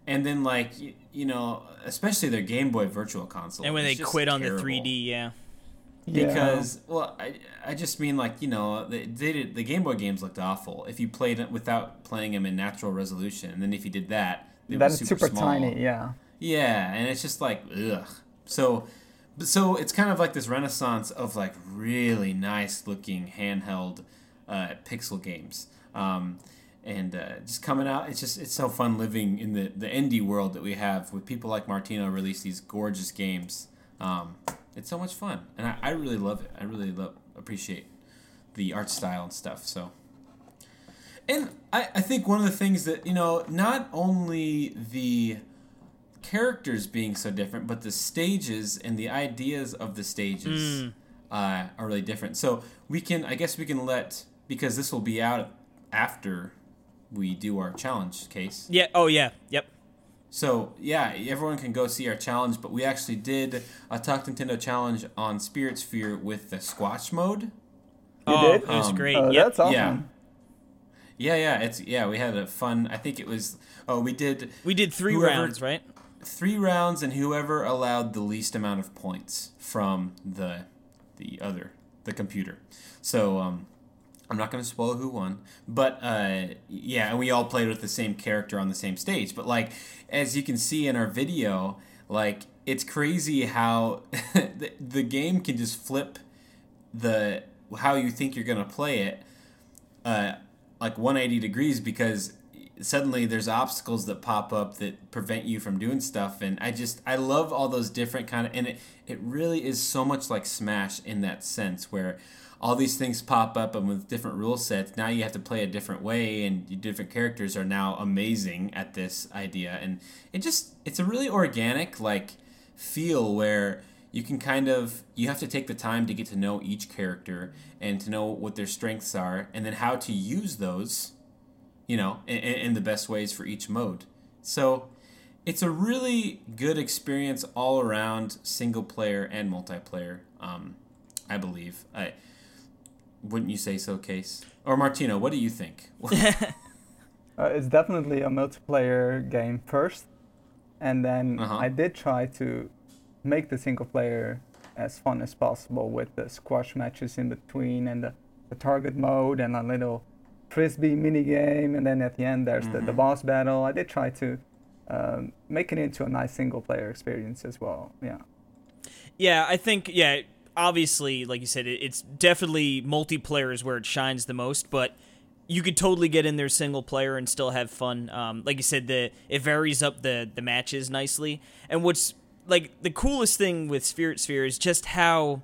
and then like you, you know, especially their Game Boy Virtual Console. And when they just quit on terrible. the 3D, yeah. Yeah. Because well, I, I just mean like you know they, they did the Game Boy games looked awful if you played it without playing them in natural resolution, and then if you did that, they were that is super, super tiny. Yeah. Yeah, and it's just like ugh. So, so it's kind of like this renaissance of like really nice looking handheld uh, pixel games. Um, and uh, just coming out, it's just it's so fun living in the the indie world that we have with people like Martino release these gorgeous games. Um, it's so much fun, and I, I really love it. I really love appreciate the art style and stuff. So. And I, I think one of the things that, you know, not only the characters being so different, but the stages and the ideas of the stages uh, are really different. So we can, I guess we can let, because this will be out after we do our challenge case. Yeah. Oh, yeah. Yep. So yeah, everyone can go see our challenge, but we actually did a Talk Nintendo challenge on Spirit Sphere with the squash mode. oh, did? it was Um, great. Oh, yep. that's awesome. Yeah. Yeah, yeah, it's yeah. We had a fun. I think it was. Oh, we did We did three Whoever- rounds, right? three rounds, and whoever allowed the least amount of points from the the other the computer. So um, I'm not going to spoil who won, but uh, yeah, and we all played with the same character on the same stage. But like as you can see in our video, like it's crazy how the, the game can just flip the how you think you're going to play it uh, like 180 degrees because suddenly there's obstacles that pop up that prevent you from doing stuff. And i just i love all those different kind of and it, it really is so much like smash in that sense where all these things pop up and with different rule sets now you have to play a different way and different characters are now amazing at this idea. And it just it's a really organic like feel where you can kind of you have to take the time to get to know each character and to know what their strengths are and then how to use those you know in, in the best ways for each mode. So it's a really good experience all around single player and multiplayer um, i believe. I wouldn't you say so case? Or martino what do you think? Uh, it's definitely a multiplayer game first, and then Uh-huh. I did try to make the single player as fun as possible with the squash matches in between and the, the target mode and a little frisbee mini game, and then at the end there's the, the boss battle. I did try to um, make it into a nice single player experience as well. Yeah. Yeah, I think yeah. Obviously, like you said, it, it's definitely multiplayer is where it shines the most. But you could totally get in there single player and still have fun. Um, like you said, the it varies up the the matches nicely. And what's like the coolest thing with Spirit Sphere is just how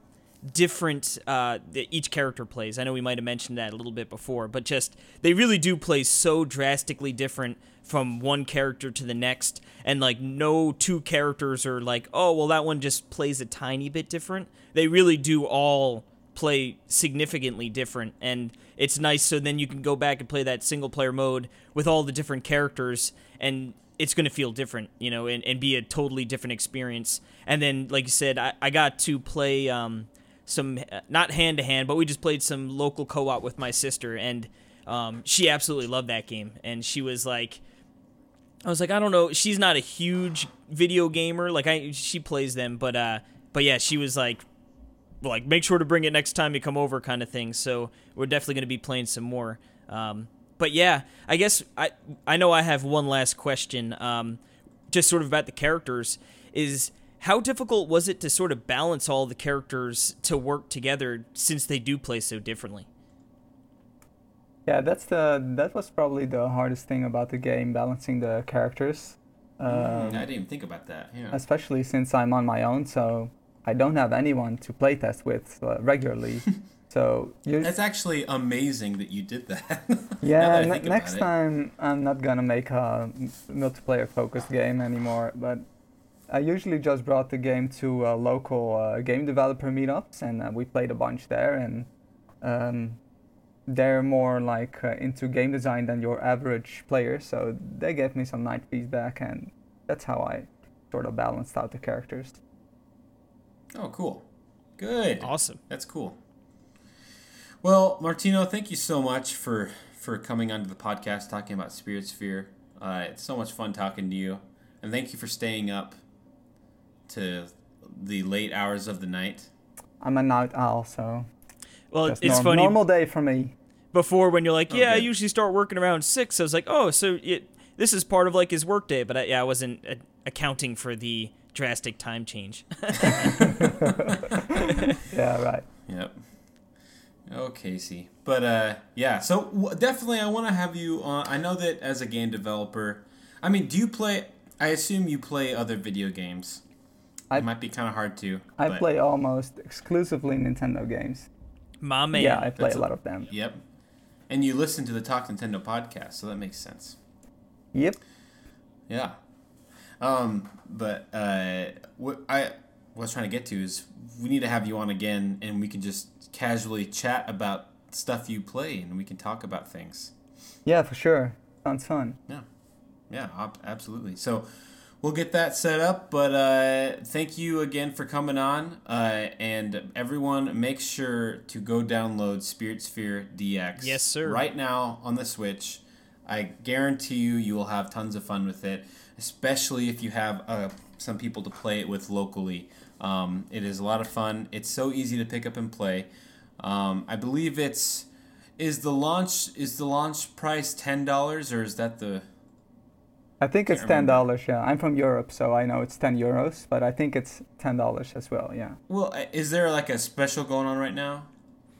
different uh, each character plays. I know we might have mentioned that a little bit before, but just they really do play so drastically different from one character to the next, and like no two characters are like, oh well, that one just plays a tiny bit different. They really do all play significantly different and it's nice so then you can go back and play that single player mode with all the different characters and it's going to feel different you know and, and be a totally different experience and then like you said i, I got to play um, some not hand to hand but we just played some local co-op with my sister and um, she absolutely loved that game and she was like I was like, I don't know. She's not a huge video gamer. Like I, she plays them, but uh, but yeah, she was like, like make sure to bring it next time you come over, kind of thing. So we're definitely going to be playing some more. Um, but yeah, I guess I I know I have one last question. Um, just sort of about the characters is how difficult was it to sort of balance all the characters to work together since they do play so differently? Yeah, that's the that was probably the hardest thing about the game, balancing the characters. Um, I didn't even think about that. Yeah. especially since I'm on my own, so I don't have anyone to playtest with uh, regularly. so you, That's actually amazing that you did that. yeah, that I ne- next it. time I'm not gonna make a multiplayer focused game anymore. But I usually just brought the game to uh, local uh, game developer meetups, and uh, we played a bunch there. And um, they're more like uh, into game design than your average player, so they gave me some nice feedback, and that's how I sort of balanced out the characters. Oh, cool. Good. Awesome. That's cool. Well, Martino, thank you so much for for coming onto the podcast talking about Spirit Sphere. Uh, it's so much fun talking to you, and thank you for staying up to the late hours of the night. I'm a night owl, so Well, just it's norm- funny. normal day for me. before when you're like, yeah, I usually start working around six. I was like, oh, so it, this is part of like his workday, but I, yeah, I wasn't uh, accounting for the drastic time change. Yeah, right. Yep. Oh, Casey. But uh, yeah. So w- definitely, I want to have you on. I know that as a game developer, I mean, do you play? I assume you play other video games. I- it might be kind of hard to. I but- play almost exclusively Nintendo games. My man. yeah, I play that's a a- lot of them. Yep. And you listen to the Talk Nintendo podcast, so that makes sense. Yep. Yeah. Um, but uh, what I was trying to get to is we need to have you on again, and we can just casually chat about stuff you play, and we can talk about things. Yeah, for sure. Sounds fun. Yeah, yeah, ab- absolutely. So we'll get that set up. But uh, thank you again for coming on, uh, and everyone, make sure to go download Spirit Sphere DX. Yes, sir. Right now on the Switch. I guarantee you, you will have tons of fun with it, especially if you have uh, some people to play it with locally. Um, it is a lot of fun. It's so easy to pick up and play. Um, I believe it's is the launch is the launch price ten dollars or is that the I think it's ten dollars. Yeah, I'm from Europe, so I know it's ten euros, but I think it's ten dollars as well. Yeah. well? uh, Is there like a special going on right now?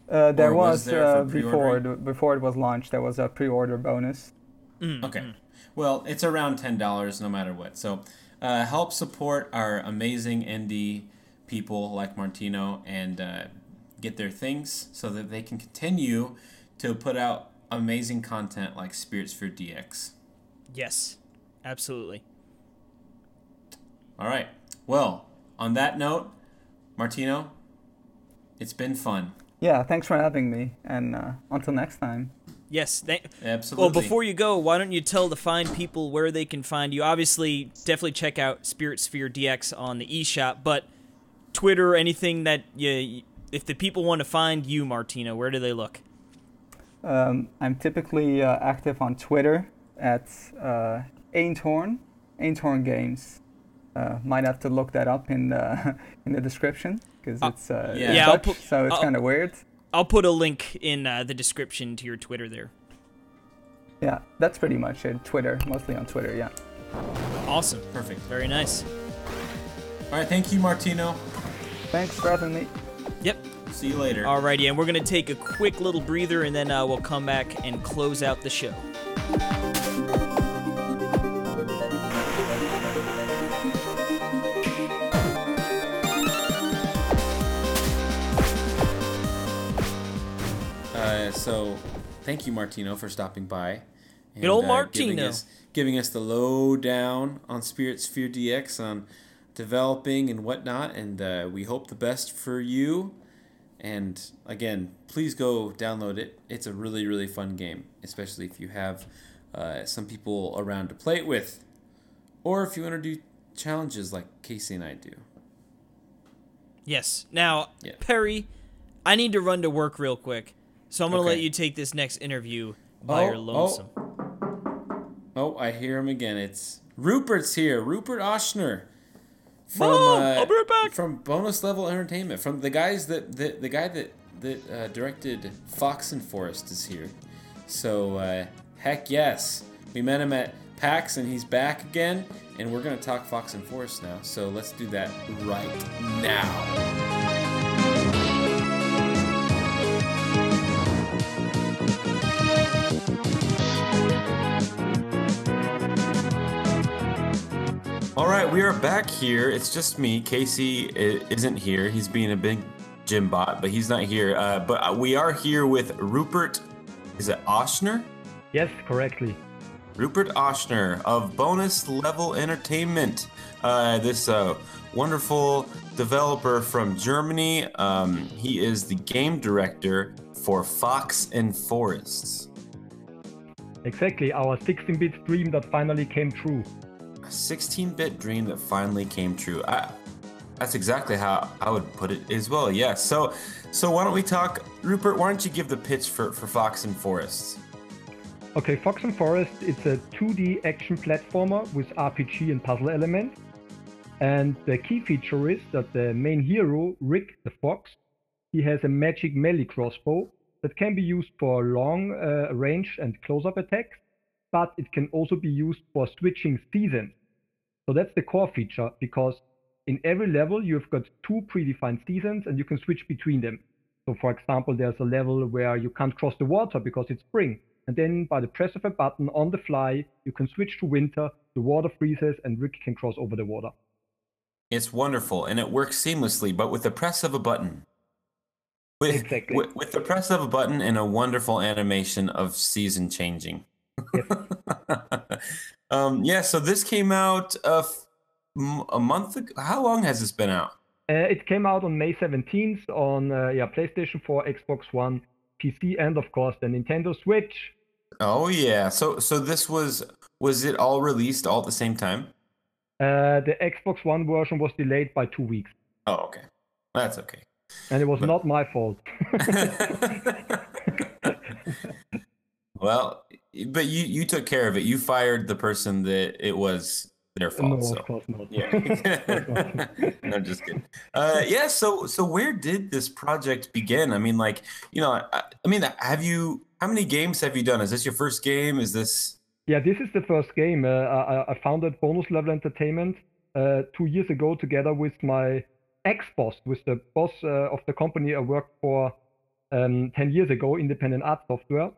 Uh, there Or was was, there uh, before before it was launched. There was a pre-order bonus. Okay. Well, it's around ten dollars no matter what. So uh, help support our amazing indie people like Martino and uh, get their things so that they can continue to put out amazing content like Spirit Sphere DX. Yes, absolutely. All right. Well, on that note, Martino, it's been fun. Yeah, thanks for having me, and uh, until next time. Yes. Thank- Absolutely. well, before you go, why don't you tell the fine people where they can find you? Obviously, definitely check out Spirit Sphere DX on the eShop, but Twitter, anything that you, if the people want to find you, Martino, where do they look? Um, I'm typically uh, active on Twitter at uh, Eendhoorn, Eendhoorn Games. Uh, might have to look that up in the in the description because Uh, it's uh, yeah. Yeah, Dutch, put- so it's kind of weird. I'll put a link in uh, the description to your Twitter there. Yeah, that's pretty much it. Twitter, mostly on Twitter. Yeah. Awesome. Perfect. Very nice. All right. Thank you, Martino. Thanks for having me. Yep. See you later. Alrighty, and we're gonna take a quick little breather, and then uh, we'll come back and close out the show. Uh, so, thank you, Martino, for stopping by. And, Good old uh, Giving Martino. us, giving us the lowdown on Spirit Sphere DX, on developing and whatnot. And uh, we hope the best for you. And again, please go download it. It's a really, really fun game, especially if you have uh, some people around to play it with. Or if you want to do challenges like Casey and I do. Yes. Now, Yeah. Perry, I need to run to work real quick, so I'm gonna let you take this next interview by Oh, your lonesome. Oh, I hear him again. It's Rupert's here. Rupert Ochsner. From, Mom, uh, I'll be right back. From Bonus Level Entertainment. From the guys that the, the guy that that uh, directed Fox and Forest is here. So uh, heck yes, we met him at PAX and he's back again. And we're gonna talk Fox and Forest now. So let's do that right now. All right, we are back here. It's just me. Casey isn't here. He's being a big gym bot, but he's not here. Uh, but uh, we are here with Rupert. Is it Ochsner? Yes, correctly. Rupert Ochsner of Bonus Level Entertainment. Uh, this uh, wonderful developer from Germany. Um, he is the game director for Fox and Forests. Exactly, our 16 bit dream that finally came true. A 16-bit dream that finally came true. I, that's exactly how I would put it as well. Yes. So, so why don't we talk Rupert, why don't you give the pitch for, for Fox and Forest? Okay, Fox and Forest, it's a 2D action platformer with RPG and puzzle elements. And the key feature is that the main hero, Rick the Fox, he has a magic melee crossbow that can be used for long uh, range and close-up attacks, but it can also be used for switching seasons. So that's the core feature because in every level you've got two predefined seasons and you can switch between them. So for example, there's a level where you can't cross the water because it's spring. And then by the press of a button on the fly, you can switch to winter, the water freezes, and Rick can cross over the water. It's wonderful and it works seamlessly, but with the press of a button. With, Exactly. with, with the press of a button and a wonderful animation of season changing. um, yeah, so this came out a, f- m- a month ago. How long has this been out? Uh, it came out on May 17th on uh, yeah PlayStation 4, Xbox One, PC, and of course the Nintendo Switch. Oh yeah. So so this was was it all released all at the same time? Uh, the Xbox One version was delayed by two weeks, Oh okay. That's okay. and it was But- not my fault. well, but you you took care of it. You fired the person that it was their fault. no, so. of course not. Yeah. no, just kidding. Uh, yeah. So, so where did this project begin? I mean, like, you know, I, I mean, have you? How many games have you done? Is this your first game? Is this? Yeah, this is the first game. Uh, I, I founded Bonus Level Entertainment uh, two years ago together with my ex-boss, with the boss uh, of the company I worked for um, 10 years ago, Independent Art Software.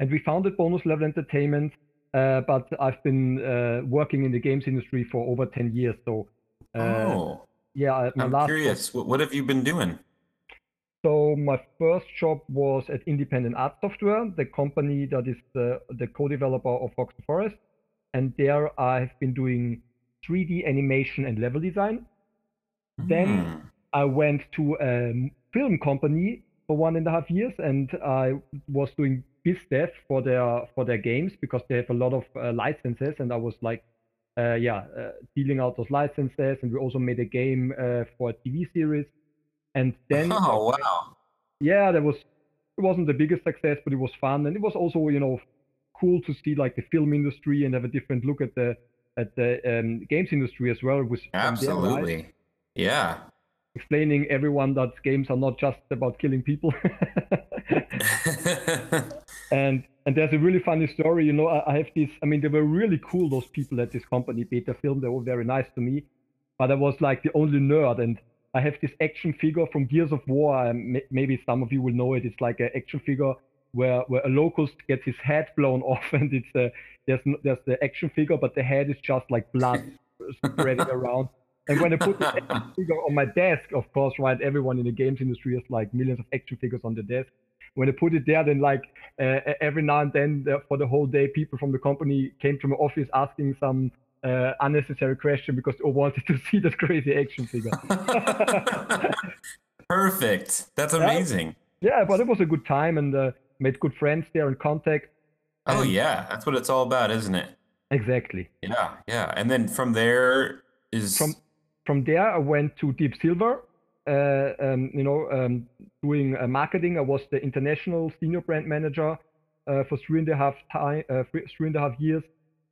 And we founded Bonus Level Entertainment, uh, but I've been uh, working in the games industry for over 10 years. So, uh, oh, yeah, I- my I'm last job- curious. What, have you been doing? So my first job was at Independent Art Software, the company that is the, the co-developer of Fox and Forest. And there I've been doing 3D animation and level design. Then Hmm. I went to a film company for one and a half years, and I was doing biz dev for their for their games because they have a lot of uh, licenses, and I was like, uh, yeah, uh, dealing out those licenses, and we also made a game uh, for a TV series. And then oh wow. yeah, that was it wasn't the biggest success, but it was fun, and it was also you know cool to see like the film industry and have a different look at the at the um, games industry as well. With from their eyes, Absolutely. Yeah. explaining everyone that games are not just about killing people. and and there's a really funny story. You know, I, I have this. I mean, they were really cool. Those people at this company, Beta Film, they were very nice to me. But I was like the only nerd, and I have this action figure from Gears of War. M- maybe some of you will know it. It's like an action figure where where a locust gets his head blown off, and it's a, there's there's the action figure, but the head is just like blood spreading around. And when I put the action figure on my desk, of course, right, everyone in the games industry has like millions of action figures on the desk. When I put it there, then like uh, every now and then uh, for the whole day, people from the company came to my office asking some uh, unnecessary question because they wanted to see that crazy action figure. Perfect. That's amazing. yeah, but it was a good time and uh, made good friends there and contact. Oh And- yeah, that's what it's all about, isn't it? Exactly. Yeah, yeah. And then from there is From from there, I went to Deep Silver. Uh, um, you know, um, doing uh, marketing. I was the international senior brand manager uh, for three and a half time, uh, three, three and a half years,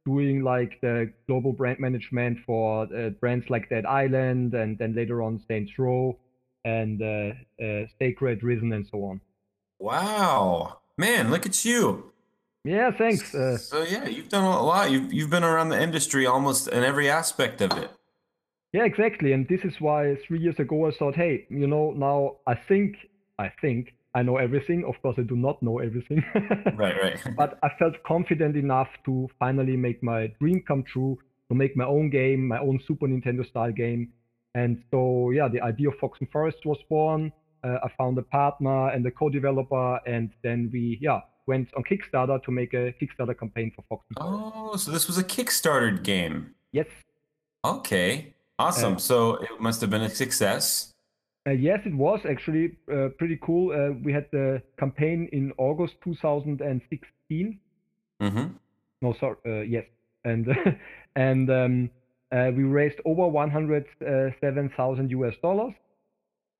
doing like the global brand management for uh, brands like Dead Island, and then later on Saints Row, and uh, uh, Sacred, Risen, and so on. wow, man, look at you. Yeah, thanks. Uh, So yeah, you've done a lot. You've you've been around the industry almost in every aspect of it. Yeah, exactly. And this is why three years ago I thought, hey, you know, now I think, I think I know everything. Of course, I do not know everything. Right, right. but I felt confident enough to finally make my dream come true, to make my own game, my own Super Nintendo style game. And so, yeah, the idea of Fox and Forest was born. Uh, I found a partner and a co-developer, and then we, yeah, went on Kickstarter to make a Kickstarter campaign for Fox and Forest. Oh, so this was a Kickstarter game. Yes, Okay, awesome. Uh, so it must have been a success. Uh, yes, it was actually uh, pretty cool. Uh, we had the campaign in August 2016. Mm-hmm. No, sorry, uh, yes, and and um, uh, we raised over 107,000 US dollars.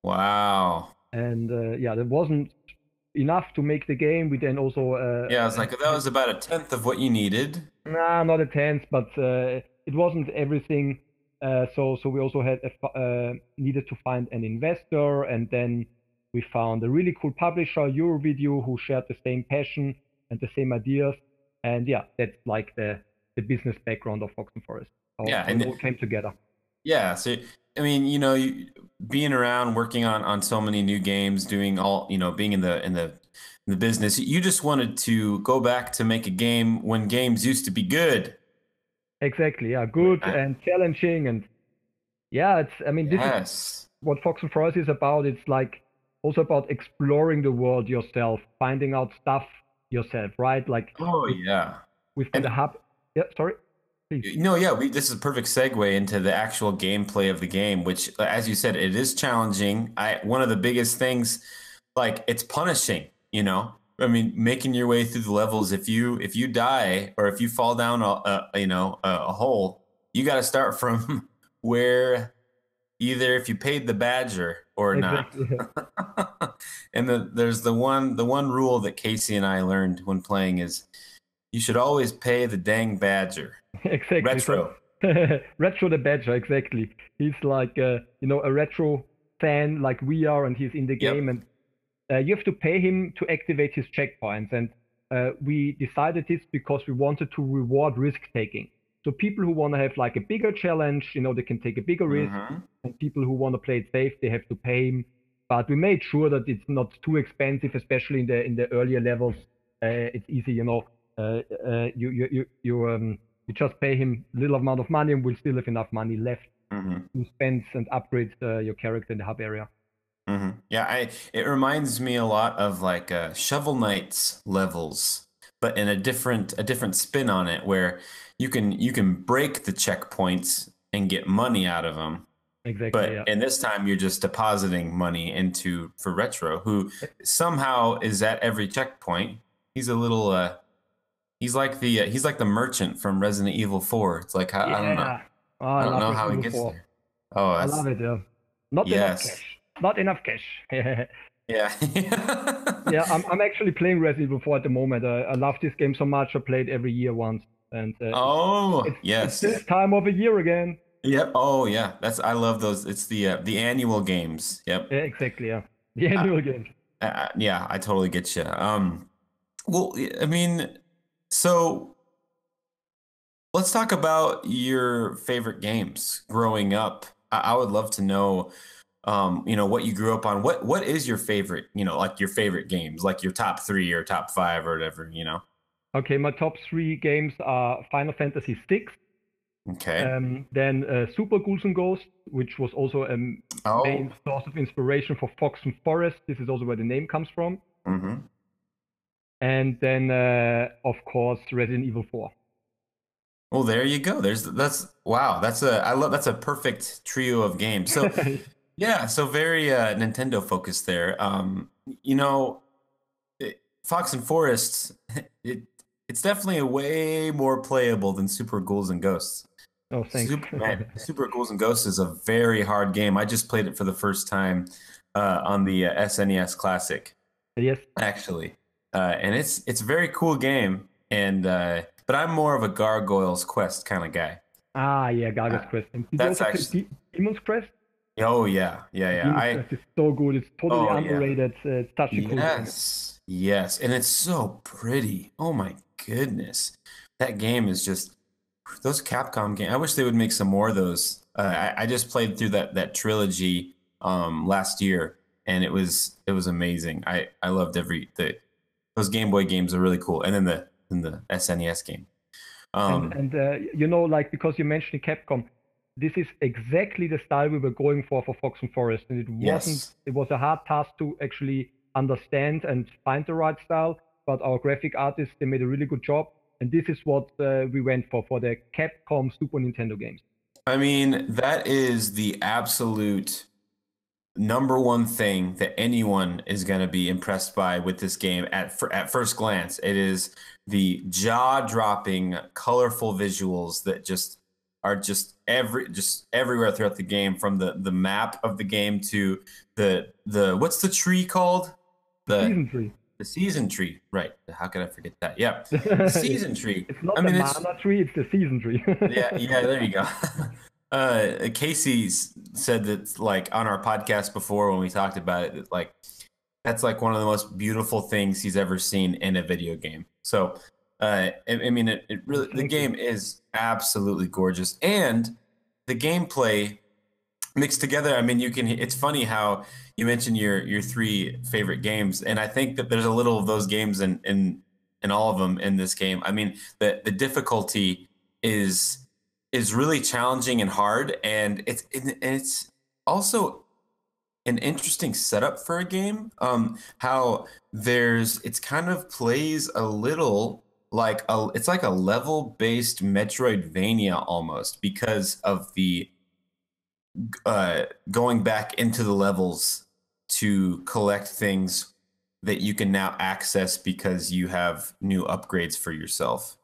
Wow. and uh, yeah, there wasn't enough to make the game. We then also uh, Yeah, I was like, that was about a tenth of what you needed. Nah, not a tenth, but uh, it wasn't everything. Uh, so so we also had a, uh, needed to find an investor, and then we found a really cool publisher, Eurovideo, who shared the same passion and the same ideas. And yeah, that's like the the business background of Fox and Forest. How, Yeah, and it all came together. Yeah, so I mean, you know, you, being around, working on on so many new games, doing all, you know, being in the in the in the business, you just wanted to go back to make a game when games used to be good. Exactly. Yeah, good Uh, and challenging, and yeah, it's. I mean, this is what Fox and Forest is about. It's like also about exploring the world yourself, finding out stuff yourself, right? Like Oh yeah. we've got and- the hub. Yeah, sorry. Please. No, yeah, we, this is a perfect segue into the actual gameplay of the game, which, uh, as you said, it is challenging. I one of the biggest things, like it's punishing. You know, I mean, making your way through the levels. If you if you die or if you fall down a, a you know a, a hole, you got to start from where either if you paid the badger or not. And the, there's the one the one rule that Casey and I learned when playing is you should always pay the dang badger. exactly. Retro. Retro the badger, exactly. He's like uh, you know a retro fan like we are, and he's in the Yep. game, and uh, you have to pay him to activate his checkpoints. And uh, we decided this because we wanted to reward risk taking. So people who want to have like a bigger challenge, you know, they can take a bigger risk. Mhm. and people who want to play it safe they have to pay him but we made sure that it's not too expensive especially in the in the earlier levels uh, it's easy you know uh, uh, you you you you, um, you just pay him little amount of money and we'll still have enough money left Mhm. to spend and upgrade uh, your character in the hub area hmm Yeah, I it reminds me a lot of like uh, Shovel Knight's levels, but in a different a different spin on it, where you can you can break the checkpoints and get money out of them. exactly But yeah and this time you're just depositing money into for Retro, who somehow is at every checkpoint. He's a little uh, he's like the uh, he's like the merchant from Resident Evil Four. It's like I, I don't know, Oh, I don't know how he gets 4. there. Oh, I love it yeah not Yes. enough cash not enough cash yeah. yeah I'm, I'm actually playing Resident Evil 4 at the moment I, I love this game so much I play it every year once and uh, Oh, It's yes. this time of a year again. Yep. Oh, yeah. That's I love those. It's the uh, the annual games. Yep. Yeah, exactly. Yeah, the annual games. Uh, Uh, yeah, I totally get you. Um, well, I mean, so let's talk about your favorite games growing up. I, I would love to know, um, you know, what you grew up on. What what is your favorite? You know, like your favorite games, like your top three or top five or whatever. You know. Okay, my top three games are Final Fantasy VI, Okay. um, then uh, Super Ghouls and Ghosts, which was also a oh. main source of inspiration for Fox and Forest. This is also where the name comes from. hmm And then, uh, of course, Resident Evil 4. Well, there you go. There's that's wow. That's a I love that's a perfect trio of games. So yeah, so very uh, Nintendo focused there. Um, you know, it, Fox and Forest, it it's definitely a way more playable than Super Ghouls and Ghosts. oh, thanks. Super, man, Super Ghouls and Ghosts is a very hard game. I just played it for the first time uh, on the uh, SNES Classic yes. actually, uh, and it's it's a very cool game. And uh, but I'm more of a Gargoyles Quest kind of guy. Ah, yeah, Gargoyle's Uh, Quest. And that's actually- Demon's Crest? Oh yeah, yeah, yeah. I is so good. It's totally Oh, yeah. underrated. Uh, it's such a cool game. yes, yes, and it's so pretty. Oh my goodness, that game is just those Capcom games. I wish they would make some more of those. Uh, I, I just played through that that trilogy um, last year, and it was it was amazing. I I loved every the those Game Boy games are really cool, and then the and the SNES game. Um, and and uh, you know, like because you mentioned Capcom, this is exactly the style we were going for for Fox and Forest, and it wasn't. It was a hard task to actually understand and find the right style. But our graphic artists they made a really good job, and this is what uh, we went for for the Capcom Super Nintendo games. I mean, that is the absolute number one thing that anyone is going to be impressed by with this game at at first glance. It is the jaw-dropping, colorful visuals that just are just every just everywhere throughout the game, from the the map of the game to the the what's the tree called? The Season tree. the season tree. Right. How could I forget that? Yeah. The season tree. It's not I mean, the it's, tree, it's the season tree. yeah, yeah, there you go. Uh, Casey said that like on our podcast before when we talked about it, that, like that's like one of the most beautiful things he's ever seen in a video game. So, uh, I, I mean, it, it really the game is absolutely gorgeous, and the gameplay mixed together. I mean, you can. It's funny how you mentioned your your three favorite games, and I think that there's a little of those games in in in all of them in this game. I mean, the the difficulty is is really challenging and hard, and it's it's also an interesting setup for a game. Um, how there's it's kind of plays a little like a it's like a level based Metroidvania almost because of the uh, going back into the levels to collect things that you can now access because you have new upgrades for yourself.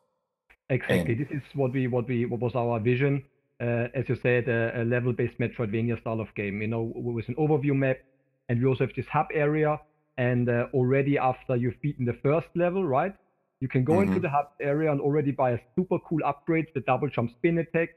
Exactly. And- This is what we what we what was our vision. Uh, as you said, a, a level-based Metroidvania style of game. You know, with an overview map, and we also have this hub area. And uh, already after you've beaten the first level, right, you can go into Mhm. the hub area and already buy a super cool upgrade, the double jump spin attack.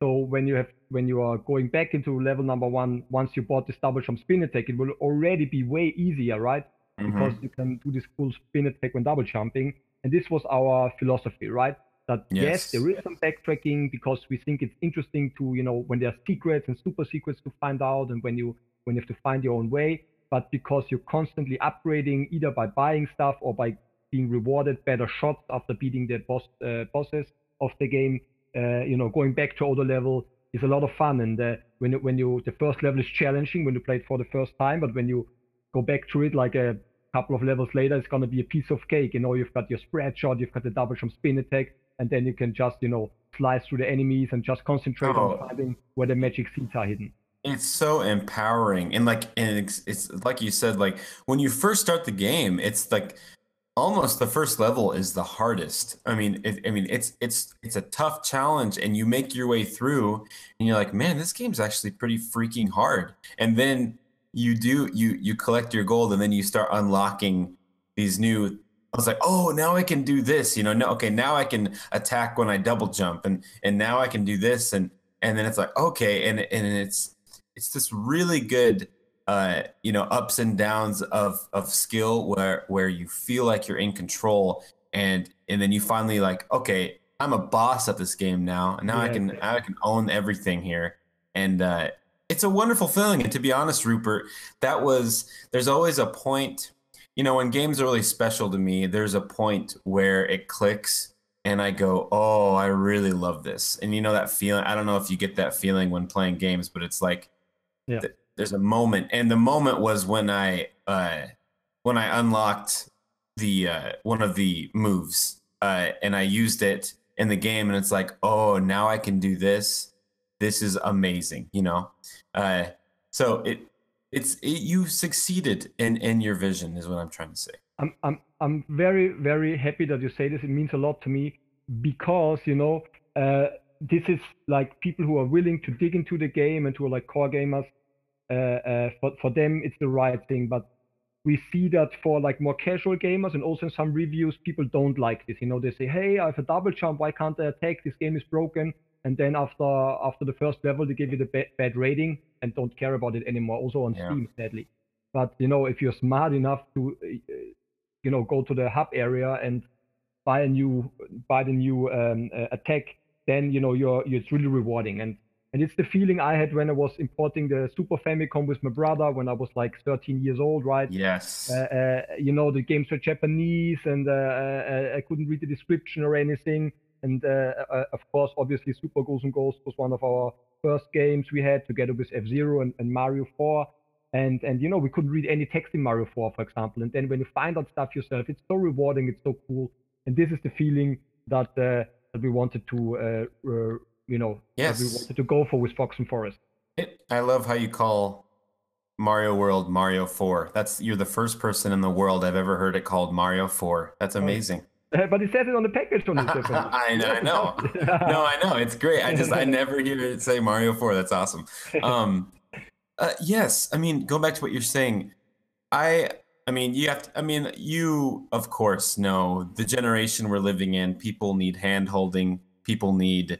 So when you have when you are going back into level number one, once you bought this double jump spin attack, it will already be way easier, right? because Mhm. you can do this cool spin attack when double jumping. And this was our philosophy, right? That yes, Yes. there is some backtracking because we think it's interesting to, you know, when there are secrets and super secrets to find out and when you when you have to find your own way, but because you're constantly upgrading either by buying stuff or by being rewarded better shots after beating the boss uh, bosses of the game, uh, you know, going back to older level is a lot of fun. And uh, when you, when you the first level is challenging when you play it for the first time, but when you go back to it like a couple of levels later, it's gonna be a piece of cake. You know, you've got your spread shot, you've got the double jump spin attack, and then you can just, you know, slice through the enemies and just concentrate Oh. on finding where the magic seeds are hidden. It's so empowering, and like, and it's, it's like you said, like when you first start the game, it's like almost the first level is the hardest. I mean, it, I mean, it's it's it's a tough challenge, and you make your way through, and you're like, man, this game's actually pretty freaking hard. And then you do you you collect your gold, and then you start unlocking these new. I was like, oh, now I can do this. You know, no, okay, now I can attack when I double jump, and and now I can do this, and and then it's like, okay, and and it's it's this really good uh, you know ups and downs of of skill where where you feel like you're in control and and then you finally like okay i'm a boss at this game now and now i can i can own everything here. And uh it's a wonderful feeling and to be honest rupert that was there's always a point you know when games are really special to me there's a point where it clicks and i go oh i really love this. And you know that feeling i don't know if you get that feeling when playing games but it's like Yeah. th- there's a moment and the moment was when i uh when i unlocked the uh one of the moves uh and i used it in the game and it's like oh now i can do this this is amazing you know uh so it it's it, you succeeded in in your vision is what i'm trying to say I'm I'm I'm very very happy that you say this. It means a lot to me because you know uh, this is like people who are willing to dig into the game and who are like core gamers. Uh, uh, for for them, it's the right thing. But we see that for like more casual gamers and also in some reviews, people don't like this. You know, they say, "Hey, I have a double jump. Why can't I attack? This game is broken." And then after after the first level, they give you the ba- bad rating and don't care about it anymore. Also on Yeah. Steam, sadly. But you know, if you're smart enough to, uh, you know, go to the hub area and buy a new buy the new um, uh, attack, then you know you're, you're it's really rewarding. And and it's the feeling I had when I was importing the Super Famicom with my brother when I was like 13 years old, right? yes Uh, uh, you know, the games were Japanese and uh, uh, I couldn't read the description or anything. And uh, uh, of course, obviously, Super Ghosts and Ghosts was one of our first games we had together with F Zero and, and Mario 4. And and you know, we couldn't read any text in Mario 4, for example. And then when you find out stuff yourself, it's so rewarding, it's so cool. And this is the feeling that uh, that we wanted to, you know, that we Yes. wanted to go for with Fox and Forest. I love how you call Mario World Mario 4. That's you're the first person in the world I've ever heard it called Mario 4. That's Oh, amazing. Uh, but it says it on the package on. I know, I know. No, I know. It's great. I just I never hear it say Mario 4. That's awesome. Um uh, yes, I mean, going back to what you're saying, I I mean, you have to, I mean, you of course know the generation we're living in, people need hand holding, people need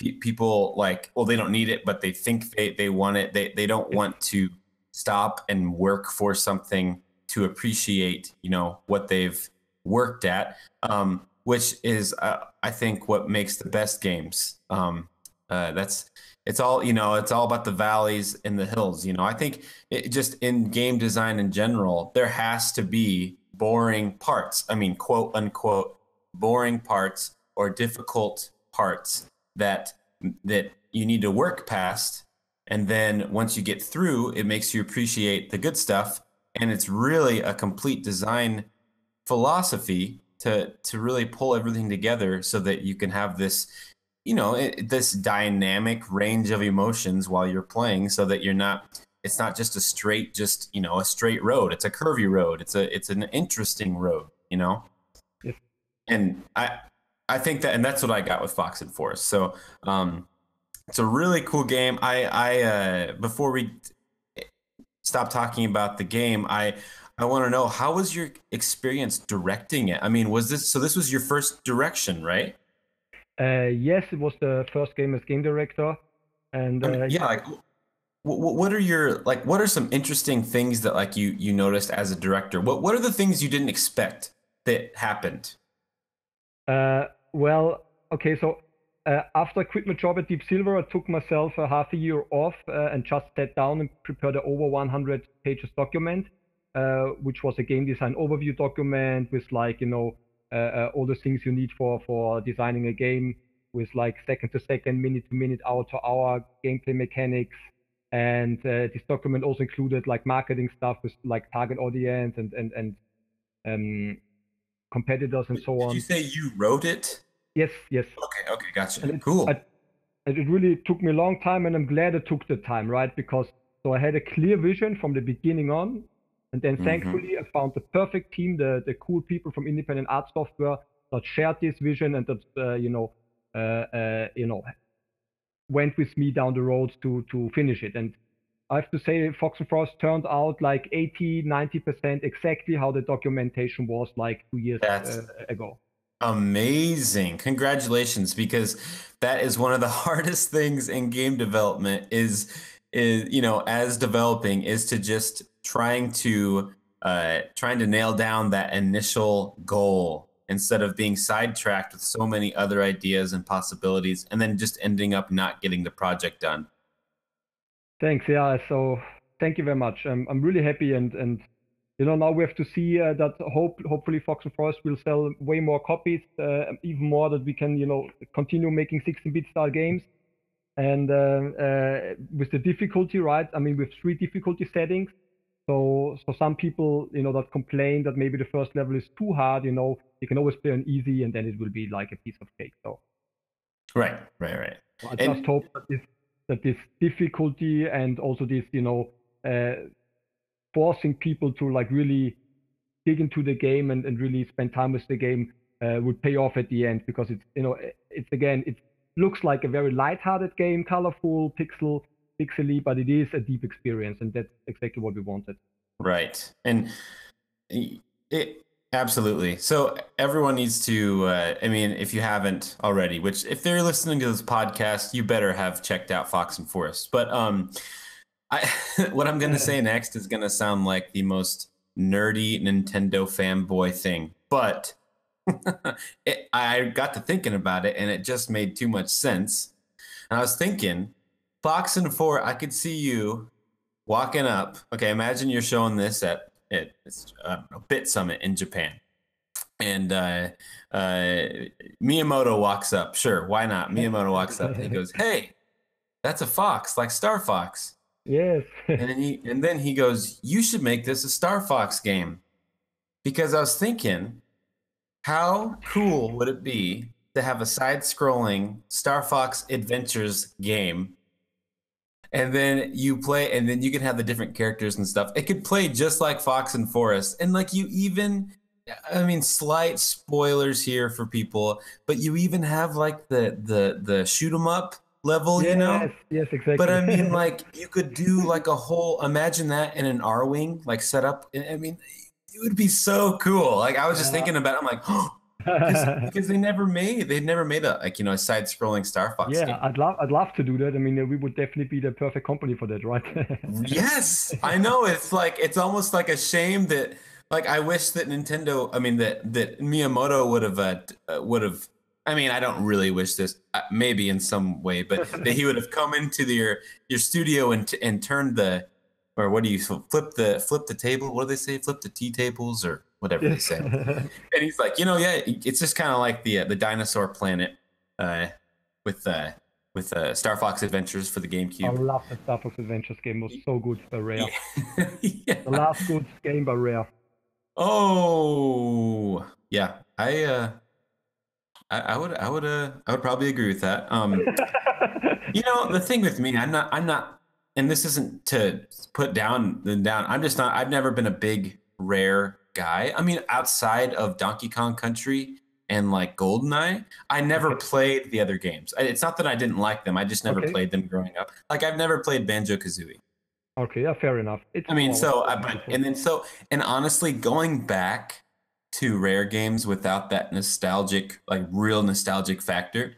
pe- people like well they don't need it but they think they they want it. They they don't want to stop and work for something to appreciate, you know, what they've worked at, um, which is, uh, I think, what makes the best games. Um, uh, that's it's all you know. It's all about the valleys and the hills. You know, I think it, just in game design in general, there has to be boring parts. I mean, quote unquote, boring parts or difficult parts that that you need to work past. And then once you get through it makes you appreciate the good stuff. And it's really a complete design philosophy to to really pull everything together so that you can have this you know it, this dynamic range of emotions while you're playing so that you're not it's not just a straight just you know a straight road. It's a curvy road. It's a it's an interesting road you know? Yes. and i i think that and that's what i got with fox and forest so um it's a really cool game i i uh before we stop talking about the game i i want to know how was your experience directing it i mean was this so this was your first direction right Uh, yes, it was the first game as game director, and I uh, mean, yeah, like what, what are your like what are some interesting things that like you you noticed as a director? What what are the things you didn't expect that happened? Uh, well, okay, so uh, after I quit my job at Deep Silver, I took myself a half a year off uh, and just sat down and prepared an over 100 pages document, uh, which was a game design overview document with like you know uh, uh, all the things you need for for designing a game, with like second to second, minute to minute, hour to hour gameplay mechanics. And uh, this document also included like marketing stuff with like target audience and and and um, competitors and so Did on. you say you wrote it? Yes, yes. Okay, okay, gotcha. And it- Cool. I- and it really took me a long time, and I'm glad I took the time, right? Because so I had a clear vision from the beginning on, and then Mhm. thankfully I found the perfect team, the the cool people from Independent Art Software that shared this vision and that uh, you know, uh, uh, you know, went with me down the road to to finish it. And I have to say, Fox and Forest turned out like 80, 90% exactly how the documentation was like two years uh, ago. Amazing. Congratulations because that is one of the hardest things in game development is is you know as developing is to just trying to uh trying to nail down that initial goal instead of being sidetracked with so many other ideas and possibilities and then just ending up not getting the project done. Thanks. Yeah. So thank you very much. I'm I'm really happy and and you know now we have to see uh, that hope hopefully Fox and Forest will sell way more copies, uh, even more that we can you know continue making 16-bit style games. And uh, uh, with the difficulty, right? I mean, with three difficulty settings. So so some people you know that complain that maybe the first level is too hard. You know, you can always play on easy, and then it will be like a piece of cake. So. Right, right, right. I And- just hope that this that this difficulty and also this, you know, uh, forcing people to like really dig into the game and, and really spend time with the game uh, would pay off at the end because it's you know it's again it looks like a very light-hearted game, colorful, pixel, pixely, but it is a deep experience and that's exactly what we wanted. Right. And it absolutely. So everyone needs to uh, I mean if you haven't already, which if they're listening to this podcast, you better have checked out Fox and Forest. But um I what I'm going to say next is going to sound like the most nerdy Nintendo fanboy thing. But it, I got to thinking about it and it just made too much sense. And I was thinking Fox and Four, I could see you walking up. Okay, imagine you're showing this at at it's, I don't know, Bit Summit in Japan, and uh, uh, Miyamoto walks up. Sure, why not? Miyamoto walks up and he goes, "Hey, that's a fox, like Star Fox." Yes. And then he and then he goes, "You should make this a Star Fox game," because I was thinking, how cool would it be to have a side-scrolling Star Fox Adventures game? And then you play, and then you can have the different characters and stuff. It could play just like Fox and Forest, and like you even I mean, slight spoilers here for people, but you even have like the the the shoot 'em up level, you know. Yes, yes, exactly. But I mean, like you could do like a whole. Imagine that in an Arwing, like set up. I mean, it would be so cool. Like I was just Yeah. thinking about. It, I'm like, because because they never made they never made a like you know a side scrolling Star Fox yeah, game. I'd love, I'd love to do that. I mean, we would definitely be the perfect company for that, right? yes, I know. It's like it's almost like a shame that like I wish that Nintendo. I mean that that Miyamoto would have uh, uh, would have. I mean, I don't really wish this. Uh, maybe in some way, but that he would have come into the, your your studio and t- and turned the or what do you flip the flip the table? What do they say? Flip the tea tables or whatever they say. and he's like, you know, yeah, it's just kind of like the uh, the dinosaur planet uh, with uh, with uh, Star Fox Adventures for the GameCube. I love the Star Fox Adventures game. was so good by Rare. yeah. The last good game by Rare. Oh, yeah. I uh, I, I would I would uh I would probably agree with that. Um, you know, the thing with me, I'm not I'm not, and this isn't to put down the down. I'm just not. I've never been a big rare guy. I mean, outside of Donkey Kong Country and like GoldenEye, I never played the other games. It's not that I didn't like them. I just never Okay. played them growing up. Like I've never played Banjo Kazooie. okay, yeah, fair enough. It's I mean, so I, uh, but, and then so and honestly, going back to rare games without that nostalgic, like real nostalgic factor,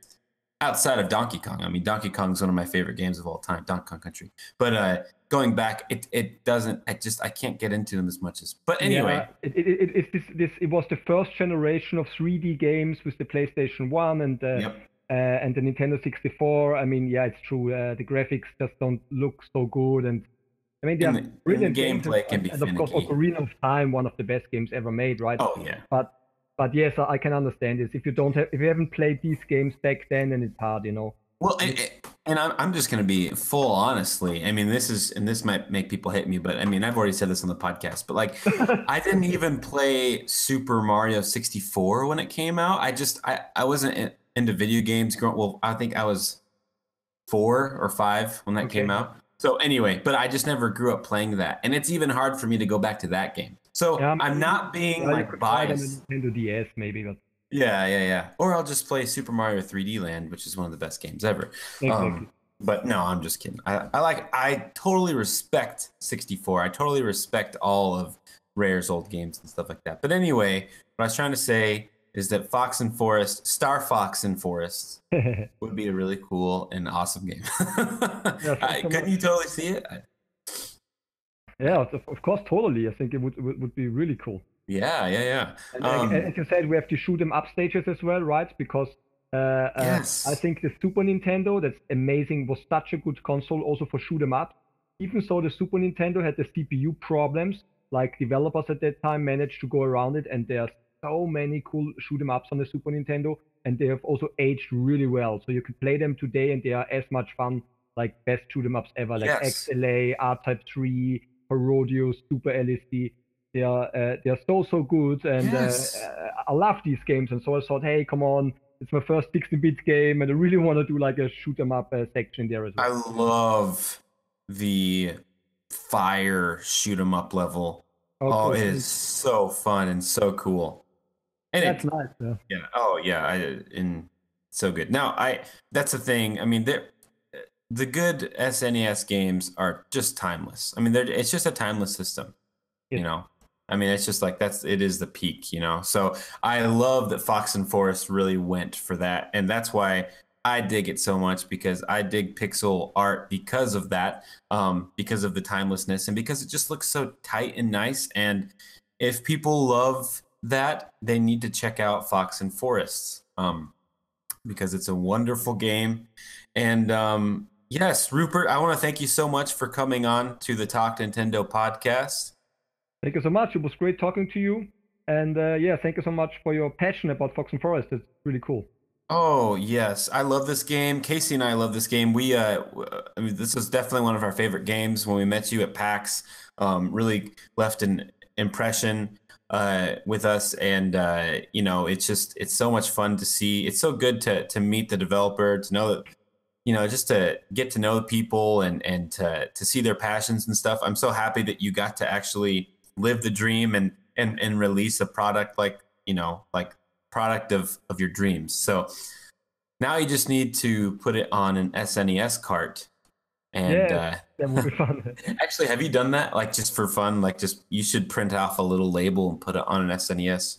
outside of Donkey Kong. I mean, Donkey Kong is one of my favorite games of all time, Donkey Kong Country. But uh, going back, it it doesn't. I just I can't get into them as much as. But anyway, Yeah, it, it, it, it's this, this, it was the first generation of 3D games with the PlayStation 1 and uh, yep. uh, and the Nintendo 64. I mean, yeah, it's true. Uh, the graphics just don't look so good, and I mean, they And are the- brilliant games, gameplay and, can be and of course, finicky. Ocarina of Time, one of the best games ever made, right? Oh yeah. But but yes, I can understand this. If you don't have, if you haven't played these games back then, then it's hard, you know. Well, and, and I'm, I'm just going to be full honestly. I mean, this is, and this might make people hate me, but I mean, I've already said this on the podcast, but like, I didn't even play Super Mario 64 when it came out. I just, I, I wasn't into video games growing. Well, I think I was four or five when that came out. So anyway, but I just never grew up playing that, and it's even hard for me to go back to that game. So Yeah, I'm not being Yeah, you like could try it on biased. Nintendo DS maybe, but Yeah, yeah, yeah. Or I'll just play Super Mario 3D Land, which is one of the best games ever. exactly. Um, but no, I'm just kidding. I, I like I totally respect 64. I totally respect all of Rare's old games and stuff like that. But anyway, what I was trying to say is that Fox and Forest, Star Fox and Forest, would be a really cool and awesome game. thanks I, couldn't you totally see it? I- yeah, of, course, totally. I think it would would, would be really cool. yeah, yeah, yeah. And Um, uh, as you said, we have to shoot them up stages as well, right? Because uh, uh, Yes. I think the Super Nintendo, that's amazing, was such a good console also for shoot 'em up. Even so, the Super Nintendo had the CPU problems. Like developers at that time managed to go around it, and there are so many cool shoot 'em ups on the Super Nintendo, and they have also aged really well. So you can play them today, and they are as much fun like best shoot 'em ups ever, like Yes. Axelay, R-Type 3, Parodius, Super Aleste. They are uh, they are so so good, and Yes. uh, uh, I love these games. And so I thought, hey, come on, it's my first 16-bit game, and I really want to do like a shoot 'em up uh, section there as well. I love the fire shoot 'em up level. Oh, it is so fun and so cool. And That's it, nice. Yeah. yeah, oh yeah, I and so good. Now I that's the thing. I mean, they're the good SNES games are just timeless. I mean, they're it's just a timeless system. You know, I mean, it's just like that's it is the peak. You know, so I love that Fox and Forest really went for that, and that's why I dig it so much because I dig pixel art because of that, um, because of the timelessness, and because it just looks so tight and nice. And if people love that, they need to check out Fox and Forests um, because it's a wonderful game. And um, yes, Rupert, I want to thank you so much for coming on to the Talk Nintendo podcast. Thank you so much. It was great talking to you. And uh, yeah, thank you so much for your passion about Fox and Forest. It's really cool. Oh yes, I love this game. Casey and I love this game. We, uh, I mean, this was definitely one of our favorite games when we met you at PAX. Um, really left an impression uh, with us, and uh, you know, it's just it's so much fun to see. It's so good to to meet the developer, to know that, you know, just to get to know people and and to to see their passions and stuff. I'm so happy that you got to actually live the dream and and and release a product like you know like product of of your dreams. So now you just need to put it on an SNES cart. And Yeah. That would be fun. uh, actually, have you done that? Like just for fun? Like just you should print off a little label and put it on an SNES.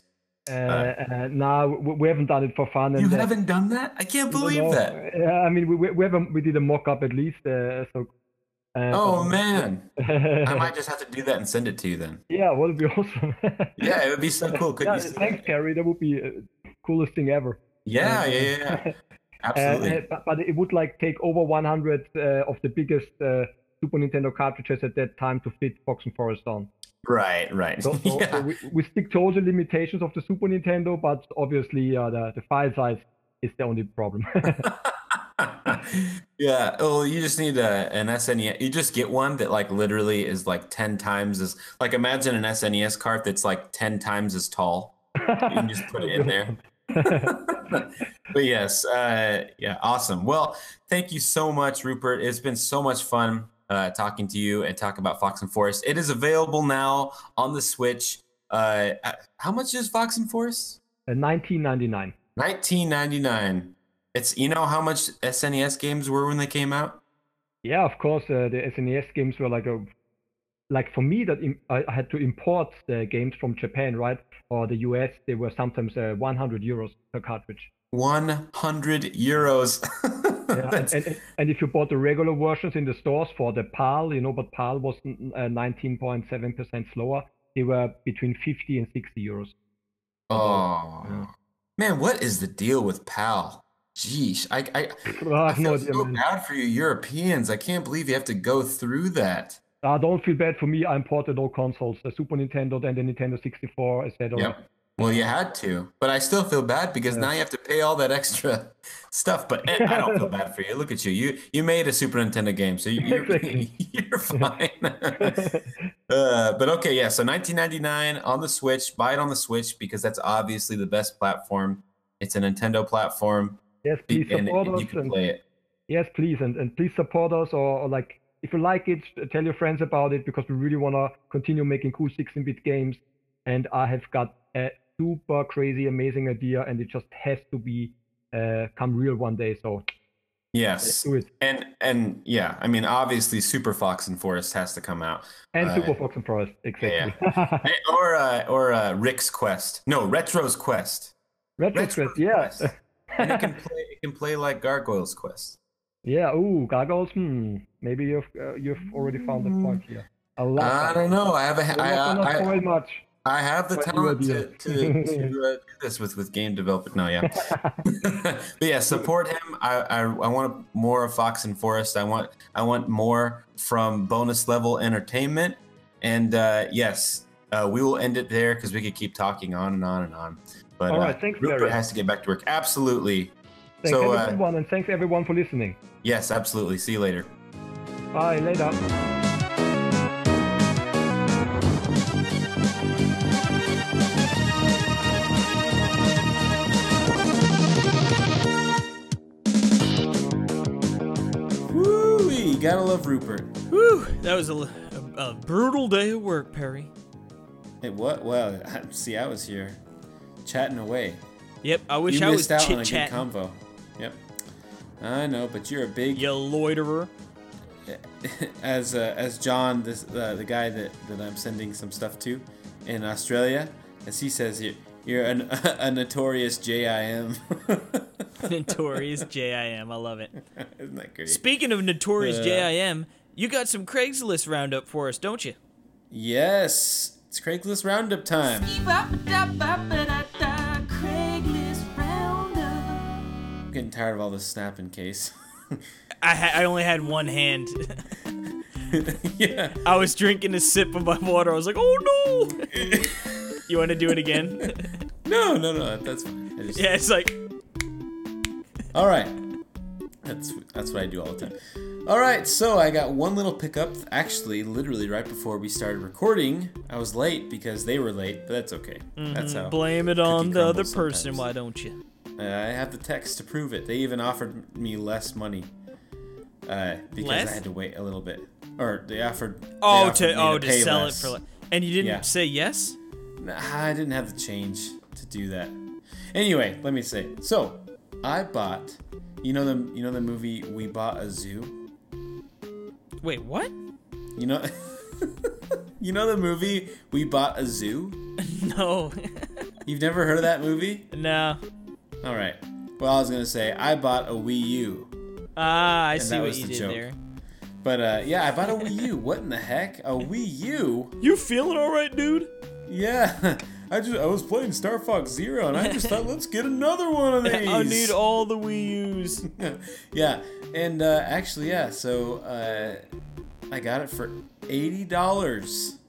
Uh, uh, no, we we haven't done it for fun. You uh, haven't done that? I can't believe no, that. Yeah, I mean, we we, we, have a, we did a mock-up at least. Uh, so. Uh, Oh man, I might just have to do that and send it to you then. yeah, it would be awesome. Yeah, it would be so cool. Could yeah, thanks? Carrie. That would be uh, coolest thing ever. Yeah, yeah, yeah, yeah. Absolutely. Uh, uh, but, but it would like take over 100 uh, of the biggest uh, Super Nintendo cartridges at that time to fit Fox and Forest on. Right, right. So, so, so yeah. we, we stick to all the limitations of the Super Nintendo, but obviously uh, the, the file size is the only problem. yeah. Oh, you just need a, an SNES. You just get one that like literally is like ten times as like imagine an SNES cart that's like ten times as tall. You can just put it in there. but yes, uh, yeah, awesome. Well, thank you so much, Rupert. It's been so much fun uh, talking to you and talk about Fox and Forest. It is available now on the Switch. Uh, how much is Fox and Forest? Uh, 1999. Nineteen ninety nine. It's you know how much SNES games were when they came out. Yeah, of course, uh, the SNES games were like a like for me that im- I had to import the games from Japan, right, or the US. They were sometimes uh, 100 euros per cartridge. One hundred euros. Yeah, and, and, and if you bought the regular versions in the stores for the PAL, you know, but PAL was mm, uh, 19.7% slower. They were between 50 and 60 euros. oh man, what is the deal with PAL? Jeez, I I, Oh, I I have no feel idea, so man. bad for you Europeans. I can't believe you have to go through that. Uh, don't feel bad for me. I imported all consoles, the Super Nintendo, then the Nintendo 64, etc. Yep. Well, you had to, but I still feel bad because now you have to pay all that extra stuff. But eh, I don't feel bad for you. Look at you. You you made a Super Nintendo game, so you, you're, you're fine. uh, but okay, yeah. So 1999 on the Switch. Buy it on the Switch because that's obviously the best platform. It's a Nintendo platform, Yes, please and, support and you us. can And, play it. yes, please, and, and please support us, or, or like if you like it, tell your friends about it because we really want to continue making cool 16-bit games. And I have got a super crazy, amazing idea, and it just has to be uh, come real one day. So Yes, and and yeah. I mean, obviously, Super Fox and Forest has to come out. And Uh, Super Fox and Forest, exactly. Eh, or uh, or uh, Rick's Quest. No, Retro's Quest. Retroquest, yeah, Quest. and it can play. It can play like Gargoyle's Quest. yeah. Ooh, gargoyles. Hmm. Maybe you've uh, you've already found the point here. I I don't know. I have a. We're I, not gonna I, spoil much. I have the What talent to, to, to uh, do this with, with game development. No, yeah. but yeah, support him. I, I I want more of Fox and Forest. I want I want more from bonus level entertainment. And uh, yes, uh, we will end it there because we could keep talking on and on and on. But All right, uh, thanks, Rupert Perry. has to get back to work. Absolutely. Thanks so uh, everyone, and thanks everyone for listening. yes, absolutely. See you later. Bye. Later. Gotta love Rupert. Whew, that was a, a, a brutal day of work, Perry. Hey, what? Well, see, I was here chatting away. Yep, I wish you I was missed out on a good convo. Yep. I know, but you're a big You loiterer. as uh, as John, this uh, the guy that, that I'm sending some stuff to in Australia, as he says here, you're an, a notorious JIM. Notorious JIM. I love it. Isn't that great? Speaking of notorious Uh, JIM, you got some Craigslist roundup for us, don't you? yes, it's Craigslist roundup time. Craigslist Roundup. I'm getting tired of all this snapping case. I ha- I only had one hand. yeah. I was drinking a sip of my water. I was like, oh no! You want to do it again? No, no, no. That's fine. Just, yeah, it's like All right. That's that's what I do all the time. All right, so I got one little pickup. Actually, literally right before we started recording, I was late because they were late, but that's okay. That's how. blame it on the other crumbles person. sometimes. Why don't you? Uh, I have the text to prove it. They even offered me less money uh, because Less? I had to wait a little bit, or they offered. they Oh, offered to oh to pay sell less. it for like, and you didn't Yeah. say yes. I didn't have the change to do that. Anyway, let me say. So, I bought. You know the you know the movie We Bought a Zoo. Wait, what? You know. you know the movie We Bought a Zoo. No. You've never heard of that movie? no. All right. Well, I was gonna say I bought a Wii U, Ah, I see what you the did joke. there. but uh, yeah, I bought a Wii U. What in the heck? A Wii U? You feeling all right, dude? Yeah. I just I was playing Star Fox Zero, and I just thought, let's get another one of these. I need all the Wii U's. yeah, and uh, actually, yeah. So uh, I got it for eighty dollars,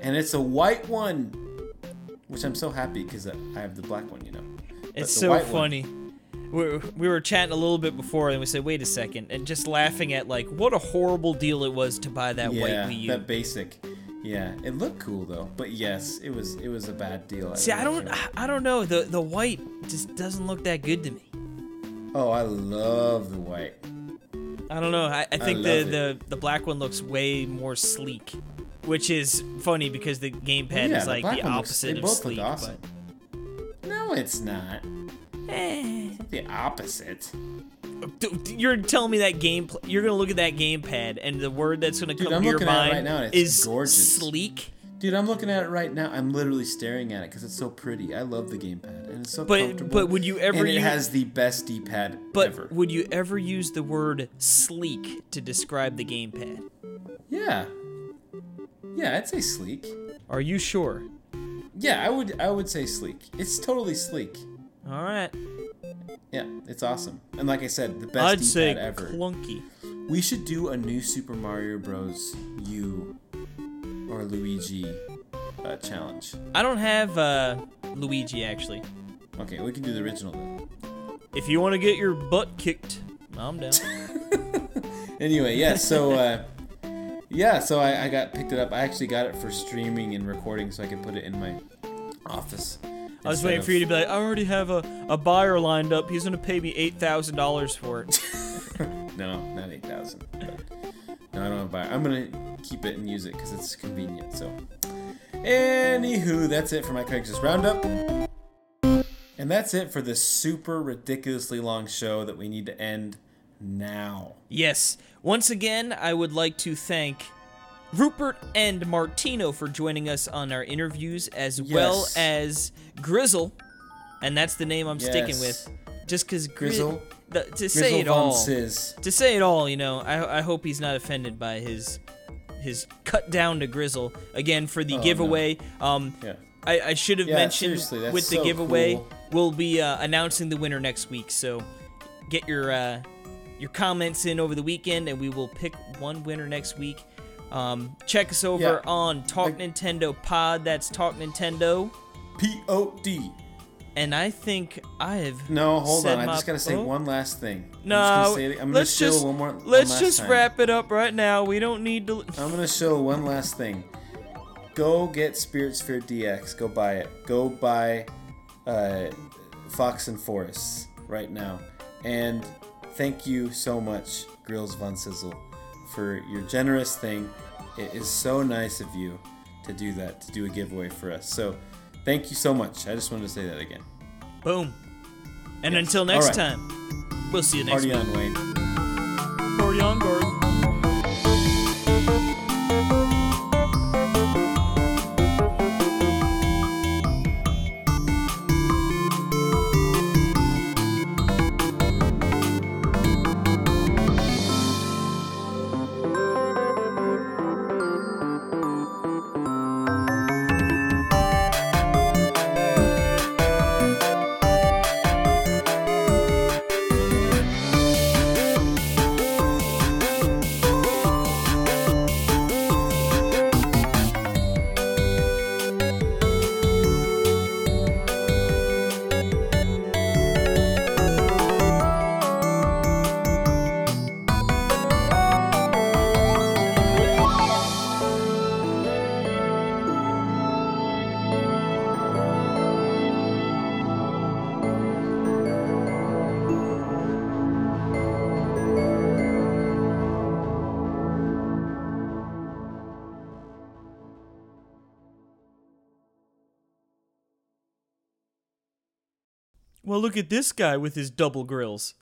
and it's a white one, which I'm so happy because I have the black one, you know. It's so white one- funny. We we were chatting a little bit before, and we said, "Wait a second, and just laughing at like what a horrible deal it was to buy that white Wii U. that basic. Yeah, it looked cool though, but yes, it was it was a bad deal. See, I don't, sure. I don't know. The the white just doesn't look that good to me. Oh, I love the white. I don't know. I, I think the, love the the black one looks way more sleek, which is funny because the gamepad yeah, is like the looks- opposite they of both look sleek. awesome. No, it's not. Eh. The opposite. You're telling me that game. You're gonna look at that gamepad, and the word that's gonna Dude, come I'm to your looking at it mind right now, and it's is gorgeous. sleek. Dude, I'm looking at it right now. I'm literally staring at it because it's so pretty. I love the gamepad and it's so But- comfortable. but would you ever And it use- has the best D-pad But ever. would you ever use the word sleek to describe the gamepad? yeah. Yeah, I'd say sleek. Are you sure? Yeah, I would. I would say sleek. It's totally sleek. All right. Yeah, it's awesome. And like I said, the best I'd D-pad say ever. clunky. we should do a new Super Mario Bros. U or Luigi uh, challenge. I don't have uh, Luigi actually. Okay, we can do the original then. If you want to get your butt kicked, I'm down. Anyway, yeah, so uh, yeah, so I, I got picked it up. I actually got it for streaming and recording, so I could put it in my office. I was waiting for you to be like, I already have a, a buyer lined up. He's gonna pay me eight thousand dollars for it. No, not eight thousand. No, I don't have to buy. it. I'm gonna keep it and use it because it's convenient. So, anywho, that's it for my Craigslist roundup, and that's it for this super ridiculously long show that we need to end now. yes. Once again, I would like to thank Rupert and Martino for joining us on our interviews, as well as Grizzle, and that's the name I'm sticking with, just because Grizzle. The, to Grizzle say it all. Sis. to say it all, you know, I, I hope he's not offended by his his cut down to Grizzle again for the Oh, giveaway. Um, Yeah. I, I should have Yeah, mentioned with the so giveaway, cool. we'll be uh, announcing the winner next week. So get your uh, your comments in over the weekend, and we will pick one winner next week. Um, check us over Yeah. on Talk Nintendo Pod. That's Talk Nintendo. P O D. And I think I have. No, hold on. I my- just gotta say oh. one last thing. No, I'm just gonna, say. I'm gonna let's show just one more. one let's just time. wrap it up right now. We don't need to. I'm gonna show one last thing. Go get Spirit Sphere DX. Go buy it. Go buy uh, Fox and Forests right now. And thank you so much, Grills Von Sizzle, for your generous thing. It is so nice of you to do that, to do a giveaway for us. So thank you so much. I just wanted to say that again. Boom. And until next All right. time, we'll see you next Party week. on, Wayne. Party on, Gordon. Well, look at this guy with his double grills.